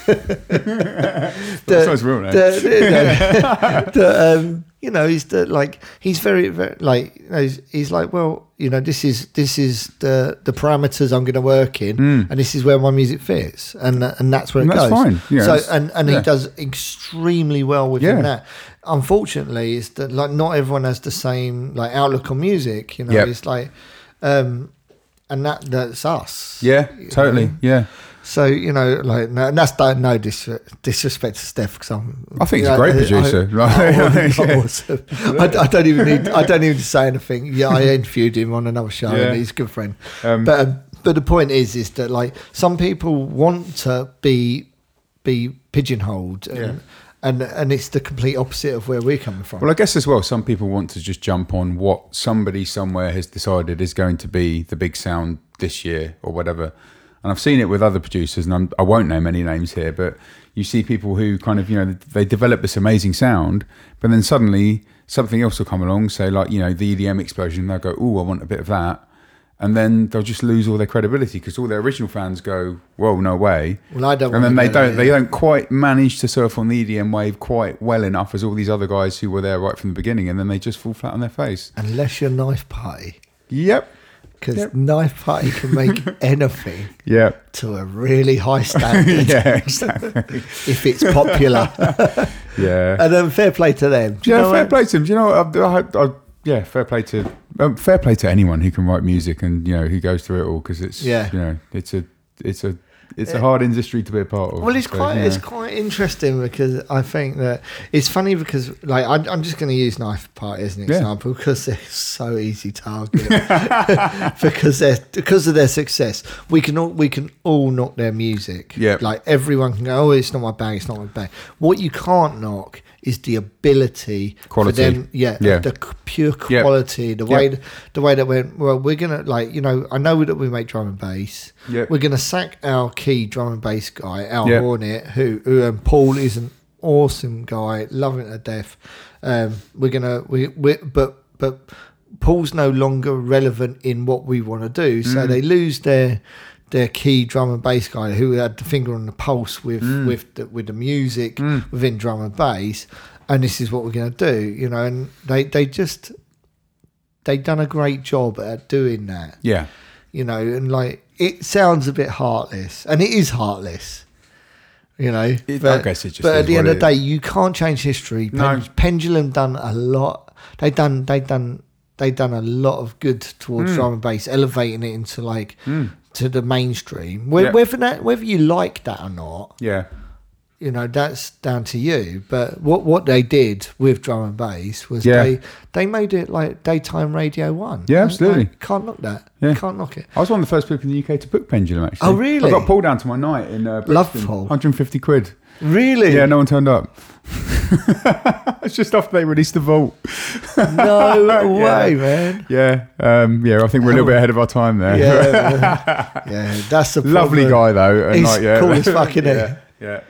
[SPEAKER 7] that's not his real name.
[SPEAKER 2] the, the, the, um, you know, he's the like he's very, very like you know, he's, he's like, well, you know, this is this is the the parameters I'm going to work in, mm. and this is where my music fits, and and that's where.
[SPEAKER 7] And
[SPEAKER 2] it
[SPEAKER 7] that's
[SPEAKER 2] goes.
[SPEAKER 7] fine. Yeah,
[SPEAKER 2] so and and
[SPEAKER 7] yeah.
[SPEAKER 2] he does extremely well within
[SPEAKER 7] Yeah.
[SPEAKER 2] that. Unfortunately, is that like not everyone has the same like outlook on music. You know,
[SPEAKER 7] Yep.
[SPEAKER 2] it's like, um, and that that's us.
[SPEAKER 7] yeah, totally.
[SPEAKER 2] know.
[SPEAKER 7] Yeah,
[SPEAKER 2] So you know, like, no, and that's no, no dis- disrespect to Steph because I'm.
[SPEAKER 7] I think he's
[SPEAKER 2] you
[SPEAKER 7] a great
[SPEAKER 2] I-
[SPEAKER 7] producer. [LAUGHS] [LAUGHS]
[SPEAKER 2] I,
[SPEAKER 7] Like,
[SPEAKER 2] I. I, don't even need. I don't even need to say anything. Yeah, I interviewed him on another show,
[SPEAKER 7] Yeah.
[SPEAKER 2] and he's a good friend.
[SPEAKER 7] Um,
[SPEAKER 2] but um, but the point is, is that like some people want to be be pigeonholed, and
[SPEAKER 7] Yeah.
[SPEAKER 2] And, and it's the complete opposite of where we're coming from.
[SPEAKER 7] Well, I guess as well, some people want to just jump on what somebody somewhere has decided is going to be the big sound this year or whatever. And I've seen it with other producers, and I'm, I won't name any names here, but you see people who kind of, you know, they develop this amazing sound, but then suddenly something else will come along, say, like, you know, the EDM explosion, they'll go, oh, I want a bit of that. And then they'll just lose all their credibility because all their original fans go, "Well, no way!"
[SPEAKER 2] Well, I don't
[SPEAKER 7] And then they don't. They don't quite manage to surf on the EDM wave quite well enough as all these other guys who were there right from the beginning, and then they just fall flat on their face.
[SPEAKER 2] Unless you're knife party,
[SPEAKER 7] Yep.
[SPEAKER 2] because
[SPEAKER 7] Yep.
[SPEAKER 2] knife party can make [LAUGHS] anything
[SPEAKER 7] Yep.
[SPEAKER 2] to a really high standard [LAUGHS]
[SPEAKER 7] yeah. [LAUGHS] Exactly.
[SPEAKER 2] if it's popular.
[SPEAKER 7] Yeah.
[SPEAKER 2] and then fair play to them. Do you
[SPEAKER 7] yeah.
[SPEAKER 2] know
[SPEAKER 7] Fair
[SPEAKER 2] what?
[SPEAKER 7] play to them. Do you know? what? I, I, I, yeah. Fair play to. Um, fair play to anyone who can write music and you know who goes through it all because it's
[SPEAKER 2] Yeah.
[SPEAKER 7] you know it's a it's a it's a hard industry to be a part of.
[SPEAKER 2] Well, it's
[SPEAKER 7] So,
[SPEAKER 2] quite
[SPEAKER 7] yeah.
[SPEAKER 2] it's quite interesting because I think that it's funny because like I, I'm just going to use Knife Party as an
[SPEAKER 7] Yeah.
[SPEAKER 2] example because they're so easy target [LAUGHS] because they're because of their success. We can all we can all knock their music.
[SPEAKER 7] Yep.
[SPEAKER 2] like everyone can go. Oh, it's not my bag. It's not my bag. What you can't knock is the ability
[SPEAKER 7] Quality.
[SPEAKER 2] for them. Yeah,
[SPEAKER 7] Yeah.
[SPEAKER 2] the pure
[SPEAKER 7] Yep.
[SPEAKER 2] quality. The
[SPEAKER 7] Yep.
[SPEAKER 2] way the way that went. Well, we're gonna like you know I know that we make drum and bass.
[SPEAKER 7] Yep.
[SPEAKER 2] We're gonna sack our key drum and bass guy, El
[SPEAKER 7] Yep.
[SPEAKER 2] Hornet, who, who um, Paul is an awesome guy, loving to death. Um, we're gonna we, we but but Paul's no longer relevant in what we want to do, so
[SPEAKER 7] Mm.
[SPEAKER 2] they lose their their key drum and bass guy who had the finger on the pulse with
[SPEAKER 7] Mm.
[SPEAKER 2] with the, with the music within drum and bass, and this is what we're gonna do, you know. And they they just they've done a great job at doing that
[SPEAKER 7] yeah.
[SPEAKER 2] you know, and like it sounds a bit heartless, and it is heartless, you know.
[SPEAKER 7] It-
[SPEAKER 2] but,
[SPEAKER 7] I guess it just
[SPEAKER 2] but at the end of the day, you can't change history.
[SPEAKER 7] No.
[SPEAKER 2] Pendulum done a lot. They done they done they done a lot of good towards hmm. drum and bass, elevating it into like hmm. to the mainstream. Whe-
[SPEAKER 7] Yeah.
[SPEAKER 2] Whether that whether you like that or not,
[SPEAKER 7] Yeah.
[SPEAKER 2] You know that's down to you. But what what they did with drum and bass was
[SPEAKER 7] Yeah.
[SPEAKER 2] they they made it like daytime radio one.
[SPEAKER 7] Yeah, absolutely.
[SPEAKER 2] Like, can't knock that.
[SPEAKER 7] Yeah.
[SPEAKER 2] Can't knock it.
[SPEAKER 7] I was one of the first people in the UK to book Pendulum. Actually.
[SPEAKER 2] Oh, really?
[SPEAKER 7] I got pulled down to my night in uh, Brixton.
[SPEAKER 2] Loveful.
[SPEAKER 7] 150 quid.
[SPEAKER 2] Really?
[SPEAKER 7] Yeah, no one turned up. [LAUGHS] it's just after they released the vault.
[SPEAKER 2] No [LAUGHS]
[SPEAKER 7] Yeah.
[SPEAKER 2] way, man.
[SPEAKER 7] Yeah, um, yeah. I think we're a little bit ahead of our time there.
[SPEAKER 2] Yeah, [LAUGHS] yeah. That's the
[SPEAKER 7] Lovely guy though. and
[SPEAKER 2] He's
[SPEAKER 7] like, yeah.
[SPEAKER 2] cool as fuck, isn't he?
[SPEAKER 7] yeah,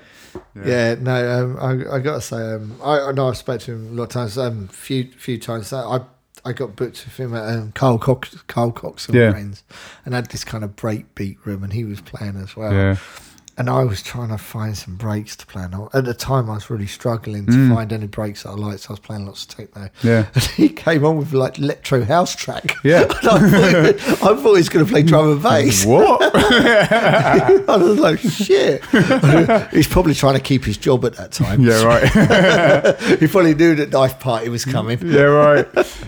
[SPEAKER 7] yeah.
[SPEAKER 2] Yeah, no, um, I, I got to say, um, I, I know I've spoken to him a lot of times, um, few few times. I I got booked with him at um, Carl Cox, Carl Cox and
[SPEAKER 7] Yeah.
[SPEAKER 2] Friends, and had this kind of break beat room, and he was playing as well.
[SPEAKER 7] Yeah.
[SPEAKER 2] And I was trying to find some breaks to play. And at the time, I was really struggling to
[SPEAKER 7] Mm.
[SPEAKER 2] find any breaks that I liked. So I was playing lots of techno.
[SPEAKER 7] Yeah. [LAUGHS]
[SPEAKER 2] And he came on with like electro house track.
[SPEAKER 7] Yeah. [LAUGHS]
[SPEAKER 2] I thought, I thought he was going to play drum and bass.
[SPEAKER 7] What? [LAUGHS]
[SPEAKER 2] I was like, shit. He's probably trying to keep his job at that time.
[SPEAKER 7] yeah, right.
[SPEAKER 2] he probably knew that Knife Party was coming.
[SPEAKER 7] yeah, right.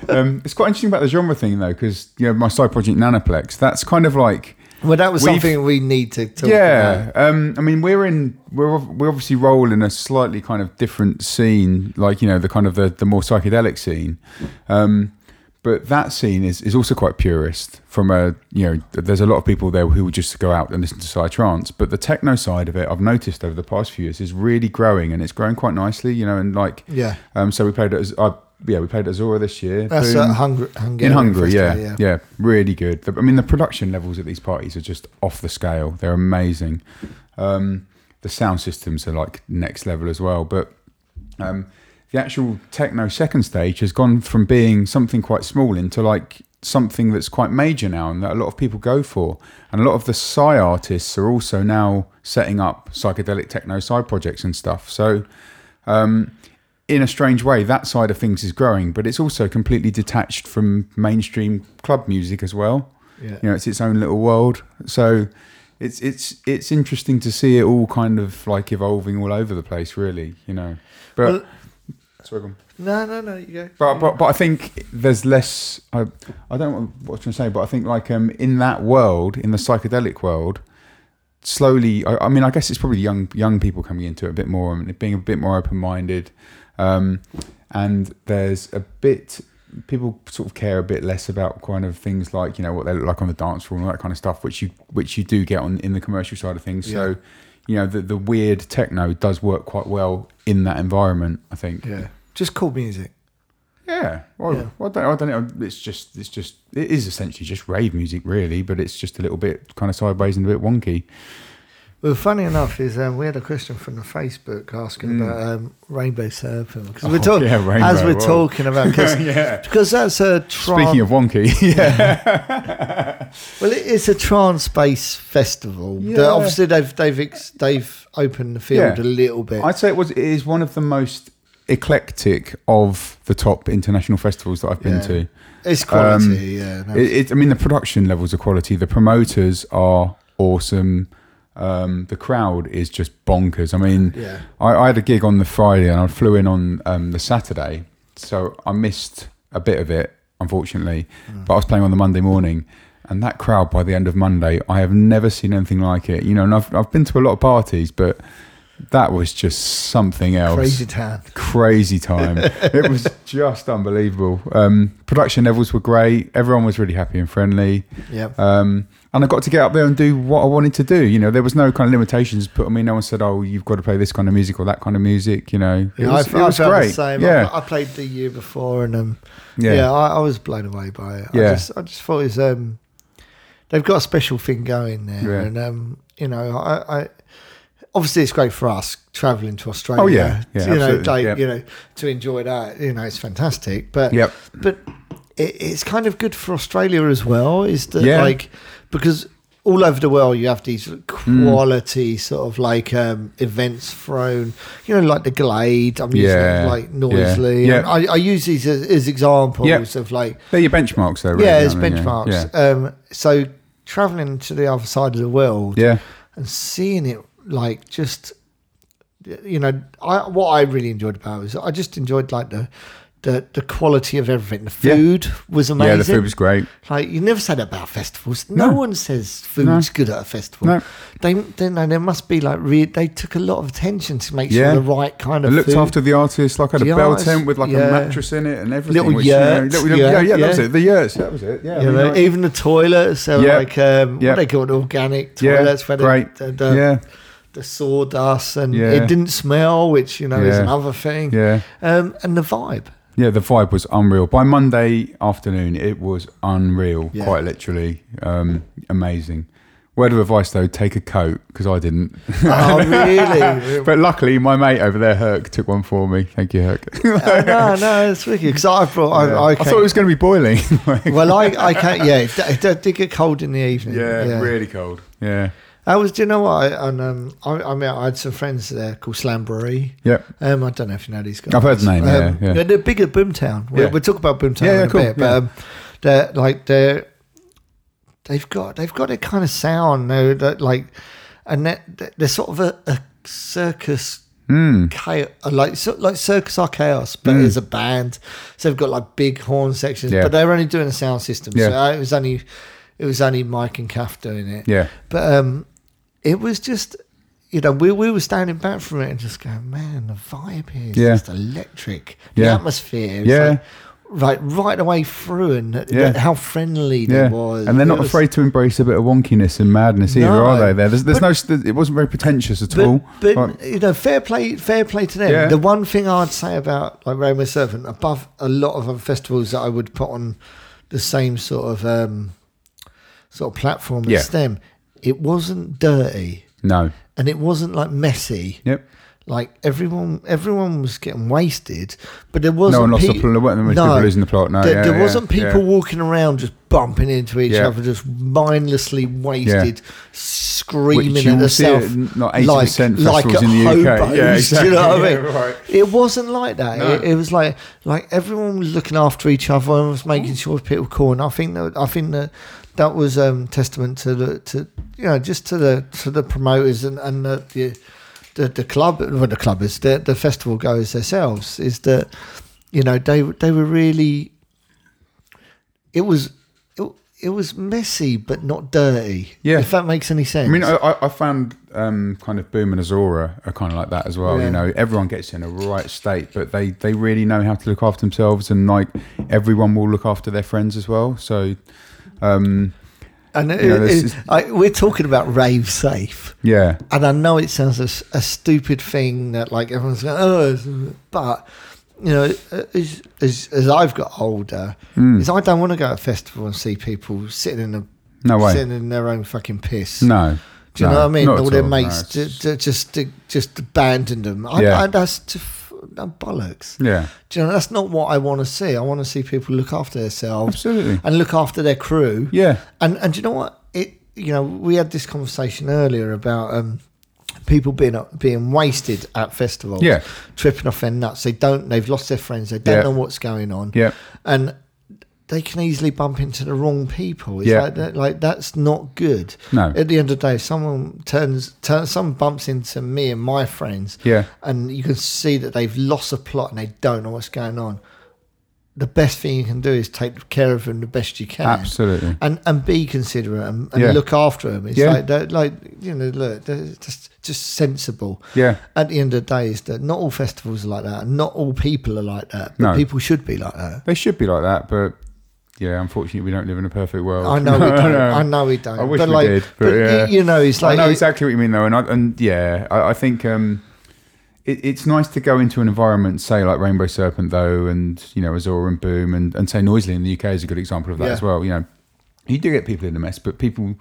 [SPEAKER 7] Um, it's quite interesting about the genre thing though, because you know my side project Nanoplex. That's kind of like
[SPEAKER 2] Well, that was
[SPEAKER 7] We've-
[SPEAKER 2] something we need to talk
[SPEAKER 7] yeah.
[SPEAKER 2] about.
[SPEAKER 7] Um, I mean, we're in we're we obviously roll in a slightly kind of different scene, like you know the kind of the the more psychedelic scene. Um, but that scene is, is also quite purist. From a you know, there's a lot of people there who would just go out and listen to psytrance, but the techno side of it, I've noticed over the past few years, is really growing, and it's growing quite nicely. You know, and like
[SPEAKER 2] Yeah.
[SPEAKER 7] um, so we played at I, yeah, we played at Ozora this year.
[SPEAKER 2] That's
[SPEAKER 7] Boom.
[SPEAKER 2] uh, Hungary, Hungary.
[SPEAKER 7] in Hungary, yeah, yeah, really good. The- I mean, the production levels at these parties are just off the scale. They're amazing. Um, the sound systems are like next level as well. But um, the actual techno second stage has gone from being something quite small into like something that's quite major now, and that a lot of people go for. And a lot of the Psy artists are also now setting up psychedelic techno side projects and stuff. So um, in a strange way, that side of things is growing, but it's also completely detached from mainstream club music as well.
[SPEAKER 2] Yeah.
[SPEAKER 7] You know, it's its own little world. So it's it's it's interesting to see it all kind of like evolving all over the place, really. You know, but
[SPEAKER 2] Well-
[SPEAKER 7] sorry.
[SPEAKER 2] No, no, no. You go.
[SPEAKER 7] But, but but I think there's less. I I don't know what I was trying to say, but I think like um in that world, in the psychedelic world, slowly. I, I mean, I guess it's probably young young people coming into it a bit more and being a bit more open minded, um, and there's a bit. People sort of care a bit less about kind of things like you know what they look like on the dance floor and all that kind of stuff, which you which you do get on in the commercial side of things. So, you know, the the weird techno does work quite well in that environment. I think.
[SPEAKER 2] Yeah. Just cool music.
[SPEAKER 7] Yeah. Well,
[SPEAKER 2] Yeah.
[SPEAKER 7] well, I, don't, I don't know. It's just, it's just, it is essentially just rave music, really, but it's just a little bit kind of sideways and a bit wonky.
[SPEAKER 2] Well, funny enough is um, we had a question from the Facebook asking about um, Rainbow Serpent because we're
[SPEAKER 7] Mm. Oh,
[SPEAKER 2] talking
[SPEAKER 7] yeah, rainbow,
[SPEAKER 2] as we're
[SPEAKER 7] wow.
[SPEAKER 2] talking about [LAUGHS] cause,
[SPEAKER 7] Yeah.
[SPEAKER 2] because that's a tran-
[SPEAKER 7] Speaking of wonky, [LAUGHS] yeah, [LAUGHS]
[SPEAKER 2] well, it- it's a trance based festival.
[SPEAKER 7] Yeah.
[SPEAKER 2] obviously they've they've ex- they've opened the field
[SPEAKER 7] Yeah.
[SPEAKER 2] a little bit.
[SPEAKER 7] I'd say it was, it is one of the most eclectic of the top international festivals that I've been to.
[SPEAKER 2] it's quality,
[SPEAKER 7] Um,
[SPEAKER 2] yeah. no,
[SPEAKER 7] It, it, I mean, the production levels are quality. The promoters are awesome. Um, the crowd is just bonkers. I mean,
[SPEAKER 2] Yeah.
[SPEAKER 7] I, I had a gig on the Friday and I flew in on um, the Saturday, so I missed a bit of it, unfortunately.
[SPEAKER 2] Mm.
[SPEAKER 7] But I was playing on the Monday morning, and that crowd by the end of Monday, I have never seen anything like it. You know, and I've I've been to a lot of parties, but that was just something else
[SPEAKER 2] crazy time.
[SPEAKER 7] crazy time. [LAUGHS] it was just unbelievable. Um, production levels were great. Everyone was really happy and friendly.
[SPEAKER 2] Yeah.
[SPEAKER 7] Um, and I got to get up there and do what I wanted to do. You know, there was no kind of limitations put on me. No one said, "Oh, you've got to play this kind of music or that kind of music." You know, it
[SPEAKER 2] Yeah,
[SPEAKER 7] was,
[SPEAKER 2] I,
[SPEAKER 7] it
[SPEAKER 2] I
[SPEAKER 7] was great.
[SPEAKER 2] the same.
[SPEAKER 7] Yeah,
[SPEAKER 2] I, I played the year before, and um,
[SPEAKER 7] yeah,
[SPEAKER 2] yeah, I, I was blown away by it.
[SPEAKER 7] Yeah.
[SPEAKER 2] I just, I just thought it was, um, they've got a special thing going there,
[SPEAKER 7] Yeah.
[SPEAKER 2] and um, you know, I, I obviously it's great for us traveling to Australia.
[SPEAKER 7] Oh, yeah. Yeah,
[SPEAKER 2] you know, like,
[SPEAKER 7] Yep.
[SPEAKER 2] you know, to enjoy that. You know, it's fantastic. But
[SPEAKER 7] Yep.
[SPEAKER 2] but it, it's kind of good for Australia as well. Is that
[SPEAKER 7] Yeah.
[SPEAKER 2] like because all over the world you have these
[SPEAKER 7] Mm.
[SPEAKER 2] quality sort of like um, events thrown. You know, like the Glade. I'm using
[SPEAKER 7] Yeah.
[SPEAKER 2] it like noisily.
[SPEAKER 7] Yeah.
[SPEAKER 2] And I, I use these as, as examples
[SPEAKER 7] Yep.
[SPEAKER 2] of like
[SPEAKER 7] they're your benchmarks, though. Really,
[SPEAKER 2] yeah, it's benchmarks.
[SPEAKER 7] Yeah,
[SPEAKER 2] Um, so traveling to the other side of the world
[SPEAKER 7] yeah,
[SPEAKER 2] and seeing it like just you know I, what I really enjoyed about it was I just enjoyed like the the, the quality of everything. The
[SPEAKER 7] Yeah.
[SPEAKER 2] food was amazing. yeah.
[SPEAKER 7] The food was great.
[SPEAKER 2] Like you never say that about festivals. No,
[SPEAKER 7] No.
[SPEAKER 2] one says food's good at a festival.
[SPEAKER 7] No.
[SPEAKER 2] They, they no, there must be like re- they took a lot of attention to make
[SPEAKER 7] Yeah.
[SPEAKER 2] sure the right kind of
[SPEAKER 7] looked
[SPEAKER 2] food.
[SPEAKER 7] after the artist, like had
[SPEAKER 2] The
[SPEAKER 7] a bell
[SPEAKER 2] artist,
[SPEAKER 7] tent with like
[SPEAKER 2] yeah.
[SPEAKER 7] a mattress in it and everything.
[SPEAKER 2] Little
[SPEAKER 7] which, you know, little-
[SPEAKER 2] yeah,
[SPEAKER 7] yeah, yeah, that was it. The yurts, that was it. Yeah, I
[SPEAKER 2] you
[SPEAKER 7] mean,
[SPEAKER 2] know,
[SPEAKER 7] like-
[SPEAKER 2] even the toilets, so
[SPEAKER 7] Yeah.
[SPEAKER 2] like um,
[SPEAKER 7] Yeah.
[SPEAKER 2] what they call it, organic
[SPEAKER 7] yeah,
[SPEAKER 2] toilets, where
[SPEAKER 7] great. yeah,
[SPEAKER 2] the sawdust and
[SPEAKER 7] Yeah.
[SPEAKER 2] it didn't smell, which you know is another thing.
[SPEAKER 7] yeah.
[SPEAKER 2] Um, and the vibe.
[SPEAKER 7] Yeah, the vibe was unreal. By Monday afternoon, it was unreal,
[SPEAKER 2] Yeah.
[SPEAKER 7] quite literally. Um, amazing. Word of advice though, take a coat because I didn't.
[SPEAKER 2] Oh, really? [LAUGHS]
[SPEAKER 7] but luckily, my mate over there, Herc, took one for me. Thank you, Herc.
[SPEAKER 2] Uh, no, no, it's wicked because I brought. I, I,
[SPEAKER 7] I thought it was going to be boiling. [LAUGHS]
[SPEAKER 2] well, I, I can't. Yeah, it, it, it did get cold in the evening.
[SPEAKER 7] yeah, really cold. Yeah,
[SPEAKER 2] I was. Do you know what? I, and um, I, I mean, I had some friends there called Slamboree.
[SPEAKER 7] yep.
[SPEAKER 2] Um, I don't know if you know these guys.
[SPEAKER 7] I've heard the name, yeah, yeah.
[SPEAKER 2] They're, they're Boomtown. We'll,
[SPEAKER 7] Yeah.
[SPEAKER 2] we'll talk about Boomtown
[SPEAKER 7] Yeah,
[SPEAKER 2] in a
[SPEAKER 7] cool,
[SPEAKER 2] bit,
[SPEAKER 7] yeah.
[SPEAKER 2] but um, they're like they're they've got they've got a kind of sound though that like, and they're, they're sort of a, a circus. Chaos, like so, like circus are chaos, but as a band, so they've got like big horn sections.
[SPEAKER 7] Yeah.
[SPEAKER 2] but they're only doing a sound system.
[SPEAKER 7] Yeah.
[SPEAKER 2] uh, it was only it was only Mike and Kath doing it.
[SPEAKER 7] Yeah.
[SPEAKER 2] But um, it was just, you know, we, we were standing back from it and just going, man, the vibe here is
[SPEAKER 7] Yeah.
[SPEAKER 2] just electric. The
[SPEAKER 7] Yeah.
[SPEAKER 2] atmosphere.
[SPEAKER 7] Yeah.
[SPEAKER 2] Like, right right away through, and th-
[SPEAKER 7] Yeah.
[SPEAKER 2] how friendly
[SPEAKER 7] Yeah,
[SPEAKER 2] they was.
[SPEAKER 7] and they're not
[SPEAKER 2] was-
[SPEAKER 7] afraid to embrace a bit of wonkiness and madness either,
[SPEAKER 2] No.
[SPEAKER 7] are they? There, there's, there's no. It wasn't very pretentious at all.
[SPEAKER 2] But, but
[SPEAKER 7] Like-
[SPEAKER 2] you know, fair play, fair play to them.
[SPEAKER 7] Yeah.
[SPEAKER 2] The one thing I'd say about like Rainbow Serpent, above a lot of other festivals that I would put on the same sort of um, sort of platform as them, it wasn't dirty
[SPEAKER 7] no.
[SPEAKER 2] and it wasn't like messy.
[SPEAKER 7] Yep.
[SPEAKER 2] Like everyone, everyone was getting wasted, but there wasn't.
[SPEAKER 7] No one lost
[SPEAKER 2] pe-
[SPEAKER 7] the plot. There weren't many people losing the plot. No,
[SPEAKER 2] there,
[SPEAKER 7] yeah,
[SPEAKER 2] there
[SPEAKER 7] yeah,
[SPEAKER 2] wasn't people
[SPEAKER 7] yeah.
[SPEAKER 2] walking around just bumping into each other, just mindlessly wasted, screaming
[SPEAKER 7] Which you
[SPEAKER 2] at themselves
[SPEAKER 7] 80% festivals in the UK.
[SPEAKER 2] hobos,
[SPEAKER 7] Yeah, [LAUGHS]
[SPEAKER 2] Do you know what I mean? [LAUGHS]
[SPEAKER 7] Right.
[SPEAKER 2] It wasn't like that.
[SPEAKER 7] No.
[SPEAKER 2] It, it was like like everyone was looking after each other and was making mm. sure people were cool. And I think that I think that that was um, testament to the to you know just to the to the promoters and and the. the the, the club, well, the clubbers, the, the festival goers themselves, is that you know they they were really. It was it, it was messy but not dirty.
[SPEAKER 7] Yeah.
[SPEAKER 2] if that makes any sense.
[SPEAKER 7] I mean, I, I- I found um, kind of Boom and Ozora are kind of like that as well.
[SPEAKER 2] Yeah.
[SPEAKER 7] You know, everyone gets in a right state, but they, they really know how to look after themselves, and like everyone will look after their friends as well. So, um,
[SPEAKER 2] and it,
[SPEAKER 7] you know,
[SPEAKER 2] it- I, we're talking about rave safe.
[SPEAKER 7] yeah,
[SPEAKER 2] And I know it sounds a stupid thing that like everyone's going, oh, but you know, as, as, as I've got older,
[SPEAKER 7] Hmm.
[SPEAKER 2] is I don't want to go to a festival and see people sitting in a
[SPEAKER 7] No way.
[SPEAKER 2] sitting in their own fucking piss.
[SPEAKER 7] no.
[SPEAKER 2] Do you
[SPEAKER 7] no,
[SPEAKER 2] know what I mean? All their
[SPEAKER 7] all.
[SPEAKER 2] Mates ju-
[SPEAKER 7] just-
[SPEAKER 2] just just abandon them. I,
[SPEAKER 7] Yeah.
[SPEAKER 2] I, that's no, bollocks.
[SPEAKER 7] yeah,
[SPEAKER 2] Do you know that's not what I want to see. I want to see people look after themselves
[SPEAKER 7] absolutely.
[SPEAKER 2] and look after their crew.
[SPEAKER 7] Yeah,
[SPEAKER 2] And and do you know what? It you know we had this conversation earlier about um, people being being wasted at festivals.
[SPEAKER 7] Yeah.
[SPEAKER 2] tripping off their nuts. They don't. They've lost their friends. They don't
[SPEAKER 7] Yeah.
[SPEAKER 2] know what's going on.
[SPEAKER 7] yeah,
[SPEAKER 2] and they can easily bump into the wrong people. It's
[SPEAKER 7] Yeah.
[SPEAKER 2] like that, like that's not good.
[SPEAKER 7] No.
[SPEAKER 2] At the end of the day, if someone turns, turns, someone bumps into me and my friends.
[SPEAKER 7] Yeah.
[SPEAKER 2] and you can see that they've lost a plot and they don't know what's going on. The best thing you can do is take care of them the best you can.
[SPEAKER 7] absolutely.
[SPEAKER 2] And and be considerate and, and
[SPEAKER 7] Yeah.
[SPEAKER 2] look after them. It's
[SPEAKER 7] Yeah.
[SPEAKER 2] like they're like you know, look, just just sensible.
[SPEAKER 7] Yeah,
[SPEAKER 2] At the end of the day, is that not all festivals are like that, and not all people are like that. But
[SPEAKER 7] No.
[SPEAKER 2] people should be like that.
[SPEAKER 7] they should be like that, but yeah, unfortunately, we don't live in a perfect world.
[SPEAKER 2] I know we [LAUGHS] don't.
[SPEAKER 7] No.
[SPEAKER 2] I know we don't.
[SPEAKER 7] I wish
[SPEAKER 2] but
[SPEAKER 7] we
[SPEAKER 2] like,
[SPEAKER 7] did, but
[SPEAKER 2] but
[SPEAKER 7] yeah.
[SPEAKER 2] you, know, it's like
[SPEAKER 7] I know exactly what you mean, though, and I, and yeah, I, I think um, it, it's nice to go into an environment, say like Rainbow Serpent, though, and you know Ozora and Boom, and, and say Noisily in the UK is a good example of that
[SPEAKER 2] Yeah.
[SPEAKER 7] as well. You know, you do get people in the mess, but people,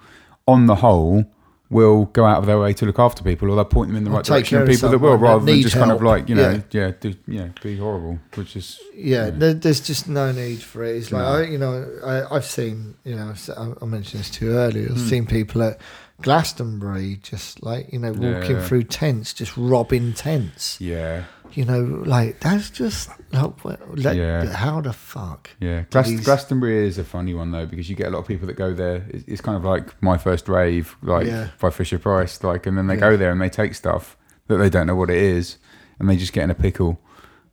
[SPEAKER 7] on the whole, will go out of their way to look after people, or they'll point them in the
[SPEAKER 2] Or
[SPEAKER 7] right direction.
[SPEAKER 2] of
[SPEAKER 7] people that will,
[SPEAKER 2] someone that
[SPEAKER 7] rather than just kind of like you know,
[SPEAKER 2] Yeah.
[SPEAKER 7] yeah, do yeah, be horrible, which is
[SPEAKER 2] yeah, There, there's just no need for it. It's like
[SPEAKER 7] No.
[SPEAKER 2] I, you know, I, I've seen, you know, I, mentioned this too earlier. I've hmm. seen people at Glastonbury just like you know walking
[SPEAKER 7] Yeah.
[SPEAKER 2] through tents, just robbing tents.
[SPEAKER 7] yeah,
[SPEAKER 2] You know, like that's just like,
[SPEAKER 7] Yeah.
[SPEAKER 2] how the fuck?
[SPEAKER 7] Yeah, Glas-
[SPEAKER 2] these-
[SPEAKER 7] Glastonbury is a funny one though because you get a lot of people that go there. It's, it's kind of like my first rave, like
[SPEAKER 2] Yeah.
[SPEAKER 7] by Fisher Price, like, and then they
[SPEAKER 2] Yeah.
[SPEAKER 7] go there and they take stuff that they don't know what it is, and they just get in a pickle.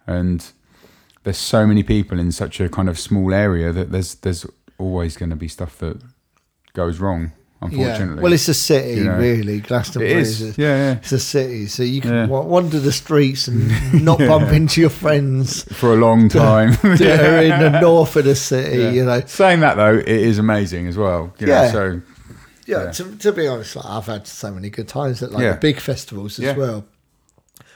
[SPEAKER 7] And there's so many people in such a kind of small area that there's there's always going to be stuff that goes wrong. Unfortunately,
[SPEAKER 2] Yeah. Well, it's a city,
[SPEAKER 7] You know.
[SPEAKER 2] really.
[SPEAKER 7] it
[SPEAKER 2] Glastonbury
[SPEAKER 7] is.
[SPEAKER 2] is. a,
[SPEAKER 7] yeah, yeah.
[SPEAKER 2] It's a city, so you can
[SPEAKER 7] Yeah.
[SPEAKER 2] wander the streets and [LAUGHS] not bump into your friends
[SPEAKER 7] For a long [LAUGHS] time.
[SPEAKER 2] that [LAUGHS] are in the north of the city.
[SPEAKER 7] Yeah.
[SPEAKER 2] You know,
[SPEAKER 7] Saying that though, it is amazing as well. You know,
[SPEAKER 2] Yeah.
[SPEAKER 7] so
[SPEAKER 2] yeah.
[SPEAKER 7] Yeah.
[SPEAKER 2] To, to be honest, like, I've had so many good times at like
[SPEAKER 7] Yeah.
[SPEAKER 2] the big festivals as
[SPEAKER 7] Yeah.
[SPEAKER 2] well.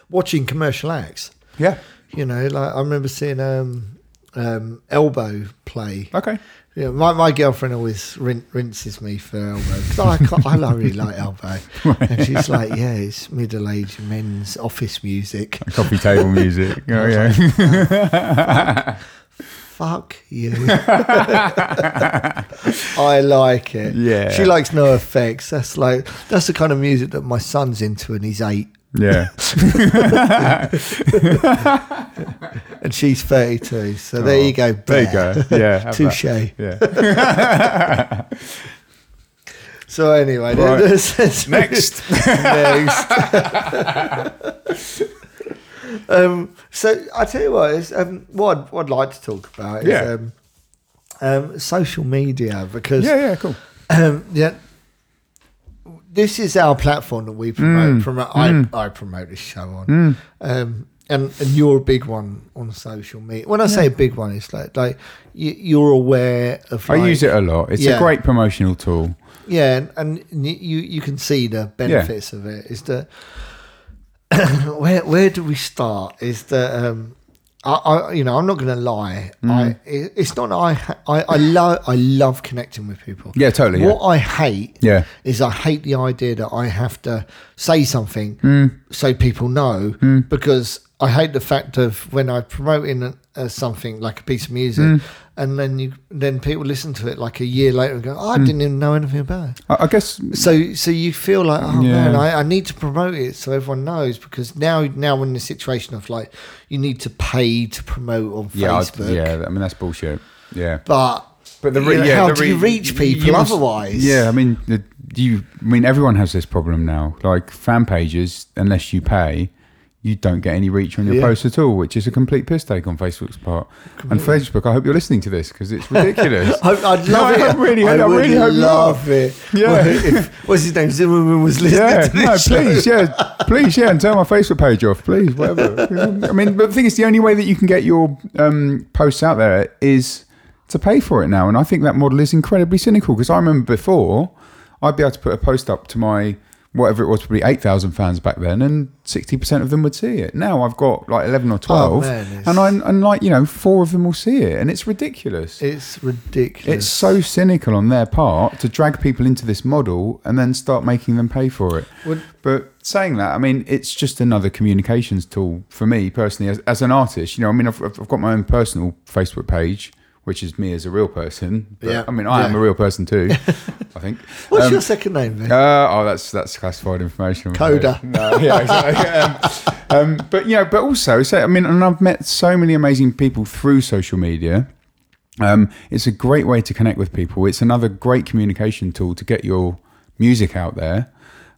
[SPEAKER 2] Watching commercial acts,
[SPEAKER 7] yeah.
[SPEAKER 2] you know, like I remember seeing um, um, Elbow play.
[SPEAKER 7] Okay.
[SPEAKER 2] Yeah, my, my girlfriend always rin- rinses me for Elbow because I, can't- I really like Elbow, [LAUGHS] and she's like, "Yeah, it's middle-aged men's office music." [LAUGHS]
[SPEAKER 7] Coffee table music. [LAUGHS] Oh yeah.
[SPEAKER 2] Fuck you. I like it.
[SPEAKER 7] Yeah.
[SPEAKER 2] She likes no effects. That's like that's the kind of music that my son's into and he's eight.
[SPEAKER 7] Yeah. [LAUGHS]
[SPEAKER 2] And she's thirty two. So there you go.
[SPEAKER 7] Oh, There you go. Yeah.
[SPEAKER 2] Touche.
[SPEAKER 7] Yeah. [LAUGHS]
[SPEAKER 2] So anyway,
[SPEAKER 7] Right. [LAUGHS] Next.
[SPEAKER 2] next. um, so I tell you what, um, what, I'd, what I'd like to talk about is
[SPEAKER 7] Yeah.
[SPEAKER 2] um, um, social media because
[SPEAKER 7] Yeah. Yeah. Cool.
[SPEAKER 2] um, yeah, this is our platform that we promote.
[SPEAKER 7] Mm.
[SPEAKER 2] promote I, I promote this show on. Um, and and you're a big one on social media. When I say a big one, it's like like you, you're aware of.
[SPEAKER 7] I use it a lot. It's
[SPEAKER 2] Yeah.
[SPEAKER 7] a great promotional tool.
[SPEAKER 2] Yeah, and, and you you can see the benefits of it. Is that [COUGHS] where where do we start? Is that um, I, I you know I'm not going to lie.
[SPEAKER 7] Mm.
[SPEAKER 2] I it, it's not I I I love I love connecting with people.
[SPEAKER 7] Yeah, totally,
[SPEAKER 2] What I hate
[SPEAKER 7] Yeah.
[SPEAKER 2] is I hate the idea that I have to say something
[SPEAKER 7] Mm.
[SPEAKER 2] so people know because I hate the fact of when I promote in uh, something like a piece of music
[SPEAKER 7] Mm.
[SPEAKER 2] and then you then people listen to it like a year later and go, oh, I didn't even know anything about it.
[SPEAKER 7] I, I guess
[SPEAKER 2] So so you feel like oh
[SPEAKER 7] Yeah.
[SPEAKER 2] man I, I need to promote it so everyone knows because now now we're in the situation of like you need to pay to promote on
[SPEAKER 7] yeah,
[SPEAKER 2] Facebook
[SPEAKER 7] yeah. I mean that's bullshit. Yeah.
[SPEAKER 2] but
[SPEAKER 7] But the re- yeah,
[SPEAKER 2] how
[SPEAKER 7] the
[SPEAKER 2] do you reach people
[SPEAKER 7] you must-
[SPEAKER 2] otherwise
[SPEAKER 7] Yeah, I mean, the, you. I mean, everyone has this problem now. Like fan pages, unless you pay, you don't get any reach on your
[SPEAKER 2] Yeah.
[SPEAKER 7] posts at all, which is a complete piss take on Facebook's part. And Facebook, I hope you're listening to this because it's ridiculous. [LAUGHS]
[SPEAKER 2] I, I'd
[SPEAKER 7] No,
[SPEAKER 2] love
[SPEAKER 7] I
[SPEAKER 2] it.
[SPEAKER 7] really- I
[SPEAKER 2] would
[SPEAKER 7] really hope not.
[SPEAKER 2] love it.
[SPEAKER 7] Yeah.
[SPEAKER 2] Well, if, what's his name? Zimmerman was listening
[SPEAKER 7] yeah,
[SPEAKER 2] to this
[SPEAKER 7] no,
[SPEAKER 2] show.
[SPEAKER 7] please, yeah, please, yeah, and turn my Facebook page off, please, whatever. I mean, but the thing is, the only way that you can get your um, posts out there is to pay for it now, and I think that model is incredibly cynical. Because I remember before, I'd be able to put a post up to my whatever it was, probably eight thousand fans back then, and sixty percent of them would see it. Now I've got like eleven or oh, twelve,
[SPEAKER 2] Oh, man,
[SPEAKER 7] and I and like you know, four of them will see it, and it's ridiculous.
[SPEAKER 2] It's ridiculous.
[SPEAKER 7] It's so cynical on their part to drag people into this model and then start making them pay for it.
[SPEAKER 2] Would-
[SPEAKER 7] but saying that, I mean, it's just another communications tool for me personally as, as an artist. You know, I mean, I've, I've got my own personal Facebook page, which is me as a real person. But,
[SPEAKER 2] Yeah,
[SPEAKER 7] I mean, I am a real person too, [LAUGHS] I think.
[SPEAKER 2] What's
[SPEAKER 7] Um,
[SPEAKER 2] your second name then?
[SPEAKER 7] uh, oh, that's that's classified information.
[SPEAKER 2] Coda.
[SPEAKER 7] No, yeah, exactly. [LAUGHS] um, um, but you know, but also, so I mean, and I've met so many amazing people through social media. Um, it's a great way to connect with people. It's another great communication tool to get your music out there.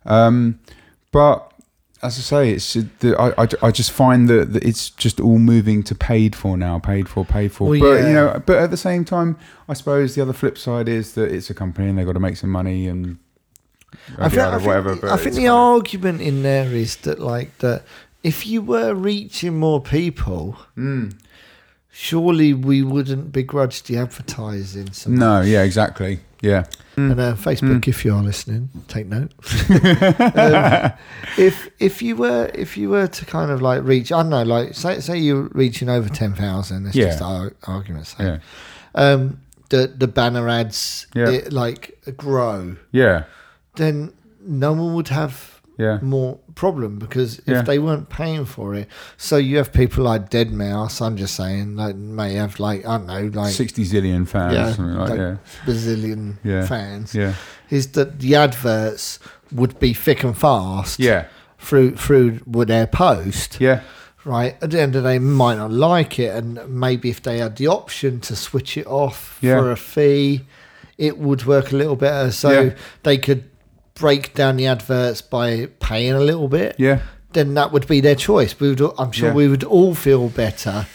[SPEAKER 7] Um, but as I say, it's the, I, I, I just find that, that it's just all moving to paid for now, paid for, paid for.
[SPEAKER 2] Well,
[SPEAKER 7] but
[SPEAKER 2] yeah.
[SPEAKER 7] you know, but at the same time, I suppose the other flip side is that it's a company and they've got to make some money and
[SPEAKER 2] I think, I think,
[SPEAKER 7] whatever.
[SPEAKER 2] I think the argument in there is that like that if you were reaching more people,
[SPEAKER 7] Hmm.
[SPEAKER 2] surely we wouldn't begrudge the advertising. So.
[SPEAKER 7] No, yeah, exactly. Yeah.
[SPEAKER 2] And uh, Facebook, if you are listening, take note. [LAUGHS] um, if if you were if you were to kind of like reach, I don't know, like say say you're reaching over ten thousand. Let's
[SPEAKER 7] Yeah.
[SPEAKER 2] just ar- argument's sake.
[SPEAKER 7] Yeah.
[SPEAKER 2] Um, the the banner ads
[SPEAKER 7] Yeah.
[SPEAKER 2] it, like grow,
[SPEAKER 7] Yeah.
[SPEAKER 2] then no one would have
[SPEAKER 7] Yeah.
[SPEAKER 2] more problem because if
[SPEAKER 7] Yeah.
[SPEAKER 2] they weren't paying for it, so you have people like deadmau5. I'm just saying, like may have like I don't know, like
[SPEAKER 7] 60 zillion fans.
[SPEAKER 2] yeah,
[SPEAKER 7] something like,
[SPEAKER 2] like
[SPEAKER 7] yeah.
[SPEAKER 2] bazillion
[SPEAKER 7] Yeah.
[SPEAKER 2] fans.
[SPEAKER 7] Yeah.
[SPEAKER 2] Is that the adverts would be thick and fast?
[SPEAKER 7] Yeah.
[SPEAKER 2] Through through with their post.
[SPEAKER 7] Yeah.
[SPEAKER 2] Right. At the end of the day, might not like it, and maybe if they had the option to switch it off
[SPEAKER 7] Yeah.
[SPEAKER 2] for a fee, it would work a little better. So they could break down the adverts by paying a little bit.
[SPEAKER 7] Yeah.
[SPEAKER 2] Then that would be their choice. We would, I'm sure
[SPEAKER 7] Yeah.
[SPEAKER 2] we would all feel better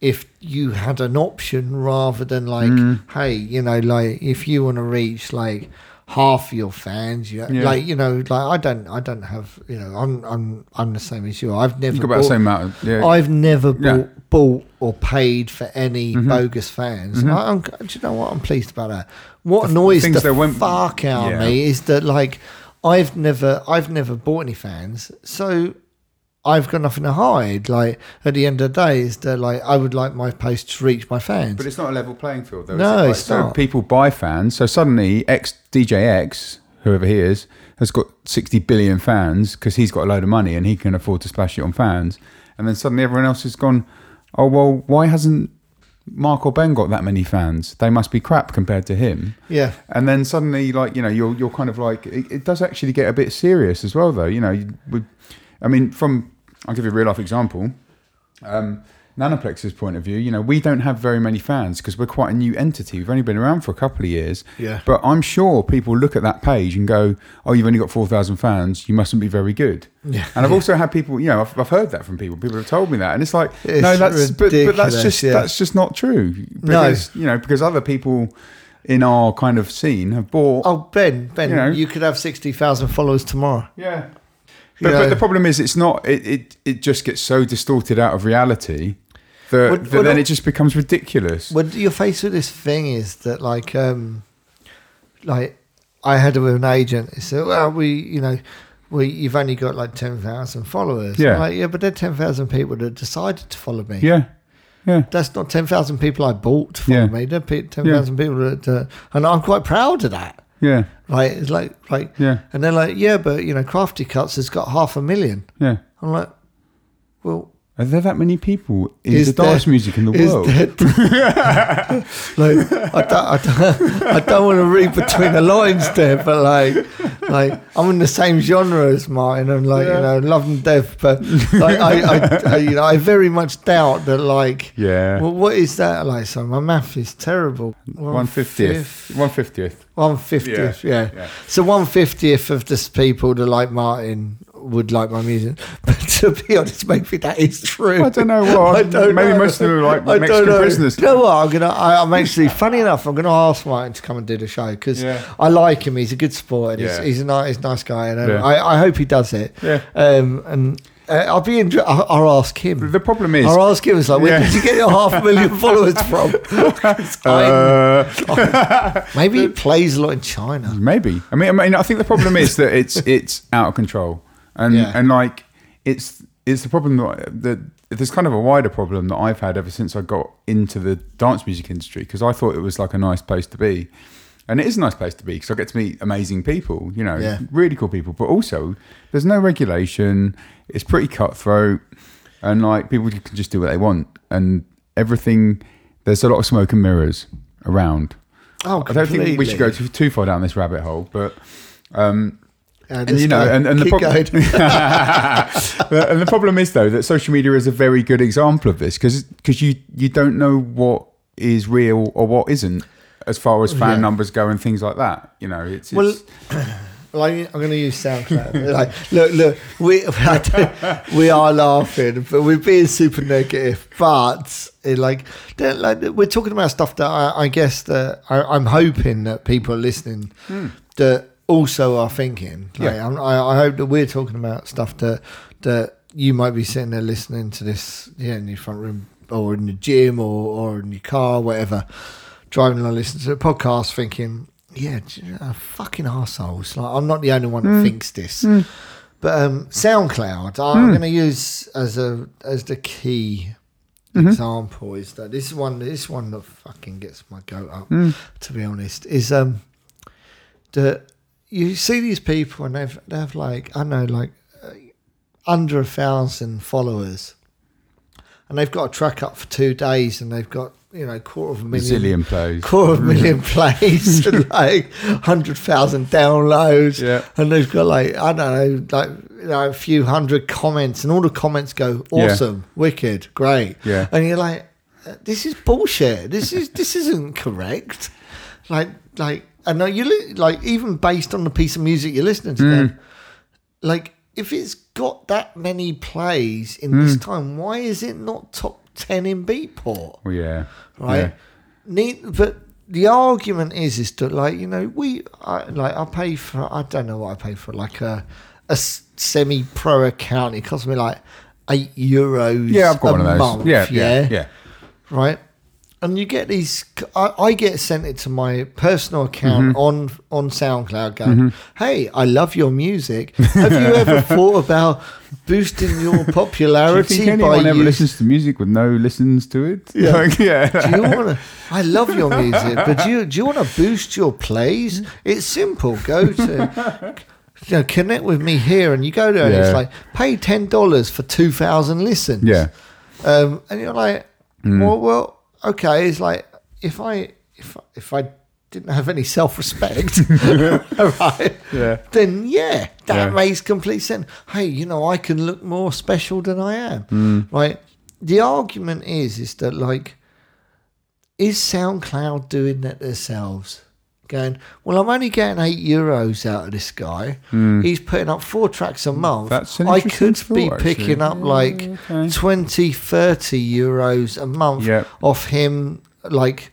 [SPEAKER 2] if you had an option rather than like,
[SPEAKER 7] Mm.
[SPEAKER 2] hey, you know, like if you want to reach like half your fans, you
[SPEAKER 7] Yeah.
[SPEAKER 2] like, you know, like I don't, I don't have, you know, I'm, I'm, I'm the same as you. I've never
[SPEAKER 7] You've got about the
[SPEAKER 2] bought-
[SPEAKER 7] same amount. Of, yeah.
[SPEAKER 2] I've never bought,
[SPEAKER 7] Yeah. Mm-hmm.
[SPEAKER 2] bought or paid for any bogus fans. I, I'm, do you know what? I'm pleased about that. What annoys the
[SPEAKER 7] that went-
[SPEAKER 2] fuck out
[SPEAKER 7] Yeah.
[SPEAKER 2] me is that like I've never, I've never bought any fans, so I've got nothing to hide. Like at the end of the day, is that like I would like my post to reach my fans.
[SPEAKER 7] But it's not a level playing field, though.
[SPEAKER 2] No,
[SPEAKER 7] it?
[SPEAKER 2] it's
[SPEAKER 7] so
[SPEAKER 2] not.
[SPEAKER 7] people buy fans. So suddenly, X DJ X, whoever he is, has got 60 billion fans because he's got a load of money and he can afford to splash it on fans. And then suddenly everyone else has gone, oh, well, why hasn't Mark or Ben got that many fans? They must be crap compared to him.
[SPEAKER 2] yeah,
[SPEAKER 7] And then suddenly, like you know, you're you're kind of like it, it does actually get a bit serious as well, though. You know, you would, I mean, from I'll give you a real life example. Um, Nanoplex's point of view, you know, we don't have very many fans because we're quite a new entity. We've only been around for a couple of years.
[SPEAKER 2] Yeah.
[SPEAKER 7] But I'm sure people look at that page and go, "Oh, you've only got four thousand fans. You mustn't be very good."
[SPEAKER 2] Yeah.
[SPEAKER 7] And I've also had people, you know, I've, I've heard that from people. People have told me that, and it's like,
[SPEAKER 2] It's
[SPEAKER 7] no, that's but, but that's just
[SPEAKER 2] yeah.
[SPEAKER 7] that's just not true.
[SPEAKER 2] No.
[SPEAKER 7] Because, you know, because other people in our kind of scene have bought.
[SPEAKER 2] Oh Ben, Ben,
[SPEAKER 7] You know.
[SPEAKER 2] you could have sixty thousand followers tomorrow.
[SPEAKER 7] Yeah. But, but the problem is, it's not. It, it it just gets so distorted out of reality that, that then
[SPEAKER 2] no-
[SPEAKER 7] it just becomes ridiculous.
[SPEAKER 2] when you're faced with this thing is that like um like I had it with an agent he said well we you know we you've only got like 10,000 followers
[SPEAKER 7] Yeah.
[SPEAKER 2] Like yeah but they're 10,000 people that decided to follow me
[SPEAKER 7] yeah, yeah,
[SPEAKER 2] that's not 10,000 people I bought for
[SPEAKER 7] Yeah.
[SPEAKER 2] me they're pe- 10,000 people that uh, and I'm quite proud of that
[SPEAKER 7] yeah,
[SPEAKER 2] right it's like like
[SPEAKER 7] Yeah.
[SPEAKER 2] and they're like yeah but you know Krafty Kuts has got half a million
[SPEAKER 7] yeah.
[SPEAKER 2] I'm like well
[SPEAKER 7] Are there that many people into
[SPEAKER 2] Is
[SPEAKER 7] dance
[SPEAKER 2] there-
[SPEAKER 7] music in the world? [LAUGHS]
[SPEAKER 2] like I don't, I don't, I don't want to read between the lines there, but like, like I'm in the same genre as Martin, and like you know, love and death. But like, I, I, I, you know, I very much doubt that. Like,
[SPEAKER 7] Yeah.
[SPEAKER 2] well, what is that like? So my math is terrible.
[SPEAKER 7] One fiftieth, one fiftieth.
[SPEAKER 2] One fiftieth,
[SPEAKER 7] Yeah,
[SPEAKER 2] yeah.
[SPEAKER 7] yeah.
[SPEAKER 2] So one fiftieth of the people that like Martin would like my music. [LAUGHS] But to be honest, maybe that is true.
[SPEAKER 7] I don't know what. [LAUGHS]
[SPEAKER 2] I don't
[SPEAKER 7] Maybe
[SPEAKER 2] know.
[SPEAKER 7] most of them are like
[SPEAKER 2] I
[SPEAKER 7] Mexican prisoners.
[SPEAKER 2] You know what? I'm gonna. I, I'm actually funny enough. I'm gonna ask Martin to come and do the show because
[SPEAKER 7] Yeah.
[SPEAKER 2] I like him. He's a good sport. And
[SPEAKER 7] Yeah.
[SPEAKER 2] he's, he's a nice, he's a nice guy, and um,
[SPEAKER 7] Yeah.
[SPEAKER 2] I, I hope he does it.
[SPEAKER 7] Yeah.
[SPEAKER 2] Um, and uh, I'll be. Inter- I'll, I'll ask him.
[SPEAKER 7] The problem is,
[SPEAKER 2] I'll ask him. It's like, where
[SPEAKER 7] Yeah.
[SPEAKER 2] did you get your half a million [LAUGHS] followers from?
[SPEAKER 7] Uh,
[SPEAKER 2] maybe he plays a lot in China.
[SPEAKER 7] maybe. I mean, I mean, I think the problem is that it's it's out of control, and
[SPEAKER 2] Yeah.
[SPEAKER 7] and like it's it's the problem that, that there's kind of a wider problem that I've had ever since I got into the dance music industry because I thought it was like a nice place to be. And it is a nice place to be because I get to meet amazing people, you know,
[SPEAKER 2] Yeah.
[SPEAKER 7] really cool people. But also, there's no regulation. It's pretty cutthroat, and like people can just do what they want, and everything. There's a lot of smoke and mirrors around.
[SPEAKER 2] Oh, completely.
[SPEAKER 7] I don't think we should go too, too far down this rabbit hole, but um, And you know, and, and the problem, [LAUGHS] and the problem is though that social media is a very good example of this because because you you don't know what is real or what isn't as far as fan
[SPEAKER 2] Yeah.
[SPEAKER 7] numbers go and things like that. You know, it's,
[SPEAKER 2] Well,
[SPEAKER 7] it's [CLEARS THROAT]
[SPEAKER 2] well, I, I'm going to use SoundCloud. [LAUGHS] like, look, look, we [LAUGHS] we are laughing, but we're being super negative. But it, like, they're- like, we're talking about stuff that I, I guess that I, I'm hoping that people are listening hmm. that also are thinking. Like,
[SPEAKER 7] Yeah.
[SPEAKER 2] I, I hope that we're talking about stuff that that you might be sitting there listening to this, yeah, in your front room or in the gym or, or in your car, whatever, driving along, listening to the podcast, thinking, yeah, know, uh, fucking assholes. Like, I'm not the only one that mm. thinks this. Mm. But um, SoundCloud, I'm mm. going to use as a as the key mm-hmm. example is that this one this one that fucking gets my goat up. To be honest, is um that you see these people and they've they have like I don't know like uh, under a thousand followers, and they've got a track up for two days and they've got you know quarter of a million
[SPEAKER 7] zillion plays.
[SPEAKER 2] quarter of a million [LAUGHS] plays and [LAUGHS] like hundred thousand downloads.
[SPEAKER 7] Yeah.
[SPEAKER 2] And they've got like I don't know, like you know, a few hundred comments, and all the comments go
[SPEAKER 7] Yeah.
[SPEAKER 2] awesome, wicked, great.
[SPEAKER 7] Yeah.
[SPEAKER 2] And you're like, uh, this is bullshit. This is this isn't correct. Like like I now you li- like even based on the piece of music you're listening to,
[SPEAKER 7] Mm.
[SPEAKER 2] then, like if it's got that many plays in
[SPEAKER 7] Mm.
[SPEAKER 2] this time, why is it not top ten in Beatport?
[SPEAKER 7] Well, yeah,
[SPEAKER 2] right?
[SPEAKER 7] Yeah.
[SPEAKER 2] Need, but the argument is, is that like you know we, I, like I pay for, I don't know what I pay for, like a a semi pro account. It costs me like eight euros.
[SPEAKER 7] Yeah, I've got
[SPEAKER 2] a
[SPEAKER 7] one of those.
[SPEAKER 2] month,
[SPEAKER 7] yeah, yeah, yeah.
[SPEAKER 2] right. And you get these. I, I get sent it to my personal account
[SPEAKER 7] Mm-hmm.
[SPEAKER 2] on on SoundCloud. Going, hey, I love your music. Have you ever [LAUGHS] thought about boosting your
[SPEAKER 7] Do you
[SPEAKER 2] popularity
[SPEAKER 7] think
[SPEAKER 2] by
[SPEAKER 7] anyone ever
[SPEAKER 2] use-
[SPEAKER 7] listens to music with no listens to it?
[SPEAKER 2] Yeah. [LAUGHS]
[SPEAKER 7] Like, yeah.
[SPEAKER 2] do you want to? I love your music, but do you do you want to boost your plays? [LAUGHS] It's simple. Go to. You know, connect with me here, and you go there, and it's like pay ten dollars for two thousand listens.
[SPEAKER 7] Yeah.
[SPEAKER 2] um, and you're like,
[SPEAKER 7] Mm.
[SPEAKER 2] well, well, okay. It's like if I if if I didn't have any self respect, [LAUGHS] [LAUGHS] right?
[SPEAKER 7] Yeah.
[SPEAKER 2] Then yeah, that
[SPEAKER 7] Yeah.
[SPEAKER 2] makes complete sense. Hey, you know, I can look more special than I am,
[SPEAKER 7] Mm.
[SPEAKER 2] right? The argument is is that like, is SoundCloud doing that themselves? Going, well, I'm only getting eight euros out of this guy. Hmm. He's putting up four tracks a month.
[SPEAKER 7] That's an
[SPEAKER 2] I
[SPEAKER 7] interesting
[SPEAKER 2] could be picking
[SPEAKER 7] actually.
[SPEAKER 2] up like
[SPEAKER 7] okay.
[SPEAKER 2] 20, 30 euros a month
[SPEAKER 7] Yep.
[SPEAKER 2] off him, like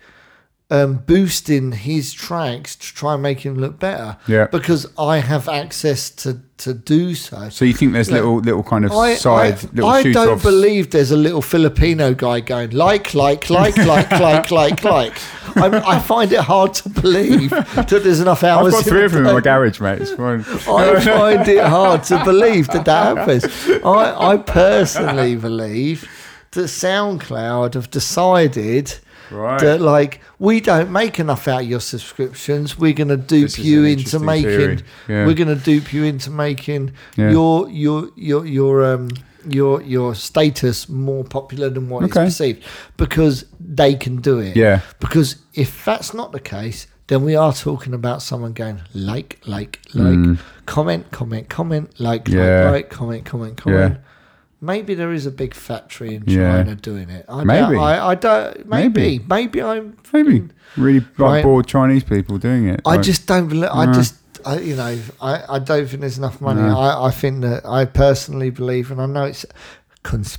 [SPEAKER 2] um, boosting his tracks to try and make him look better.
[SPEAKER 7] Yeah.
[SPEAKER 2] Because I have access to to do so.
[SPEAKER 7] So you think there's
[SPEAKER 2] Look,
[SPEAKER 7] little little kind of
[SPEAKER 2] I,
[SPEAKER 7] side
[SPEAKER 2] I,
[SPEAKER 7] little
[SPEAKER 2] I don't
[SPEAKER 7] offs?
[SPEAKER 2] believe there's a little Filipino guy going like, like, like, [LAUGHS] like, like, like, like. I'm, I find it hard to believe that there's enough
[SPEAKER 7] I've got three of them in my garage, mate. It's fine.
[SPEAKER 2] I find it hard to believe that that happens. I, I personally [LAUGHS] believe that SoundCloud have decided
[SPEAKER 7] Right.
[SPEAKER 2] that like we don't make enough out of your subscriptions. We're going to dupe you into making.
[SPEAKER 7] Yeah.
[SPEAKER 2] We're going to dupe you into making
[SPEAKER 7] Yeah.
[SPEAKER 2] your your your your um your your status more popular than what
[SPEAKER 7] Okay.
[SPEAKER 2] it's perceived because they can do it.
[SPEAKER 7] Yeah.
[SPEAKER 2] Because if that's not the case, then we are talking about someone going like, like, like, comment, comment, comment, like,
[SPEAKER 7] Mm. Yeah.
[SPEAKER 2] like, like, comment, comment, comment. Maybe there is a big factory in
[SPEAKER 7] Yeah.
[SPEAKER 2] China doing it. I
[SPEAKER 7] Maybe.
[SPEAKER 2] I, I don't. Maybe. Maybe, I'm.
[SPEAKER 7] Maybe really like
[SPEAKER 2] Right.
[SPEAKER 7] bored Chinese people doing it.
[SPEAKER 2] I
[SPEAKER 7] Like-
[SPEAKER 2] just don't believe. I
[SPEAKER 7] No.
[SPEAKER 2] just. I, you know, I, I don't think there's enough money.
[SPEAKER 7] No.
[SPEAKER 2] I, I think that I personally believe, and I know it's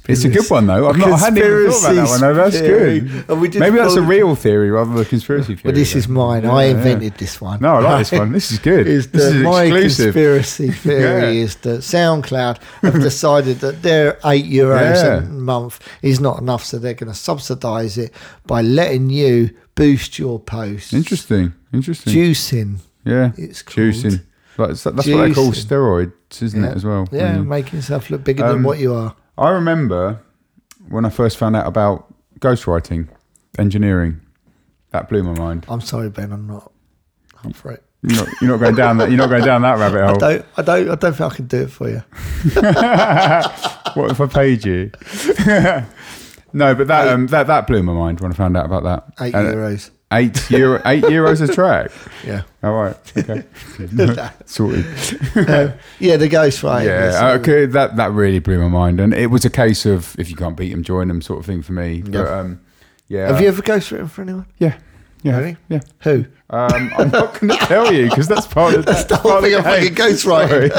[SPEAKER 7] It's a good one though. I've not, I hadn't even thought about that one. though. That's
[SPEAKER 2] Conspiracy
[SPEAKER 7] good.
[SPEAKER 2] theory. And we
[SPEAKER 7] Maybe that's a real theory rather than a conspiracy theory.
[SPEAKER 2] But this
[SPEAKER 7] though.
[SPEAKER 2] is mine.
[SPEAKER 7] Yeah,
[SPEAKER 2] I
[SPEAKER 7] yeah.
[SPEAKER 2] invented this one.
[SPEAKER 7] No, I like this one. This is good.
[SPEAKER 2] Is
[SPEAKER 7] This is
[SPEAKER 2] my
[SPEAKER 7] exclusive.
[SPEAKER 2] conspiracy [LAUGHS] theory
[SPEAKER 7] Yeah.
[SPEAKER 2] is that SoundCloud have decided that their eight euros
[SPEAKER 7] Yeah.
[SPEAKER 2] a month is not enough, so they're going to subsidise it by letting you boost your posts.
[SPEAKER 7] Interesting. Interesting.
[SPEAKER 2] Juicing.
[SPEAKER 7] yeah.
[SPEAKER 2] it's called.
[SPEAKER 7] Juicing. Like, that's that's what they call steroids, isn't
[SPEAKER 2] Yeah.
[SPEAKER 7] it, as well?
[SPEAKER 2] Yeah,
[SPEAKER 7] Mm.
[SPEAKER 2] making yourself look bigger than
[SPEAKER 7] Um,
[SPEAKER 2] what you are.
[SPEAKER 7] I remember when I first found out about ghostwriting, engineering. That blew my mind.
[SPEAKER 2] I'm sorry, Ben. I'm not up for it.
[SPEAKER 7] You're not, you're not going down that. You're not going down that rabbit [LAUGHS] hole.
[SPEAKER 2] I don't. I don't. I don't think I can do it for you. [LAUGHS]
[SPEAKER 7] what if I paid you? [LAUGHS] no, but that um, that that blew my mind when I found out about that.
[SPEAKER 2] Eight
[SPEAKER 7] And
[SPEAKER 2] euros.
[SPEAKER 7] Eight euro. Eight euros a track.
[SPEAKER 2] Yeah.
[SPEAKER 7] All right. Okay. [LAUGHS] [LAUGHS] Sorted.
[SPEAKER 2] Um, yeah, the ghostwriting. is,
[SPEAKER 7] Yeah.
[SPEAKER 2] uh,
[SPEAKER 7] Okay. That that really blew my mind, and it was a case of if you can't beat them, join them, sort of thing for me. But, um, yeah.
[SPEAKER 2] Have you ever ghost ghostwritten for anyone?
[SPEAKER 7] Yeah. Yeah.
[SPEAKER 2] Really?
[SPEAKER 7] Yeah.
[SPEAKER 2] Who?
[SPEAKER 7] Um, I'm not going [LAUGHS] to tell you because that's part of that's
[SPEAKER 2] the whole
[SPEAKER 7] part of
[SPEAKER 2] thing of fucking ghostwriting.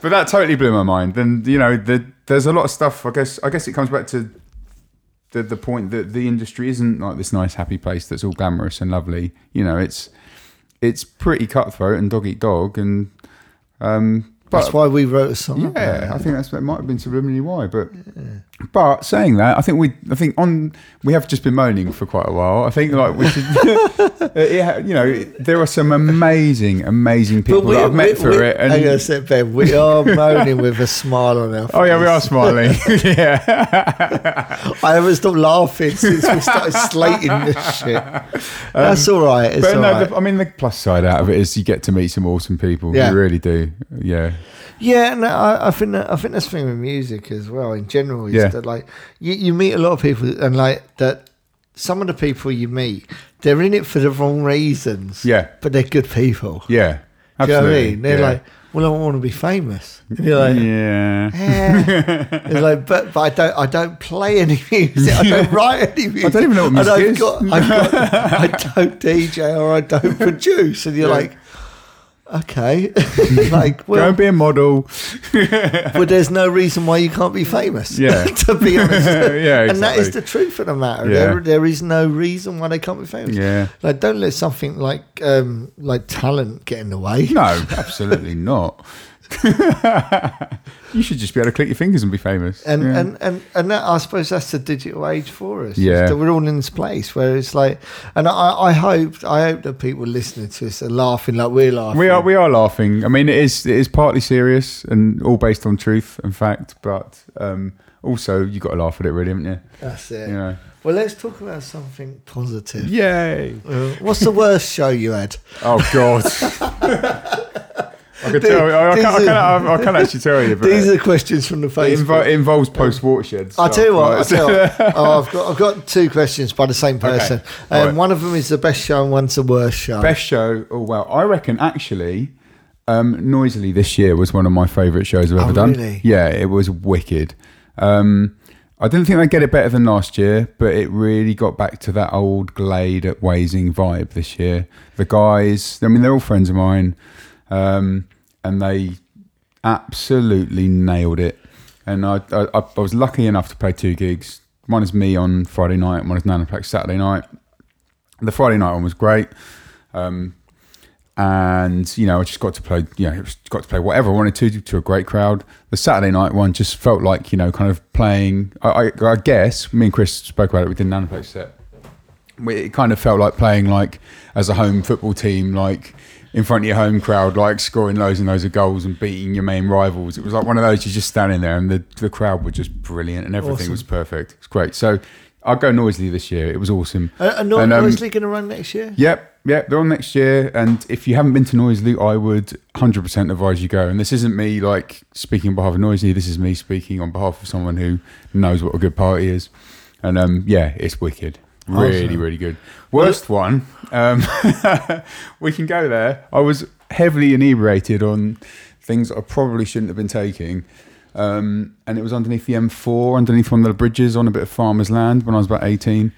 [SPEAKER 7] But that totally blew my mind. And you know, the, there's a lot of stuff. I guess. I guess it comes back to the the point that the industry isn't like this nice, happy place that's all glamorous and lovely. You know, it's it's pretty cutthroat and dog eat dog. And um, but
[SPEAKER 2] That's why we wrote a song.
[SPEAKER 7] yeah. I think that's that might have been to subliminally why, but but saying that, I think we I think on we have just been moaning for quite a while. I think like we should, [LAUGHS] yeah, you know, there are some amazing, amazing people that I've met through it, And
[SPEAKER 2] hang on a sec, Ben. We are moaning with a smile on our face.
[SPEAKER 7] oh yeah, we are smiling, [LAUGHS] [LAUGHS] yeah,
[SPEAKER 2] I haven't stopped laughing since we started slating this shit. That's um, all right. It's
[SPEAKER 7] but
[SPEAKER 2] all
[SPEAKER 7] no,
[SPEAKER 2] right.
[SPEAKER 7] the, I mean the plus side out of it is you get to meet some awesome people.
[SPEAKER 2] Yeah.
[SPEAKER 7] You really do, yeah,
[SPEAKER 2] Yeah, and I, I think that, I think that's the thing with music as well. In general, is
[SPEAKER 7] Yeah.
[SPEAKER 2] that like you, you meet a lot of people, and like that, some of the people you meet, they're in it for the wrong reasons.
[SPEAKER 7] Yeah.
[SPEAKER 2] but they're good people.
[SPEAKER 7] yeah,
[SPEAKER 2] Do you know what I
[SPEAKER 7] absolutely.
[SPEAKER 2] mean? They're
[SPEAKER 7] yeah.
[SPEAKER 2] like, well, I want to be famous. And you're like,
[SPEAKER 7] yeah.
[SPEAKER 2] Eh. It's like, but, but I don't I don't play any music. I don't [LAUGHS] write any music.
[SPEAKER 7] I don't even know what music
[SPEAKER 2] I've
[SPEAKER 7] is.
[SPEAKER 2] Got, I've got, I don't [LAUGHS] DJ or I don't produce. And you're
[SPEAKER 7] Yeah.
[SPEAKER 2] like, okay, [LAUGHS] like
[SPEAKER 7] Go
[SPEAKER 2] well,
[SPEAKER 7] and be a model. [LAUGHS]
[SPEAKER 2] but there's no reason why you can't be famous.
[SPEAKER 7] Yeah. [LAUGHS]
[SPEAKER 2] to be honest.
[SPEAKER 7] Yeah, exactly.
[SPEAKER 2] and that is the truth of the matter.
[SPEAKER 7] Yeah.
[SPEAKER 2] There, there is no reason why they can't be famous.
[SPEAKER 7] Yeah.
[SPEAKER 2] Like, don't let something like um, like talent get in the way.
[SPEAKER 7] No, absolutely not. You should just be able to click your fingers and be famous.
[SPEAKER 2] And,
[SPEAKER 7] Yeah.
[SPEAKER 2] and and and that, I suppose that's the digital age for us.
[SPEAKER 7] Yeah.
[SPEAKER 2] that we're all in this place where it's like, and I, I hope I hope that people listening to us are laughing like we're laughing.
[SPEAKER 7] we are we are laughing. I mean, it is it is partly serious and all based on truth and fact, but um, also you got to laugh at it, really, haven't you?
[SPEAKER 2] That's it.
[SPEAKER 7] You know.
[SPEAKER 2] Well, let's talk about something positive.
[SPEAKER 7] Yay!
[SPEAKER 2] Uh, what's the worst show you had?
[SPEAKER 7] Oh God. [LAUGHS] I can tell. you- I, I, can, I, can, I, I can actually tell you,
[SPEAKER 2] These are the questions from the
[SPEAKER 7] it, invo- it involves post watershed.
[SPEAKER 2] I'll tell you what. I'll tell you what. [LAUGHS] Oh, I've got I've got two questions by the same person.
[SPEAKER 7] All
[SPEAKER 2] Um,
[SPEAKER 7] right.
[SPEAKER 2] One of them is the best show, and one's the worst show.
[SPEAKER 7] Best show. Oh well, I reckon actually, um, Noisily this year was one of my favourite shows I've ever
[SPEAKER 2] Oh,
[SPEAKER 7] done. Yeah, it was wicked. Um, I didn't think they'd get it better than last year, but it really got back to that old Glade at Wasing vibe this year. The guys, I mean, they're all friends of mine, um, and they absolutely nailed it. And I, I, I was lucky enough to play two gigs. One is me on Friday night, one is Nanoplex Saturday night The Friday night one was great. Um, and you know, I just got to play. You know, got to play whatever I wanted to to a great crowd. The Saturday night one just felt like you know, kind of playing. I, I, I guess me and Chris spoke about it. We did an Nanoplex set. It kind of felt like playing like as a home football team, like in front of your home crowd, like scoring loads and loads of goals and beating your main rivals. It was like one of those. You're just standing there, and the the crowd were just brilliant, and everything
[SPEAKER 2] Awesome.
[SPEAKER 7] was perfect. It's great. So I'll go noisily this year. It was awesome.
[SPEAKER 2] Are, are Nor-
[SPEAKER 7] And, um,
[SPEAKER 2] Noisily going to run next year?
[SPEAKER 7] Yep, yep, they're on next year. And if you haven't been to Noisily, I would 100% advise you go. And this isn't me like speaking on behalf of Noisily. This is me speaking on behalf of someone who knows what a good party is. And um, yeah, it's wicked. Really,
[SPEAKER 2] Awesome.
[SPEAKER 7] really good. Worst one, um, [LAUGHS] we can go there. I was heavily inebriated on things I probably shouldn't have been taking. Um, and it was underneath the M4, underneath one of the bridges on a bit of farmer's land when I was about 18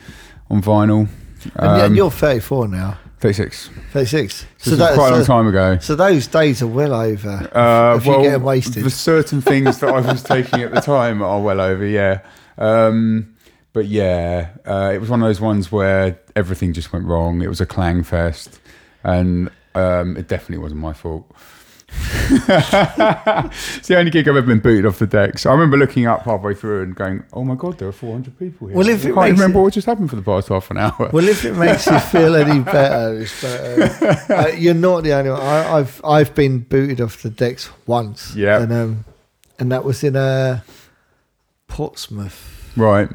[SPEAKER 7] on vinyl.
[SPEAKER 2] And, and
[SPEAKER 7] Um,
[SPEAKER 2] you're 34 now.
[SPEAKER 7] 36.
[SPEAKER 2] 36.
[SPEAKER 7] So was quite a long time ago.
[SPEAKER 2] So those days are well over.
[SPEAKER 7] Uh,
[SPEAKER 2] if you're getting wasted.
[SPEAKER 7] the certain things that I was taking at the time are well over, yeah. Um, but yeah, uh, it was one of those ones where everything just went wrong. It was a clang fest, and um, it definitely wasn't my fault. [LAUGHS] it's the only gig I've ever been booted off the decks. So I remember looking up halfway through and going, "Oh my god, there are 400 people here."
[SPEAKER 2] Well, if
[SPEAKER 7] I
[SPEAKER 2] it
[SPEAKER 7] can't
[SPEAKER 2] makes
[SPEAKER 7] remember
[SPEAKER 2] it-
[SPEAKER 7] what just happened for the past half an hour.
[SPEAKER 2] Well, if it makes you feel any better, it's better. [LAUGHS] Uh, you're not the only one. I, I've I've been booted off the decks once.
[SPEAKER 7] Yeah.
[SPEAKER 2] and um, and that was in uh, Portsmouth.
[SPEAKER 7] right?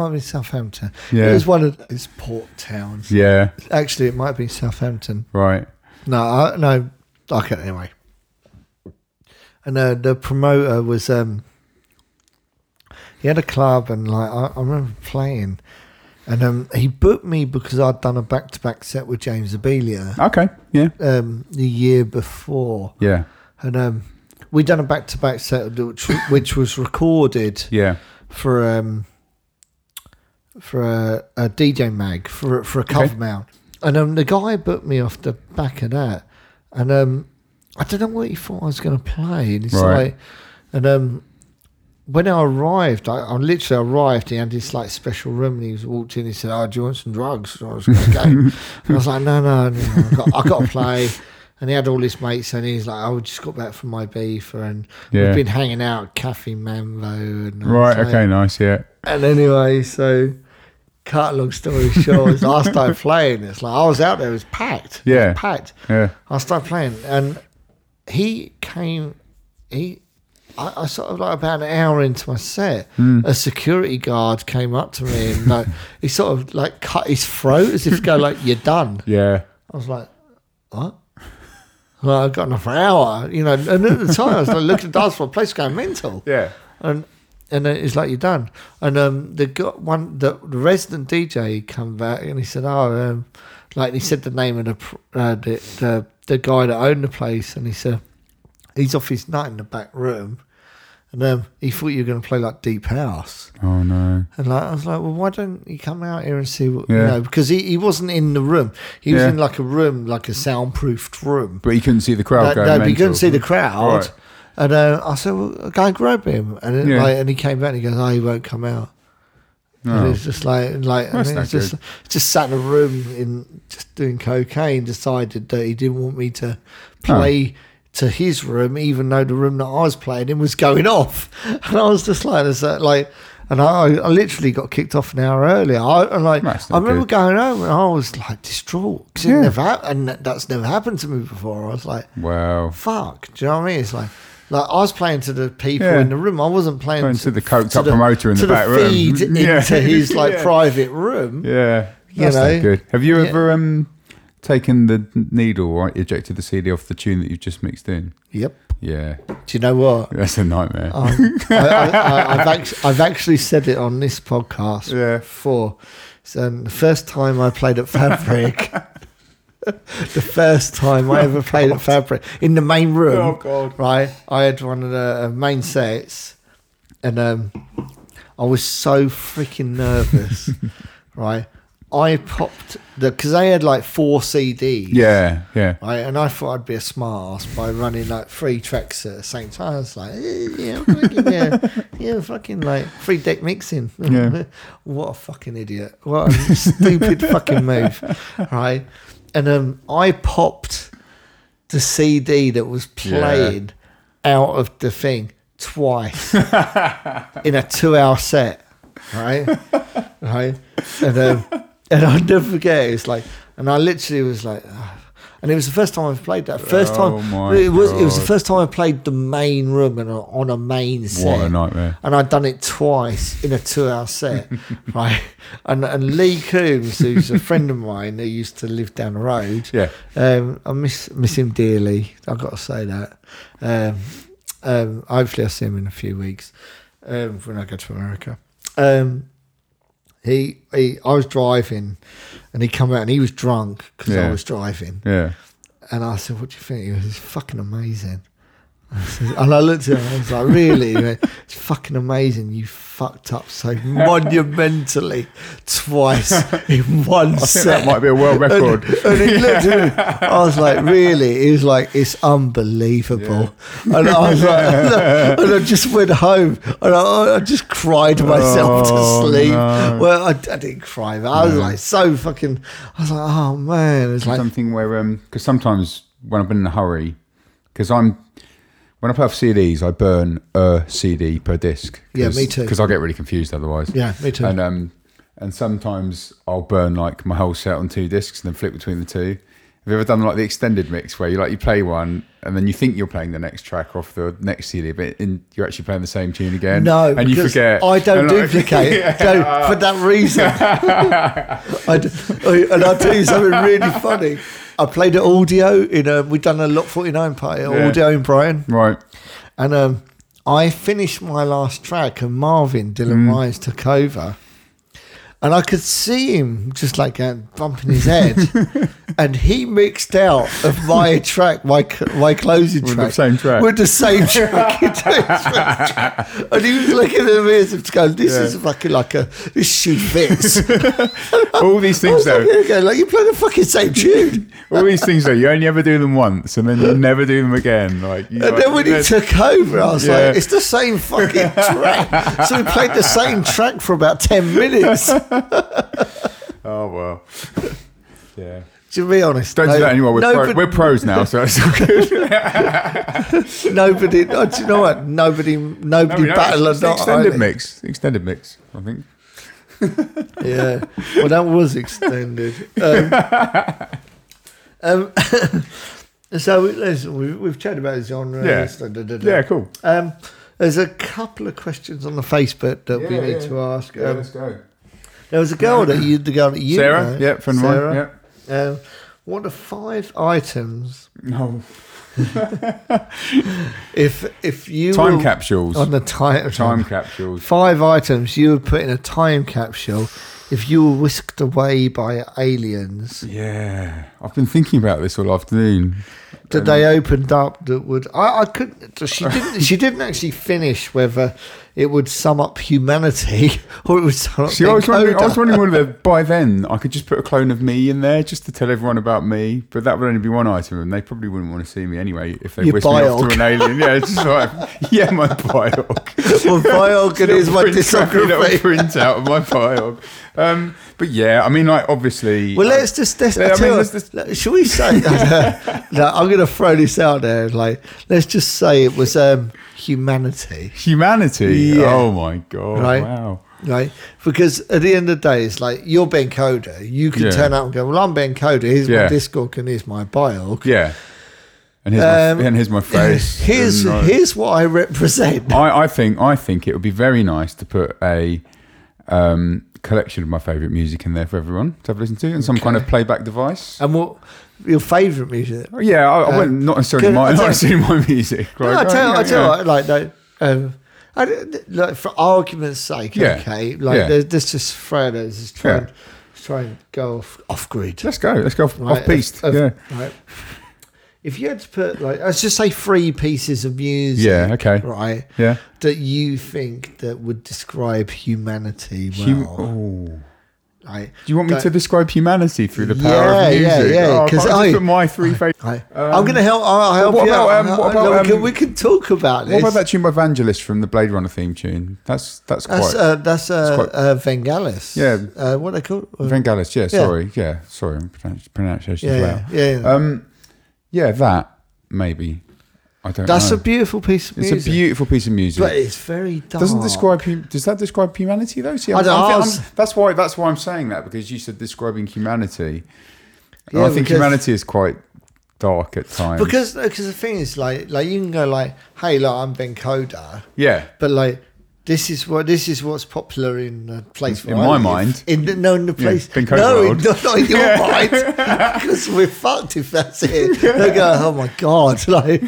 [SPEAKER 2] Might be Southampton.
[SPEAKER 7] Yeah.
[SPEAKER 2] It was one of those port towns.
[SPEAKER 7] Yeah,
[SPEAKER 2] Actually, it might be Southampton.
[SPEAKER 7] right.
[SPEAKER 2] No, I, no. Okay, anyway. And uh, the promoter was um, he had a club, and like I, I remember playing, and um, he booked me because I'd done a back to back set with James Abelia
[SPEAKER 7] Okay. Yeah.
[SPEAKER 2] um, the year before,
[SPEAKER 7] Yeah.
[SPEAKER 2] and um, we done a back to back set which, which was recorded
[SPEAKER 7] Yeah.
[SPEAKER 2] for um for a, a DJ mag for for a cover
[SPEAKER 7] Okay.
[SPEAKER 2] mount, and um the guy booked me off the back of that, and um I don't know what he thought I was going to play, and it's
[SPEAKER 7] Right.
[SPEAKER 2] like, and um when I arrived, I, I literally arrived. He had this like special room, and he was walked in. He said, "Oh, do you want some drugs?" So I was going to go, and [LAUGHS] I was like, "No, no, no, I got, I got to play." And he had all his mates, and he's like, "I oh, just got back from my beef, and
[SPEAKER 7] Yeah.
[SPEAKER 2] we've been hanging out at Cafe Mambo." And
[SPEAKER 7] Right. Okay. Nice. Yeah.
[SPEAKER 2] and anyway, so cut long story short, [LAUGHS] I started playing. It's like I was out there, it was packed. It was
[SPEAKER 7] Yeah.
[SPEAKER 2] packed.
[SPEAKER 7] Yeah.
[SPEAKER 2] I started playing, and he came. He, I, I sort of like about an hour into my set,
[SPEAKER 7] Hmm.
[SPEAKER 2] a security guard came up to me and like he sort of like cut his throat as if to go like you're done. [LAUGHS]
[SPEAKER 7] Yeah.
[SPEAKER 2] I was like, what? Well, I've got enough for an hour, you know. And at the time, I was like, looking at the dance floor, the place going mental [LAUGHS]
[SPEAKER 7] Yeah.
[SPEAKER 2] and and it's like you're done. And um, the got one the, the resident DJ come back and he said, "Oh, um, like he said the name of the uh, the, the the guy that owned the place, and he said he's off his nut in the back room." And um, he thought you were going to play like deep house,
[SPEAKER 7] Oh no.
[SPEAKER 2] and like I was like, "Well, why don't you come out here and see what you know?" Because he, he wasn't in the room; he was
[SPEAKER 7] Yeah.
[SPEAKER 2] in like a room, like a soundproofed room.
[SPEAKER 7] But he couldn't see the crowd
[SPEAKER 2] No,
[SPEAKER 7] going.
[SPEAKER 2] no, but you
[SPEAKER 7] mental.
[SPEAKER 2] couldn't see the crowd.
[SPEAKER 7] Right.
[SPEAKER 2] And uh, I said, well, go and grab him. And, then,
[SPEAKER 7] Yeah.
[SPEAKER 2] like, and he came back and he goes, oh, he won't come out.
[SPEAKER 7] Oh.
[SPEAKER 2] And it's just like, like
[SPEAKER 7] That's
[SPEAKER 2] it's
[SPEAKER 7] not
[SPEAKER 2] just,
[SPEAKER 7] good.
[SPEAKER 2] just sat in a room in just doing cocaine. Decided that he didn't want me to play to his room, even though the room that I was playing in was going off. [LAUGHS] And I was just like, is that like, and I, I literally got kicked off an hour earlier. I, and like, I remember
[SPEAKER 7] good.
[SPEAKER 2] going home and I was like distraught because
[SPEAKER 7] Yeah.
[SPEAKER 2] it never hap- and that's never happened to me before. I was like,
[SPEAKER 7] Wow.
[SPEAKER 2] fuck. Do you know what I mean? It's like, like I was playing to the people
[SPEAKER 7] Yeah.
[SPEAKER 2] in the room. I wasn't playing
[SPEAKER 7] Playing to the coked up promoter in
[SPEAKER 2] to
[SPEAKER 7] the back room.
[SPEAKER 2] feed [LAUGHS]
[SPEAKER 7] Yeah.
[SPEAKER 2] into his like [LAUGHS]
[SPEAKER 7] Yeah.
[SPEAKER 2] private room.
[SPEAKER 7] Yeah.
[SPEAKER 2] You
[SPEAKER 7] That's
[SPEAKER 2] know?
[SPEAKER 7] good. Have you ever um taken the needle or ejected the CD off the tune that you've just mixed in?
[SPEAKER 2] Yep.
[SPEAKER 7] Yeah.
[SPEAKER 2] Do you know what?
[SPEAKER 7] That's a nightmare.
[SPEAKER 2] Um, I, I, I, I've, actually, I've actually said it on this podcast
[SPEAKER 7] Yeah.
[SPEAKER 2] before. So um, the first time I played at Fabric, [LAUGHS] the first time I ever played at Fabric in the main room.
[SPEAKER 7] Oh, God.
[SPEAKER 2] Right, I had one of the uh, main sets, and um, I was so freaking nervous. [LAUGHS] right, I popped the because they had like four CDs.
[SPEAKER 7] Yeah, yeah.
[SPEAKER 2] Right, and I thought I'd be a smart ass by running like three tracks at the same time. I was like, eh, yeah, fucking, yeah, [LAUGHS] yeah, fucking like free deck mixing.
[SPEAKER 7] Yeah. [LAUGHS]
[SPEAKER 2] what a fucking idiot. What a stupid fucking move. [LAUGHS] Right. And um, I popped the CD that was playing out of the thing twice in a two hour set. Right. right. And um, and I'll never forget. It was like, and I literally was like, "Ah." and it was the first time I've played that. First
[SPEAKER 7] Oh
[SPEAKER 2] time it was. It was the first time I played the main room and on a main set.
[SPEAKER 7] What a nightmare.
[SPEAKER 2] And I'd done it twice in a two-hour set, [LAUGHS] right? And and Lee Coombs, who's a friend of mine who used to live down the road,
[SPEAKER 7] Yeah.
[SPEAKER 2] um, I miss miss him dearly. I've got to say that. Um, um, hopefully, I'll see him in a few weeks um, when I go to America. Um, he, he, I was driving, and he come out and he was drunk because I was driving.
[SPEAKER 7] Yeah.
[SPEAKER 2] And I said, "What do you think?" He was fucking amazing." I and I looked at him. and I was like, "Really? It's fucking amazing. You fucked up so monumentally twice [LAUGHS] in one
[SPEAKER 7] I
[SPEAKER 2] set."
[SPEAKER 7] that might be a world record.
[SPEAKER 2] And, and he looked at me. I was like, [LAUGHS] "Really?" He was like, "It's unbelievable." And I was like, [LAUGHS] and I just went home and I, I just cried myself
[SPEAKER 7] Oh,
[SPEAKER 2] to sleep.
[SPEAKER 7] no.
[SPEAKER 2] Well, I, I didn't cry, but I was like so fucking. I was like, "Oh man!" It's like,
[SPEAKER 7] something where um because sometimes when I've been in a hurry because I'm when I play off CDs I burn a CD per disc
[SPEAKER 2] Yeah, me too.
[SPEAKER 7] because I get really confused otherwise
[SPEAKER 2] Yeah, me too.
[SPEAKER 7] and um and sometimes I'll burn like my whole set on two discs and then flip between the two have you ever done like the extended mix where you like you play one and then you think you're playing the next track off the next CD but in, you're actually playing the same tune again
[SPEAKER 2] No,
[SPEAKER 7] and you forget
[SPEAKER 2] I don't
[SPEAKER 7] And, like- [LAUGHS]
[SPEAKER 2] duplicate
[SPEAKER 7] Yeah.
[SPEAKER 2] don't, for that reason. [LAUGHS] I d- I- and I'll tell you something really funny. I played at audio in a. We'd done a lot forty nine party at
[SPEAKER 7] Yeah.
[SPEAKER 2] audio in Brighton,
[SPEAKER 7] right
[SPEAKER 2] and um, I finished my last track, and Marvin Dylan
[SPEAKER 7] Mm.
[SPEAKER 2] Ryan took over, and I could see him just like going, bumping his head, [LAUGHS] and he mixed out of my track, my my closing
[SPEAKER 7] With the
[SPEAKER 2] track,
[SPEAKER 7] same track.
[SPEAKER 2] with the same track. He did his first track. and he was looking at me as if to go, "This
[SPEAKER 7] Yeah.
[SPEAKER 2] is fucking like a this shoe fits." [LAUGHS]
[SPEAKER 7] all these things though
[SPEAKER 2] looking at him going, like you play the fucking same tune. [LAUGHS]
[SPEAKER 7] All these things though, you only ever do them once, and then you never do them again. Like, you
[SPEAKER 2] And
[SPEAKER 7] like-
[SPEAKER 2] then when he took over, I was
[SPEAKER 7] Yeah.
[SPEAKER 2] like, it's the same fucking track. so we played the same track for about 10 minutes. [LAUGHS]
[SPEAKER 7] Oh well, [LAUGHS] yeah.
[SPEAKER 2] To be honest,
[SPEAKER 7] Don't
[SPEAKER 2] no-
[SPEAKER 7] do that anymore. We're, pro, we're pros now, so it's all good. [LAUGHS]
[SPEAKER 2] nobody oh, do you know what? Nobody, nobody
[SPEAKER 7] No, no,
[SPEAKER 2] battle
[SPEAKER 7] it's
[SPEAKER 2] or not.
[SPEAKER 7] extended mix, extended mix. I think.
[SPEAKER 2] Yeah. Well, that was extended. Um, um, so listen, we've, we've chatted about genres.
[SPEAKER 7] Yeah.
[SPEAKER 2] da, da, da.
[SPEAKER 7] Yeah, cool.
[SPEAKER 2] Um, there's a couple of questions on the Facebook that we need
[SPEAKER 7] yeah.
[SPEAKER 2] to ask.
[SPEAKER 7] Yeah,
[SPEAKER 2] Um,
[SPEAKER 7] let's go.
[SPEAKER 2] There was a girl that you, the girl that you
[SPEAKER 7] Sarah,
[SPEAKER 2] know,
[SPEAKER 7] yeah, friend of mine. Yeah.
[SPEAKER 2] Um, what are five items
[SPEAKER 7] No. [LAUGHS]
[SPEAKER 2] if if you
[SPEAKER 7] Time
[SPEAKER 2] were
[SPEAKER 7] capsules.
[SPEAKER 2] on the time
[SPEAKER 7] Time [LAUGHS] capsules.
[SPEAKER 2] five items you would put in a time capsule if you were whisked away by aliens
[SPEAKER 7] Yeah, I've been thinking about this all afternoon.
[SPEAKER 2] that they opened up that would I, I couldn't she didn't she didn't actually finish whether it would sum up humanity [LAUGHS] or it would sum up
[SPEAKER 7] See, I was, wondering, I was wondering whether [LAUGHS] by then I could just put a clone of me in there just to tell everyone about me, but that would only be one item, and they probably wouldn't want to see me anyway if they
[SPEAKER 2] Your
[SPEAKER 7] whisked me off to an alien. Yeah, it's just like, [LAUGHS] yeah, my biog.
[SPEAKER 2] well biog is my
[SPEAKER 7] Little print- little
[SPEAKER 2] discography
[SPEAKER 7] print out of my biog. Um, but yeah, I mean, like obviously.
[SPEAKER 2] Well, let's just. Let's, I
[SPEAKER 7] mean, let's just-
[SPEAKER 2] should we say? no, I'm going to throw this out there. Like, let's just say it was um, humanity,
[SPEAKER 7] humanity.
[SPEAKER 2] Yeah.
[SPEAKER 7] Oh my god!
[SPEAKER 2] Right.
[SPEAKER 7] Wow.
[SPEAKER 2] right? Because at the end of the day, it's like you're Ben Coda. You can
[SPEAKER 7] Yeah.
[SPEAKER 2] turn up and go, "Well, I'm Ben Coda. Here's
[SPEAKER 7] Yeah.
[SPEAKER 2] my Discord and here's my biog.
[SPEAKER 7] Yeah. And here's,
[SPEAKER 2] Um,
[SPEAKER 7] my, and here's my face. [LAUGHS]
[SPEAKER 2] Here's here's what I represent.
[SPEAKER 7] I, I think I think it would be very nice to put a um, collection of my favourite music in there for everyone to have a listen to, and some kind of playback device.
[SPEAKER 2] and what your favourite music?
[SPEAKER 7] Oh, yeah, I, I wouldn't not necessarily my not necessarily my music.
[SPEAKER 2] No, I tell, I tell
[SPEAKER 7] yeah.
[SPEAKER 2] like, no, um, I, like for argument's sake,
[SPEAKER 7] Yeah.
[SPEAKER 2] okay, like
[SPEAKER 7] Yeah.
[SPEAKER 2] there's, there's just throw those, just try,
[SPEAKER 7] Yeah.
[SPEAKER 2] and, try and go off off grid.
[SPEAKER 7] Let's go. Let's go off,
[SPEAKER 2] Right,
[SPEAKER 7] off piste.
[SPEAKER 2] of-
[SPEAKER 7] yeah.
[SPEAKER 2] right. If you had to put like, let's just say three pieces of music.
[SPEAKER 7] Yeah, okay.
[SPEAKER 2] Right.
[SPEAKER 7] Yeah.
[SPEAKER 2] That you think that would describe humanity well.
[SPEAKER 7] Hum- oh. Do you want me to describe humanity through the power
[SPEAKER 2] Yeah,
[SPEAKER 7] of music?
[SPEAKER 2] yeah, yeah,
[SPEAKER 7] Oh, I
[SPEAKER 2] I-
[SPEAKER 7] put my three favorite.
[SPEAKER 2] Right. I'm going to help. I'll help
[SPEAKER 7] what
[SPEAKER 2] you
[SPEAKER 7] about,
[SPEAKER 2] out.
[SPEAKER 7] um, what
[SPEAKER 2] No,
[SPEAKER 7] about,
[SPEAKER 2] we, can,
[SPEAKER 7] um,
[SPEAKER 2] we can talk about this.
[SPEAKER 7] What about that tune by Evangelist from the Blade Runner theme tune? That's that's quite.
[SPEAKER 2] That's uh, that's uh,
[SPEAKER 7] quite-
[SPEAKER 2] uh, Vangelis.
[SPEAKER 7] Yeah.
[SPEAKER 2] Uh, what they call? Uh,
[SPEAKER 7] Vangelis, yeah, sorry, yeah, sorry, pronunciation
[SPEAKER 2] yeah,
[SPEAKER 7] well.
[SPEAKER 2] yeah, yeah.
[SPEAKER 7] Um, yeah, that maybe. I don't.
[SPEAKER 2] that's
[SPEAKER 7] know.
[SPEAKER 2] a beautiful piece of music.
[SPEAKER 7] It's a beautiful piece of music.
[SPEAKER 2] but it's very dark.
[SPEAKER 7] Doesn't describe hu- does that describe humanity though? See,
[SPEAKER 2] I
[SPEAKER 7] I'm,
[SPEAKER 2] don't
[SPEAKER 7] I'm,
[SPEAKER 2] know, I
[SPEAKER 7] I'm- that's why that's why I'm saying that because you said describing humanity.
[SPEAKER 2] Yeah,
[SPEAKER 7] I think
[SPEAKER 2] because-
[SPEAKER 7] humanity is quite dark at times.
[SPEAKER 2] because because the thing is like like you can go like hey look I'm Ben Coda
[SPEAKER 7] yeah,
[SPEAKER 2] but like this is what this is what's popular in the place
[SPEAKER 7] In my
[SPEAKER 2] live.
[SPEAKER 7] mind.
[SPEAKER 2] in the, no in the place
[SPEAKER 7] Coda
[SPEAKER 2] no
[SPEAKER 7] world.
[SPEAKER 2] not, not in your mind [LAUGHS] because we're fucked if that's it they go oh my god [LAUGHS] like,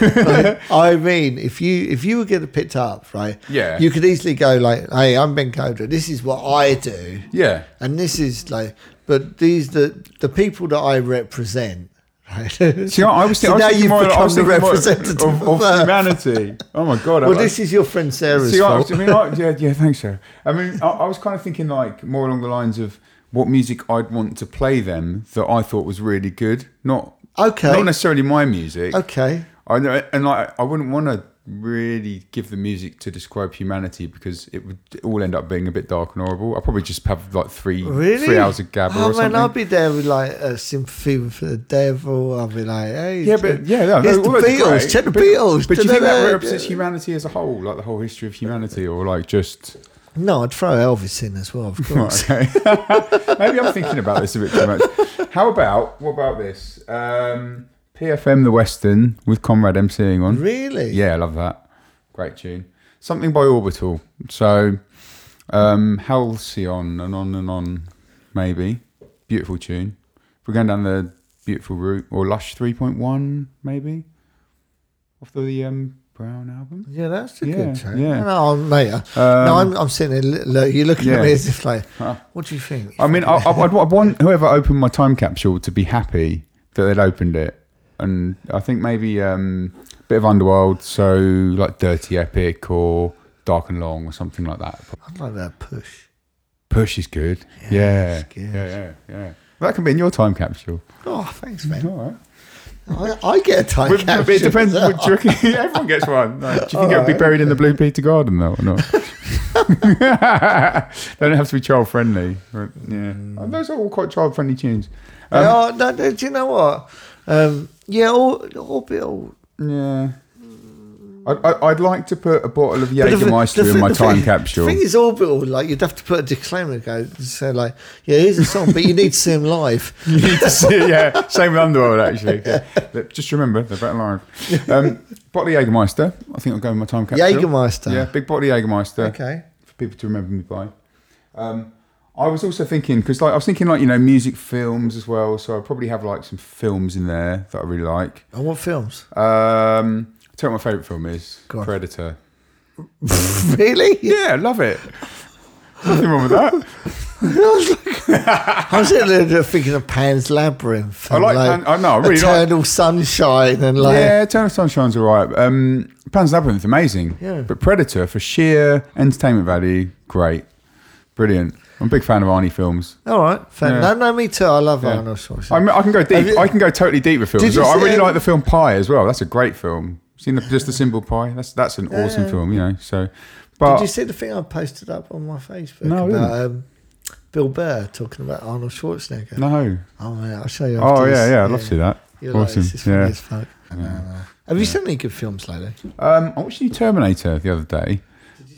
[SPEAKER 2] like, I mean if you if you were getting picked up right
[SPEAKER 7] Yeah.
[SPEAKER 2] you could easily go like hey I'm Ben Coda this is what I do
[SPEAKER 7] yeah.
[SPEAKER 2] and this is like but these the the people that I represent right [LAUGHS]
[SPEAKER 7] See, I, I was,
[SPEAKER 2] So
[SPEAKER 7] I was
[SPEAKER 2] now you've
[SPEAKER 7] more, I
[SPEAKER 2] become the representative
[SPEAKER 7] of,
[SPEAKER 2] of
[SPEAKER 7] of humanity. Oh my god!
[SPEAKER 2] well
[SPEAKER 7] I,
[SPEAKER 2] this is your friend Sarah's
[SPEAKER 7] See, I,
[SPEAKER 2] fault
[SPEAKER 7] was- I mean, I, yeah, yeah, thanks, sir. I mean, I, I was kind of thinking like more along the lines of what music I'd want to play them that I thought was really good, not
[SPEAKER 2] Okay.
[SPEAKER 7] not necessarily my music.
[SPEAKER 2] okay
[SPEAKER 7] I know, and like I wouldn't want to really give the music to describe humanity because it would all end up being a bit dark and horrible. I'll probably just have like three
[SPEAKER 2] Really?
[SPEAKER 7] three hours of gabber
[SPEAKER 2] oh,
[SPEAKER 7] or
[SPEAKER 2] man,
[SPEAKER 7] something.
[SPEAKER 2] I'll be there with like a sympathy for the devil. I'll be like, hey,
[SPEAKER 7] yeah, but yeah, no, no,
[SPEAKER 2] the
[SPEAKER 7] all those are
[SPEAKER 2] Beatles. Check the Beatles.
[SPEAKER 7] But do you think that represents humanity as a whole, like the whole history of humanity, or like just
[SPEAKER 2] No, I'd throw Elvis in as well, of [LAUGHS] course.
[SPEAKER 7] Okay. [LAUGHS] Maybe I'm thinking about this a bit too much. How about what about this? Um, PFM the Western with Conrad MCing on.
[SPEAKER 2] really?
[SPEAKER 7] Yeah, I love that. Great tune. Something by Orbital. So um Halcyon and on and on maybe. Beautiful tune. If We're going down the beautiful route or Lush 3.1 maybe off the um Brown album.
[SPEAKER 2] Yeah, that's a
[SPEAKER 7] Yeah,
[SPEAKER 2] good tune.
[SPEAKER 7] yeah.
[SPEAKER 2] No, mate. uh, no, I'm, I'm sitting there. Look, you're looking
[SPEAKER 7] yeah.
[SPEAKER 2] at me as if like, what do you think?
[SPEAKER 7] I mean, I, I, I'd, I'd want whoever opened my time capsule to be happy that they'd opened it, and I think maybe um, a bit of Underworld, so like Dirty Epic or Dark and Long or something like that.
[SPEAKER 2] I'd like that push.
[SPEAKER 7] Push is good. Yeah,
[SPEAKER 2] it's good.
[SPEAKER 7] yeah, yeah, yeah. That can be in your time capsule.
[SPEAKER 2] Oh, thanks, man.
[SPEAKER 7] All right.
[SPEAKER 2] I, I get a time capsule.
[SPEAKER 7] it depends. [LAUGHS] Do you reckon [LAUGHS] everyone gets one? No. Do you think it'll be buried in the Blue Peter Garden though, or not? they [LAUGHS] don't have to be child friendly. Yeah,
[SPEAKER 2] Mm.
[SPEAKER 7] Those are all quite child friendly tunes. Um,
[SPEAKER 2] oh, no, no, do you know what? Um, yeah, all, all, all
[SPEAKER 7] Yeah. I'd, I'd- I'd like to put a bottle of Jägermeister in my time
[SPEAKER 2] thing-
[SPEAKER 7] capsule.
[SPEAKER 2] The thing is, orbital. Like you'd have to put a disclaimer, go say like, yeah, here's a song, but you need to see him live. [LAUGHS]
[SPEAKER 7] you need to see yeah. Same with Underworld, actually. [LAUGHS] Yeah. Just remember, they're better live. Um, bottle of Jägermeister. I think I'll go with my time capsule.
[SPEAKER 2] Jägermeister.
[SPEAKER 7] Yeah, big bottle of Jägermeister.
[SPEAKER 2] Okay.
[SPEAKER 7] For people to remember me by. Um, I was also thinking, because like, I was thinking like, you know, music films as well. So I'll probably have like some films in there that I really like.
[SPEAKER 2] And what films?
[SPEAKER 7] Um, I'll tell you what my favourite film is
[SPEAKER 2] Go on.
[SPEAKER 7] Predator. [LAUGHS]
[SPEAKER 2] really?
[SPEAKER 7] Yeah, I love it. Nothing wrong with that. [LAUGHS]
[SPEAKER 2] I was sitting there thinking of Pan's Labyrinth.
[SPEAKER 7] I
[SPEAKER 2] and,
[SPEAKER 7] like Pan- I know, I really like-
[SPEAKER 2] Eternal Sunshine and like.
[SPEAKER 7] yeah, Eternal Sunshine's all right. Um, Pan's Labyrinth, amazing.
[SPEAKER 2] Yeah.
[SPEAKER 7] But Predator, for sheer entertainment value, great. Brilliant. I'm a big fan of Arnie films.
[SPEAKER 2] All right, fair.
[SPEAKER 7] Yeah.
[SPEAKER 2] No, no, me too. I love
[SPEAKER 7] Yeah.
[SPEAKER 2] Arnold Schwarzenegger.
[SPEAKER 7] I, mean, I can go deep.
[SPEAKER 2] you-
[SPEAKER 7] I can go totally deep with films.
[SPEAKER 2] You
[SPEAKER 7] I really like the film Pi as well. That's a great film. Seen the, just the symbol Pi? That's that's an awesome
[SPEAKER 2] Yeah.
[SPEAKER 7] film, you know. So, but
[SPEAKER 2] Did you see the thing I posted up on my Facebook
[SPEAKER 7] No,
[SPEAKER 2] about um, Bill Burr talking about Arnold Schwarzenegger?
[SPEAKER 7] no.
[SPEAKER 2] Oh man, I'll show you.
[SPEAKER 7] Oh yeah,
[SPEAKER 2] this.
[SPEAKER 7] yeah. I'd love to see that.
[SPEAKER 2] You're like,
[SPEAKER 7] awesome.
[SPEAKER 2] is
[SPEAKER 7] yeah.
[SPEAKER 2] fuck. I know, I know. Have you seen any good films lately?
[SPEAKER 7] Um, I watched New Terminator the other day,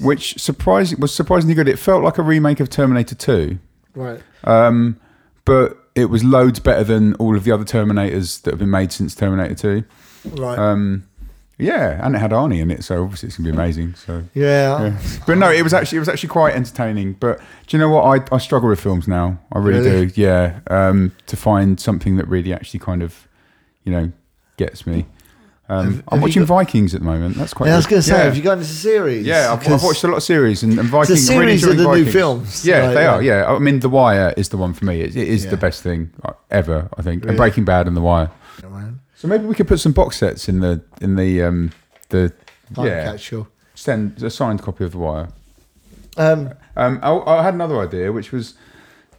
[SPEAKER 7] which surprising was surprisingly good. It felt like a remake of Terminator Two.
[SPEAKER 2] Right.
[SPEAKER 7] Um, but it was loads better than all of the other Terminators that have been made since Terminator 2.
[SPEAKER 2] Right.
[SPEAKER 7] Um, yeah, and it had Arnie in it, so obviously it's gonna be amazing. So,
[SPEAKER 2] yeah.
[SPEAKER 7] yeah. but no, it was actually it was actually quite entertaining. But do you know what? I, I struggle with films now. I really,
[SPEAKER 2] Really?
[SPEAKER 7] do. Yeah, um, to find something that really actually kind of, you know, gets me. Um,
[SPEAKER 2] Have-
[SPEAKER 7] I'm
[SPEAKER 2] have
[SPEAKER 7] watching
[SPEAKER 2] got-
[SPEAKER 7] Vikings at the moment. That's quite.
[SPEAKER 2] Yeah, I was going to say,
[SPEAKER 7] Yeah.
[SPEAKER 2] have you got into the series?
[SPEAKER 7] Yeah, I've, I've watched a lot of series and, and Vikings. Really
[SPEAKER 2] series of
[SPEAKER 7] enjoying
[SPEAKER 2] the new
[SPEAKER 7] Vikings.
[SPEAKER 2] films.
[SPEAKER 7] Yeah,
[SPEAKER 2] Like,
[SPEAKER 7] they
[SPEAKER 2] yeah.
[SPEAKER 7] are. Yeah, I mean, The Wire is the one for me. It, it is
[SPEAKER 2] Yeah.
[SPEAKER 7] the best thing ever, I think.
[SPEAKER 2] Really?
[SPEAKER 7] And Breaking Bad and The Wire. So maybe we could put some box sets in the in the um the
[SPEAKER 2] time
[SPEAKER 7] yeah
[SPEAKER 2] capsule.
[SPEAKER 7] send a signed copy of The Wire.
[SPEAKER 2] Um,
[SPEAKER 7] Um, I, I had another idea, which was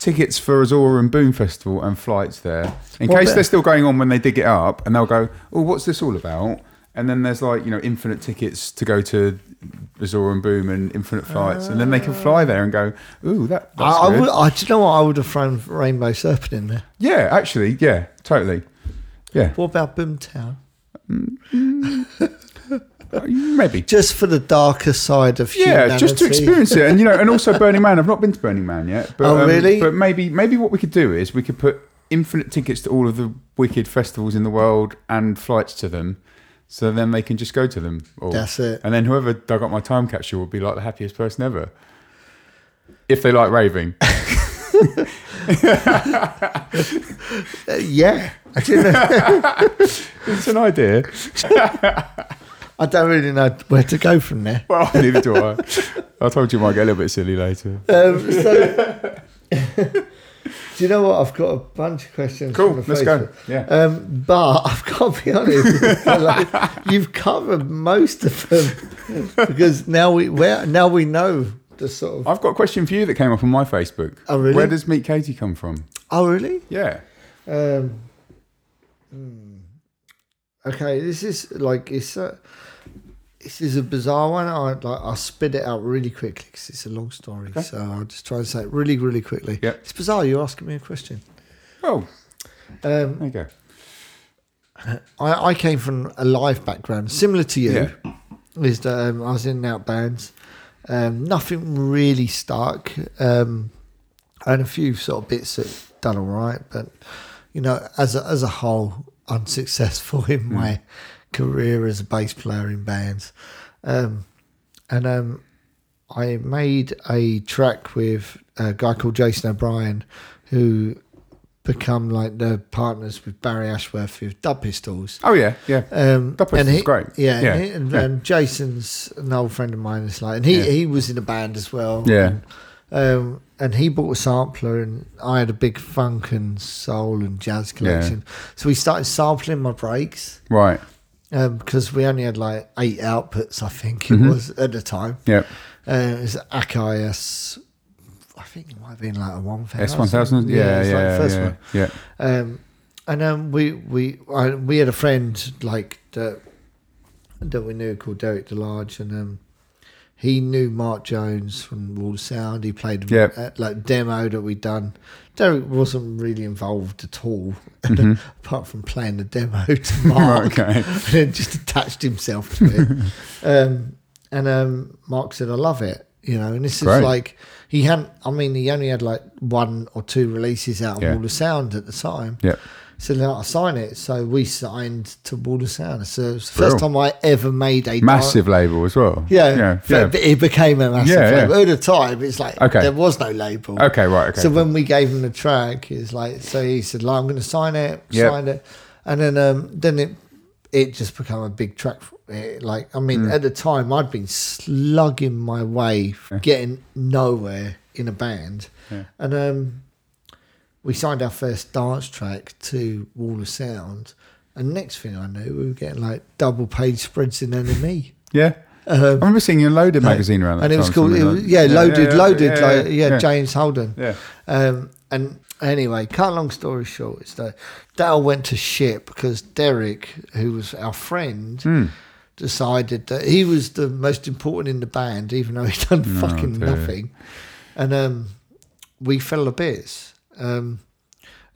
[SPEAKER 7] tickets for Ozora and Boom Festival and flights there in
[SPEAKER 2] Well,
[SPEAKER 7] case
[SPEAKER 2] but-
[SPEAKER 7] they're still going on when they dig it up, and they'll go, "Oh, what's this all about?" And then there's like you know infinite tickets to go to Ozora and Boom and infinite flights, and then they can fly there and go, "Ooh, that." That's
[SPEAKER 2] I, I would. I, do you know what? I would have thrown Rainbow Serpent in there.
[SPEAKER 7] Yeah, actually, yeah, totally. Yeah,
[SPEAKER 2] What about Boomtown? Mm, mm.
[SPEAKER 7] Maybe.
[SPEAKER 2] Just for the darker side of
[SPEAKER 7] Yeah,
[SPEAKER 2] humanity.
[SPEAKER 7] just to experience it, and you know, and also [LAUGHS] Burning Man. I've not been to Burning Man yet. But,
[SPEAKER 2] Oh,
[SPEAKER 7] um,
[SPEAKER 2] really?
[SPEAKER 7] But maybe, maybe what we could do is we could put infinite tickets to all of the wicked festivals in the world and flights to them, so then they can just go to them. All.
[SPEAKER 2] That's it.
[SPEAKER 7] And then whoever dug up my time capsule would be like the happiest person ever, if they like raving. [LAUGHS] [LAUGHS]
[SPEAKER 2] Uh, yeah. I, didn't know-
[SPEAKER 7] it's an idea.
[SPEAKER 2] I don't really know where to go from there.
[SPEAKER 7] Well, [LAUGHS] neither do I. I told you it might get a little bit silly later.
[SPEAKER 2] Um, so, [LAUGHS] do you know what? I've got a bunch of questions.
[SPEAKER 7] Cool,
[SPEAKER 2] from the
[SPEAKER 7] let's go. Yeah.
[SPEAKER 2] Um, but [LAUGHS] I've got to be honest, like, you've covered most of them because now we where now we know the sort of.
[SPEAKER 7] I've got a question for you that came up on my Facebook.
[SPEAKER 2] Oh, really?
[SPEAKER 7] Where does Meat Katie come from?
[SPEAKER 2] Oh, really?
[SPEAKER 7] Yeah.
[SPEAKER 2] Um, hmm. okay, this is like it's a, this is a bizarre one. I like I'll spit it out really quickly because it's a long story. So I'll just try and say it really, really quickly.
[SPEAKER 7] Yep.
[SPEAKER 2] It's bizarre. You're asking me a question.
[SPEAKER 7] Oh,
[SPEAKER 2] Um,
[SPEAKER 7] there you go.
[SPEAKER 2] I, I came from a live background, similar to you.
[SPEAKER 7] Yeah.
[SPEAKER 2] Is that um, I was in and out bands. Um, nothing really stuck. Um, and a few sort of bits that done all right, but you know, as a, as a whole, unsuccessful [LAUGHS] in
[SPEAKER 7] Hmm.
[SPEAKER 2] my career as a bass player in bands. Um, and um, I made a track with a guy called Jason O'Brien, who become like the partners with Barry Ashworth with Dub Pistols.
[SPEAKER 7] Oh yeah, yeah.
[SPEAKER 2] Um,
[SPEAKER 7] Dub Pistols
[SPEAKER 2] and
[SPEAKER 7] is great.
[SPEAKER 2] Yeah,
[SPEAKER 7] Yeah,
[SPEAKER 2] and, he, and,
[SPEAKER 7] yeah.
[SPEAKER 2] and Jason's an old friend of mine. It's like, and he
[SPEAKER 7] Yeah.
[SPEAKER 2] he was in a band as well.
[SPEAKER 7] Yeah.
[SPEAKER 2] Um, and he bought a sampler, and I had a big funk and soul and jazz collection. So we started sampling my breaks
[SPEAKER 7] Right.
[SPEAKER 2] Um, because we only had like eight outputs, I think
[SPEAKER 7] Mm-hmm.
[SPEAKER 2] it was at the time.
[SPEAKER 7] Yeah,
[SPEAKER 2] Uh, it was Akai S. I think it might have been like a one thousand.
[SPEAKER 7] S one thousand. Yeah,
[SPEAKER 2] it's
[SPEAKER 7] yeah,
[SPEAKER 2] like the first
[SPEAKER 7] yeah,
[SPEAKER 2] one.
[SPEAKER 7] yeah.
[SPEAKER 2] Um, and um, we we I, we had a friend like that that we knew called Derek DeLarge, and um, he knew Mark Jones from Wall Sound. He played
[SPEAKER 7] Yep.
[SPEAKER 2] like demo that we'd done. Derek wasn't really involved at all, [LAUGHS] apart from playing the demo [LAUGHS] to Mark,
[SPEAKER 7] Mm-hmm. Okay. [LAUGHS]
[SPEAKER 2] and then just attached himself to it. um, and um, Mark said, "I love it," you know. And this
[SPEAKER 7] Great.
[SPEAKER 2] is like he hadn't. I mean, he only had like one or two releases out of
[SPEAKER 7] Yeah.
[SPEAKER 2] Wall of Sound at the time.
[SPEAKER 7] Yep.
[SPEAKER 2] So then I sign it. So we signed to Wall Sound. So it was the first time I ever made a
[SPEAKER 7] Massive label as well.
[SPEAKER 2] Yeah,
[SPEAKER 7] Yeah. yeah.
[SPEAKER 2] it became a massive
[SPEAKER 7] Yeah, yeah.
[SPEAKER 2] label. At the time, it's like
[SPEAKER 7] Okay.
[SPEAKER 2] there was no label.
[SPEAKER 7] Okay. Right. Okay.
[SPEAKER 2] So when we gave him the track, it's like so he said, like, "I'm going to sign it."
[SPEAKER 7] Yep.
[SPEAKER 2] Signed it, and then um, then it it just became a big track. For it. Like I mean,
[SPEAKER 7] Mm.
[SPEAKER 2] at the time, I'd been slugging my way, getting nowhere in a band, and um, we signed our first dance track to Wall of Sound. And next thing I knew, we were getting like double page spreads in NME.
[SPEAKER 7] yeah. I remember seeing in Loaded magazine around
[SPEAKER 2] and it was
[SPEAKER 7] time,
[SPEAKER 2] called, it was, yeah, loaded, loaded,
[SPEAKER 7] yeah,
[SPEAKER 2] like, yeah. James Holden.
[SPEAKER 7] Yeah.
[SPEAKER 2] Um, and anyway, cut a long story short, is that Dale went to shit because Derek, who was our friend,
[SPEAKER 7] Hmm.
[SPEAKER 2] decided that he was the most important in the band, even though he'd done fucking
[SPEAKER 7] dear.
[SPEAKER 2] nothing. And um, we fell to bits. Um,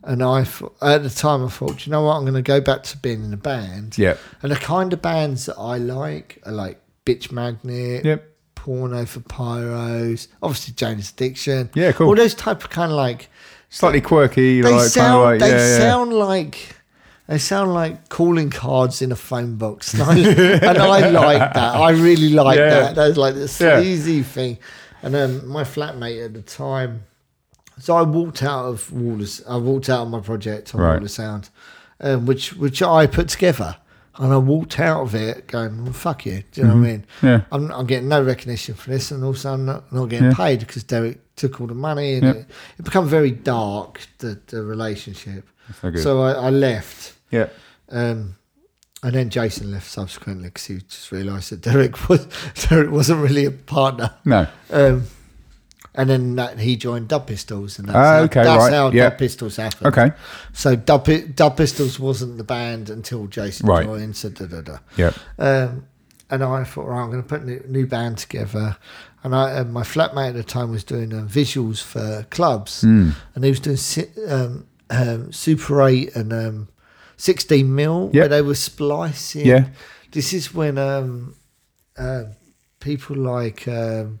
[SPEAKER 2] and I, thought- at the time, I thought, "Do you know what? I'm going to go back to being in a band.
[SPEAKER 7] Yeah.
[SPEAKER 2] And the kind of bands that I like are like Bitch Magnet,
[SPEAKER 7] Yep.
[SPEAKER 2] Porno for Pyros, obviously Jane's Addiction.
[SPEAKER 7] Yeah, cool.
[SPEAKER 2] All those type of kind of like
[SPEAKER 7] Slightly quirky.
[SPEAKER 2] they
[SPEAKER 7] like,
[SPEAKER 2] sound
[SPEAKER 7] kind of like,
[SPEAKER 2] they
[SPEAKER 7] yeah, yeah.
[SPEAKER 2] sound like they sound like calling cards in a phone box, [LAUGHS] and I, and I like that. I really like
[SPEAKER 7] Yeah.
[SPEAKER 2] that. That's like the
[SPEAKER 7] Yeah.
[SPEAKER 2] sleazy thing. And um, my flatmate at the time, so I walked out of Wallace. I walked out of my project on
[SPEAKER 7] Right.
[SPEAKER 2] Wall of Sound, um, which which I put together. And I walked out of it going, well, fuck you. Do you know what I mean?
[SPEAKER 7] Mm-hmm. Yeah.
[SPEAKER 2] I'm, I'm getting no recognition for this, and also I'm not, not getting
[SPEAKER 7] Yeah.
[SPEAKER 2] paid because Derek took all the money, and
[SPEAKER 7] Yeah.
[SPEAKER 2] it, it became very dark the, the relationship.
[SPEAKER 7] So.
[SPEAKER 2] So I, I left,
[SPEAKER 7] Yeah.
[SPEAKER 2] um, and then Jason left subsequently because he just realised that Derek [LAUGHS] was Derek wasn't really a partner.
[SPEAKER 7] No.
[SPEAKER 2] Um, and then that, he joined Dub Pistols, and that's, how,
[SPEAKER 7] okay,
[SPEAKER 2] that's
[SPEAKER 7] right,
[SPEAKER 2] how
[SPEAKER 7] yeah.
[SPEAKER 2] Dub Pistols happened.
[SPEAKER 7] Okay.
[SPEAKER 2] So Dub, Dub Pistols wasn't the band until Jason
[SPEAKER 7] Right.
[SPEAKER 2] joined. So da da da.
[SPEAKER 7] Yeah.
[SPEAKER 2] Um, and I thought, right, I'm going to put a new, new band together. And I, uh, my flatmate at the time was doing um, visuals for clubs,
[SPEAKER 7] Hmm.
[SPEAKER 2] and he was doing um, um, Super Eight and um, 16 mil,
[SPEAKER 7] Yep.
[SPEAKER 2] where they were splicing.
[SPEAKER 7] Yeah.
[SPEAKER 2] This is when um, uh, people like um,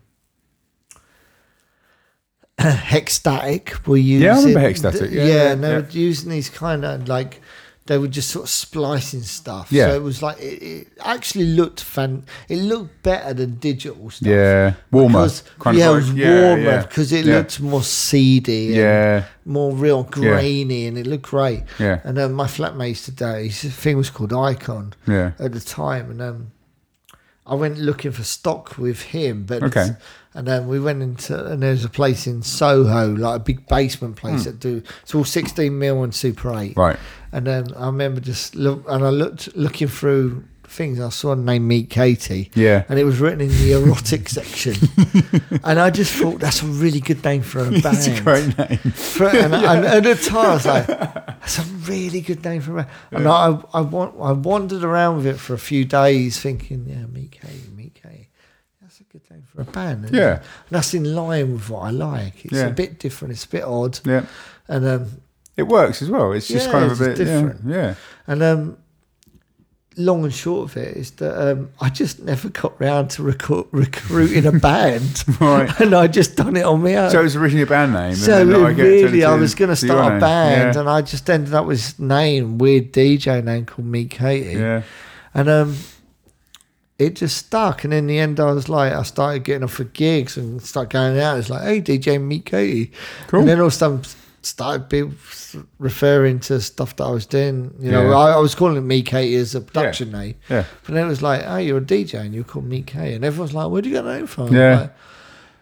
[SPEAKER 2] [CLEARS THROAT] Hexstatic were using.
[SPEAKER 7] Yeah, I remember Hexstatic. Yeah,
[SPEAKER 2] Yeah, and they
[SPEAKER 7] yeah.
[SPEAKER 2] were using these kind of like they were just sort of splicing stuff.
[SPEAKER 7] Yeah.
[SPEAKER 2] So it was like it, it actually looked fan. It looked better than digital stuff.
[SPEAKER 7] Yeah. Warmer.
[SPEAKER 2] Because,
[SPEAKER 7] kind
[SPEAKER 2] yeah, it was warmer
[SPEAKER 7] yeah.
[SPEAKER 2] because it looked more seedy. and
[SPEAKER 7] Yeah.
[SPEAKER 2] more real grainy, and it looked great.
[SPEAKER 7] Yeah.
[SPEAKER 2] And um, my flatmate used to his thing was called Icon
[SPEAKER 7] Yeah.
[SPEAKER 2] at the time, and um, I went looking for stock with him, but
[SPEAKER 7] Okay.
[SPEAKER 2] And then we went into and there's a place in Soho, like a big basement place that do it's all 16 mil and Super 8.
[SPEAKER 7] Hmm. Right.
[SPEAKER 2] And then I remember just look and I looked looking through things. I saw a name Meat Katie.
[SPEAKER 7] Yeah.
[SPEAKER 2] And it was written in the erotic [LAUGHS] section, and I just thought that's a really good name for a [LAUGHS] band.
[SPEAKER 7] It's a great name.
[SPEAKER 2] For, and, and [LAUGHS] at the time, I was like, "That's a really good name for a band." And I, I, want, I wandered around with it for a few days, thinking, "Yeah, Meat Katie, that's a good name for a band." And
[SPEAKER 7] Yeah.
[SPEAKER 2] that's in line with what I like. It's
[SPEAKER 7] Yeah.
[SPEAKER 2] a bit different. It's a bit odd,
[SPEAKER 7] Yeah.
[SPEAKER 2] and um,
[SPEAKER 7] It works as well. It's just
[SPEAKER 2] Yeah,
[SPEAKER 7] kind of a bit
[SPEAKER 2] different.
[SPEAKER 7] Yeah. yeah.
[SPEAKER 2] and um, long and short of it is that um, I just never got round to recru- recruiting a band, [LAUGHS]
[SPEAKER 7] Right.
[SPEAKER 2] and I just done it on my own.
[SPEAKER 7] So it was originally a band name. and
[SPEAKER 2] So
[SPEAKER 7] then, like, it turned
[SPEAKER 2] really, I
[SPEAKER 7] into-
[SPEAKER 2] was going to start a band,
[SPEAKER 7] Yeah.
[SPEAKER 2] and I just ended up with this name, weird DJ name called Meat Katie,
[SPEAKER 7] Yeah.
[SPEAKER 2] and um, it just stuck. And in the end, I was like, I started getting off for gigs and started going out. It's like, hey, DJ Meat Katie,
[SPEAKER 7] Cool.
[SPEAKER 2] and then all of a sudden started people referring to stuff that I was doing. You know,
[SPEAKER 7] Yeah.
[SPEAKER 2] I, I was calling it Meat Katie as a production name,
[SPEAKER 7] Yeah.
[SPEAKER 2] but then it was like, oh, you're a DJ and you're called Meet Katie, and everyone's like, where'd you get that name from?
[SPEAKER 7] Yeah.
[SPEAKER 2] Like,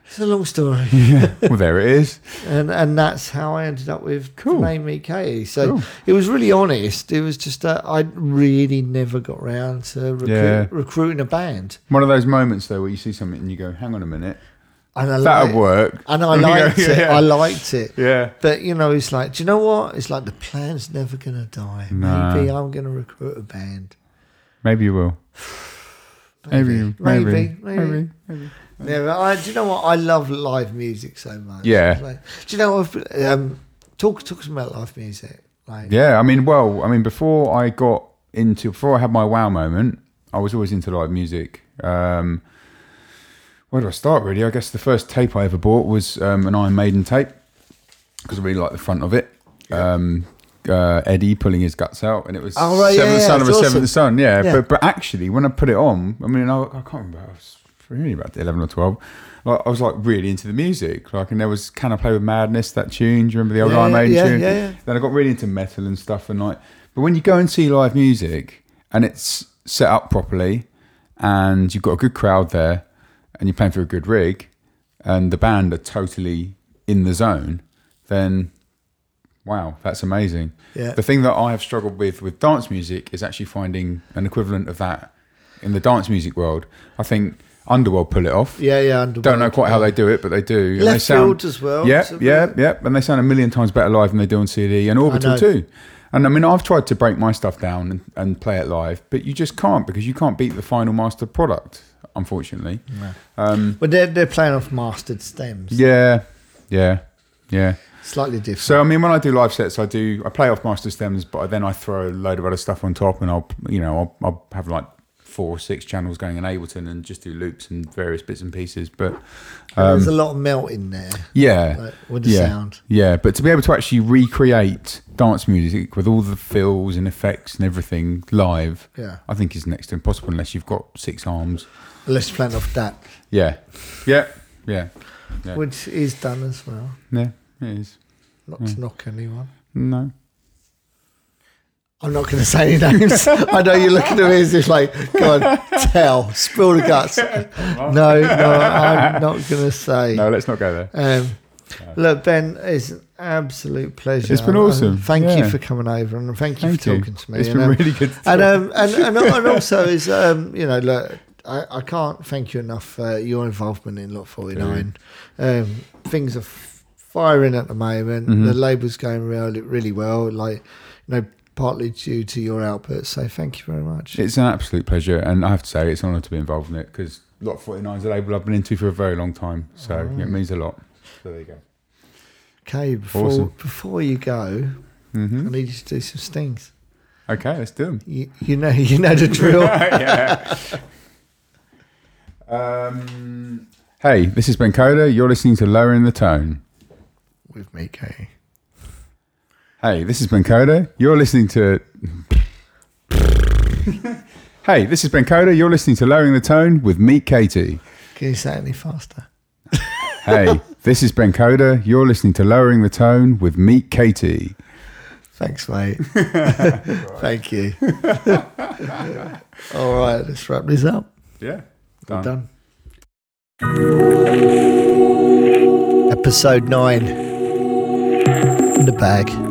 [SPEAKER 2] it's a long story [LAUGHS] [LAUGHS]
[SPEAKER 7] well, there it is.
[SPEAKER 2] and and that's how I ended up with
[SPEAKER 7] Cool.
[SPEAKER 2] name Meat Katie. So
[SPEAKER 7] Cool.
[SPEAKER 2] it was really honest. It was just that I really never got round to recruit,
[SPEAKER 7] Yeah.
[SPEAKER 2] recruiting a band,
[SPEAKER 7] One of those moments though where you see something and you go, "Hang on a minute,
[SPEAKER 2] and I
[SPEAKER 7] that'll
[SPEAKER 2] liked,
[SPEAKER 7] work."
[SPEAKER 2] and I [LAUGHS]
[SPEAKER 7] Yeah,
[SPEAKER 2] liked it. I liked it.
[SPEAKER 7] Yeah.
[SPEAKER 2] But you know, it's like, do you know what? It's like the plan's never gonna die.
[SPEAKER 7] Nah.
[SPEAKER 2] Maybe I'm gonna recruit a band.
[SPEAKER 7] Maybe you will. [SIGHS] Maybe.
[SPEAKER 2] Maybe,
[SPEAKER 7] Maybe.
[SPEAKER 2] maybe.
[SPEAKER 7] Maybe.
[SPEAKER 2] Yeah, but I, do you know what? I love live music so much.
[SPEAKER 7] Yeah.
[SPEAKER 2] Like, do you know? I've, um, talk talk to me about live music. Like,
[SPEAKER 7] Yeah, I mean, well, I mean, before I got into, before I had my wow moment, I was always into live music. Um, where do I start? Really, I guess the first tape I ever bought was um, an Iron Maiden tape because I really liked the front of it. Um, uh, Eddie pulling his guts out, and it was
[SPEAKER 2] Oh, right,
[SPEAKER 7] Seventh
[SPEAKER 2] yeah,
[SPEAKER 7] Son
[SPEAKER 2] yeah,
[SPEAKER 7] of a
[SPEAKER 2] it's
[SPEAKER 7] Seventh. Son. Yeah,
[SPEAKER 2] Yeah.
[SPEAKER 7] but but actually, when I put it on, I mean, I, I can't remember. I was really about eleven or twelve. Like, I was like really into the music. Like, and there was "Can I Play with Madness?" That tune. Do you remember the old
[SPEAKER 2] Yeah,
[SPEAKER 7] Iron Maiden
[SPEAKER 2] yeah,
[SPEAKER 7] tune?
[SPEAKER 2] yeah, yeah.
[SPEAKER 7] Then I got really into metal and stuff, and like, but when you go and see live music and it's set up properly, and you've got a good crowd there, and you're playing for a good rig, and the band are totally in the zone, then wow, that's amazing.
[SPEAKER 2] Yeah.
[SPEAKER 7] The thing that I have struggled with with dance music is actually finding an equivalent of that in the dance music world. I think Underworld pull it off.
[SPEAKER 2] yeah, yeah. Underworld.
[SPEAKER 7] Don't know quite how they do it, but they do. And they
[SPEAKER 2] Left field as well.
[SPEAKER 7] Yeah, yeah, yeah. And they sound a million times better live than they do on CD and Orbital too. And I mean, I've tried to break my stuff down and, and play it live, but you just can't because you can't beat the final master product, unfortunately. Um,
[SPEAKER 2] But they're they're playing off mastered stems.
[SPEAKER 7] yeah, yeah, yeah.
[SPEAKER 2] Slightly different.
[SPEAKER 7] So I mean, when I do live sets, I do I play off master stems, but then I throw a load of other stuff on top, and I'll you know I'll, I'll have like four or six channels going in Ableton and just do loops and various bits and pieces. But
[SPEAKER 2] There's a lot of melt in there.
[SPEAKER 7] yeah,
[SPEAKER 2] Like, with the
[SPEAKER 7] yeah,
[SPEAKER 2] sound.
[SPEAKER 7] yeah. But to be able to actually recreate dance music with all the fills and effects and everything live,
[SPEAKER 2] Yeah.
[SPEAKER 7] I think is next to impossible unless you've got six arms.
[SPEAKER 2] Let's plan off that,
[SPEAKER 7] Yeah, yeah, yeah, yeah.
[SPEAKER 2] which is done as well.
[SPEAKER 7] yeah. It is
[SPEAKER 2] Not
[SPEAKER 7] Hmm.
[SPEAKER 2] to knock anyone.
[SPEAKER 7] no.
[SPEAKER 2] I'm not going to say any names. I know you're looking at me as if like, go on, tell, spill the guts. [LAUGHS] No, no, I'm not going to say.
[SPEAKER 7] No, let's not go there.
[SPEAKER 2] Um, look, Ben, it's an absolute pleasure.
[SPEAKER 7] It's been awesome.
[SPEAKER 2] And Thank
[SPEAKER 7] Yeah.
[SPEAKER 2] you for coming over and thank you
[SPEAKER 7] Thank
[SPEAKER 2] for
[SPEAKER 7] you.
[SPEAKER 2] talking to me.
[SPEAKER 7] It's
[SPEAKER 2] And,
[SPEAKER 7] been
[SPEAKER 2] um,
[SPEAKER 7] really good. To
[SPEAKER 2] and,
[SPEAKER 7] talk.
[SPEAKER 2] um, and, and and also is um, you know look I, I can't thank you enough for your involvement in Lot 49 um, things are f- firing at the moment.
[SPEAKER 7] Mhm.
[SPEAKER 2] The label's going really, really well. Like, you know, partly due to your output. So thank you very much.
[SPEAKER 7] It's an absolute pleasure, and I have to say it's an honour to be involved in it because Lot 49 is a label I've been into for a very long time, so it means a lot. So there you go.
[SPEAKER 2] Okay, before
[SPEAKER 7] Awesome.
[SPEAKER 2] before you go, I
[SPEAKER 7] hmm
[SPEAKER 2] need you to do some stings.
[SPEAKER 7] Okay, let's do them.
[SPEAKER 2] You, you know, you know the drill. [LAUGHS]
[SPEAKER 7] yeah. Um, hey, this is Ben Coda. You're listening to Lowering the Tone.
[SPEAKER 2] With Meat Katie.
[SPEAKER 7] Hey, this is Ben Coda. You're listening to. [LAUGHS] hey, this is Ben Coda. You're listening to Lowering the Tone with Meat Katie.
[SPEAKER 2] Can you say it any faster? [LAUGHS]
[SPEAKER 7] Hey, this is Ben Coda. You're listening to Lowering the Tone with Meat Katie.
[SPEAKER 2] Thanks, mate. [LAUGHS] Thank you. All right, let's wrap this up.
[SPEAKER 7] Yeah,
[SPEAKER 2] Well done. Episode 9 in the bag.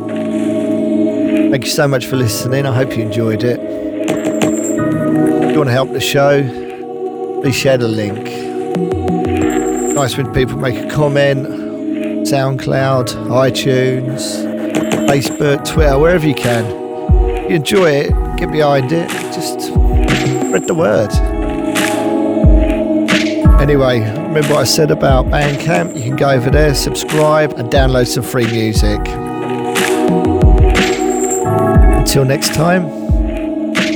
[SPEAKER 2] Thank you so much for listening. I hope you enjoyed it. If you want to help the show, please share the link. Nice when people make a comment, SoundCloud, iTunes, Facebook, Twitter, wherever you can. If you enjoy it, get behind it, just spread the word. Anyway, remember what I said about Bandcamp? You can go over there, subscribe, and download some free music. Until next time,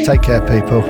[SPEAKER 2] take care, people.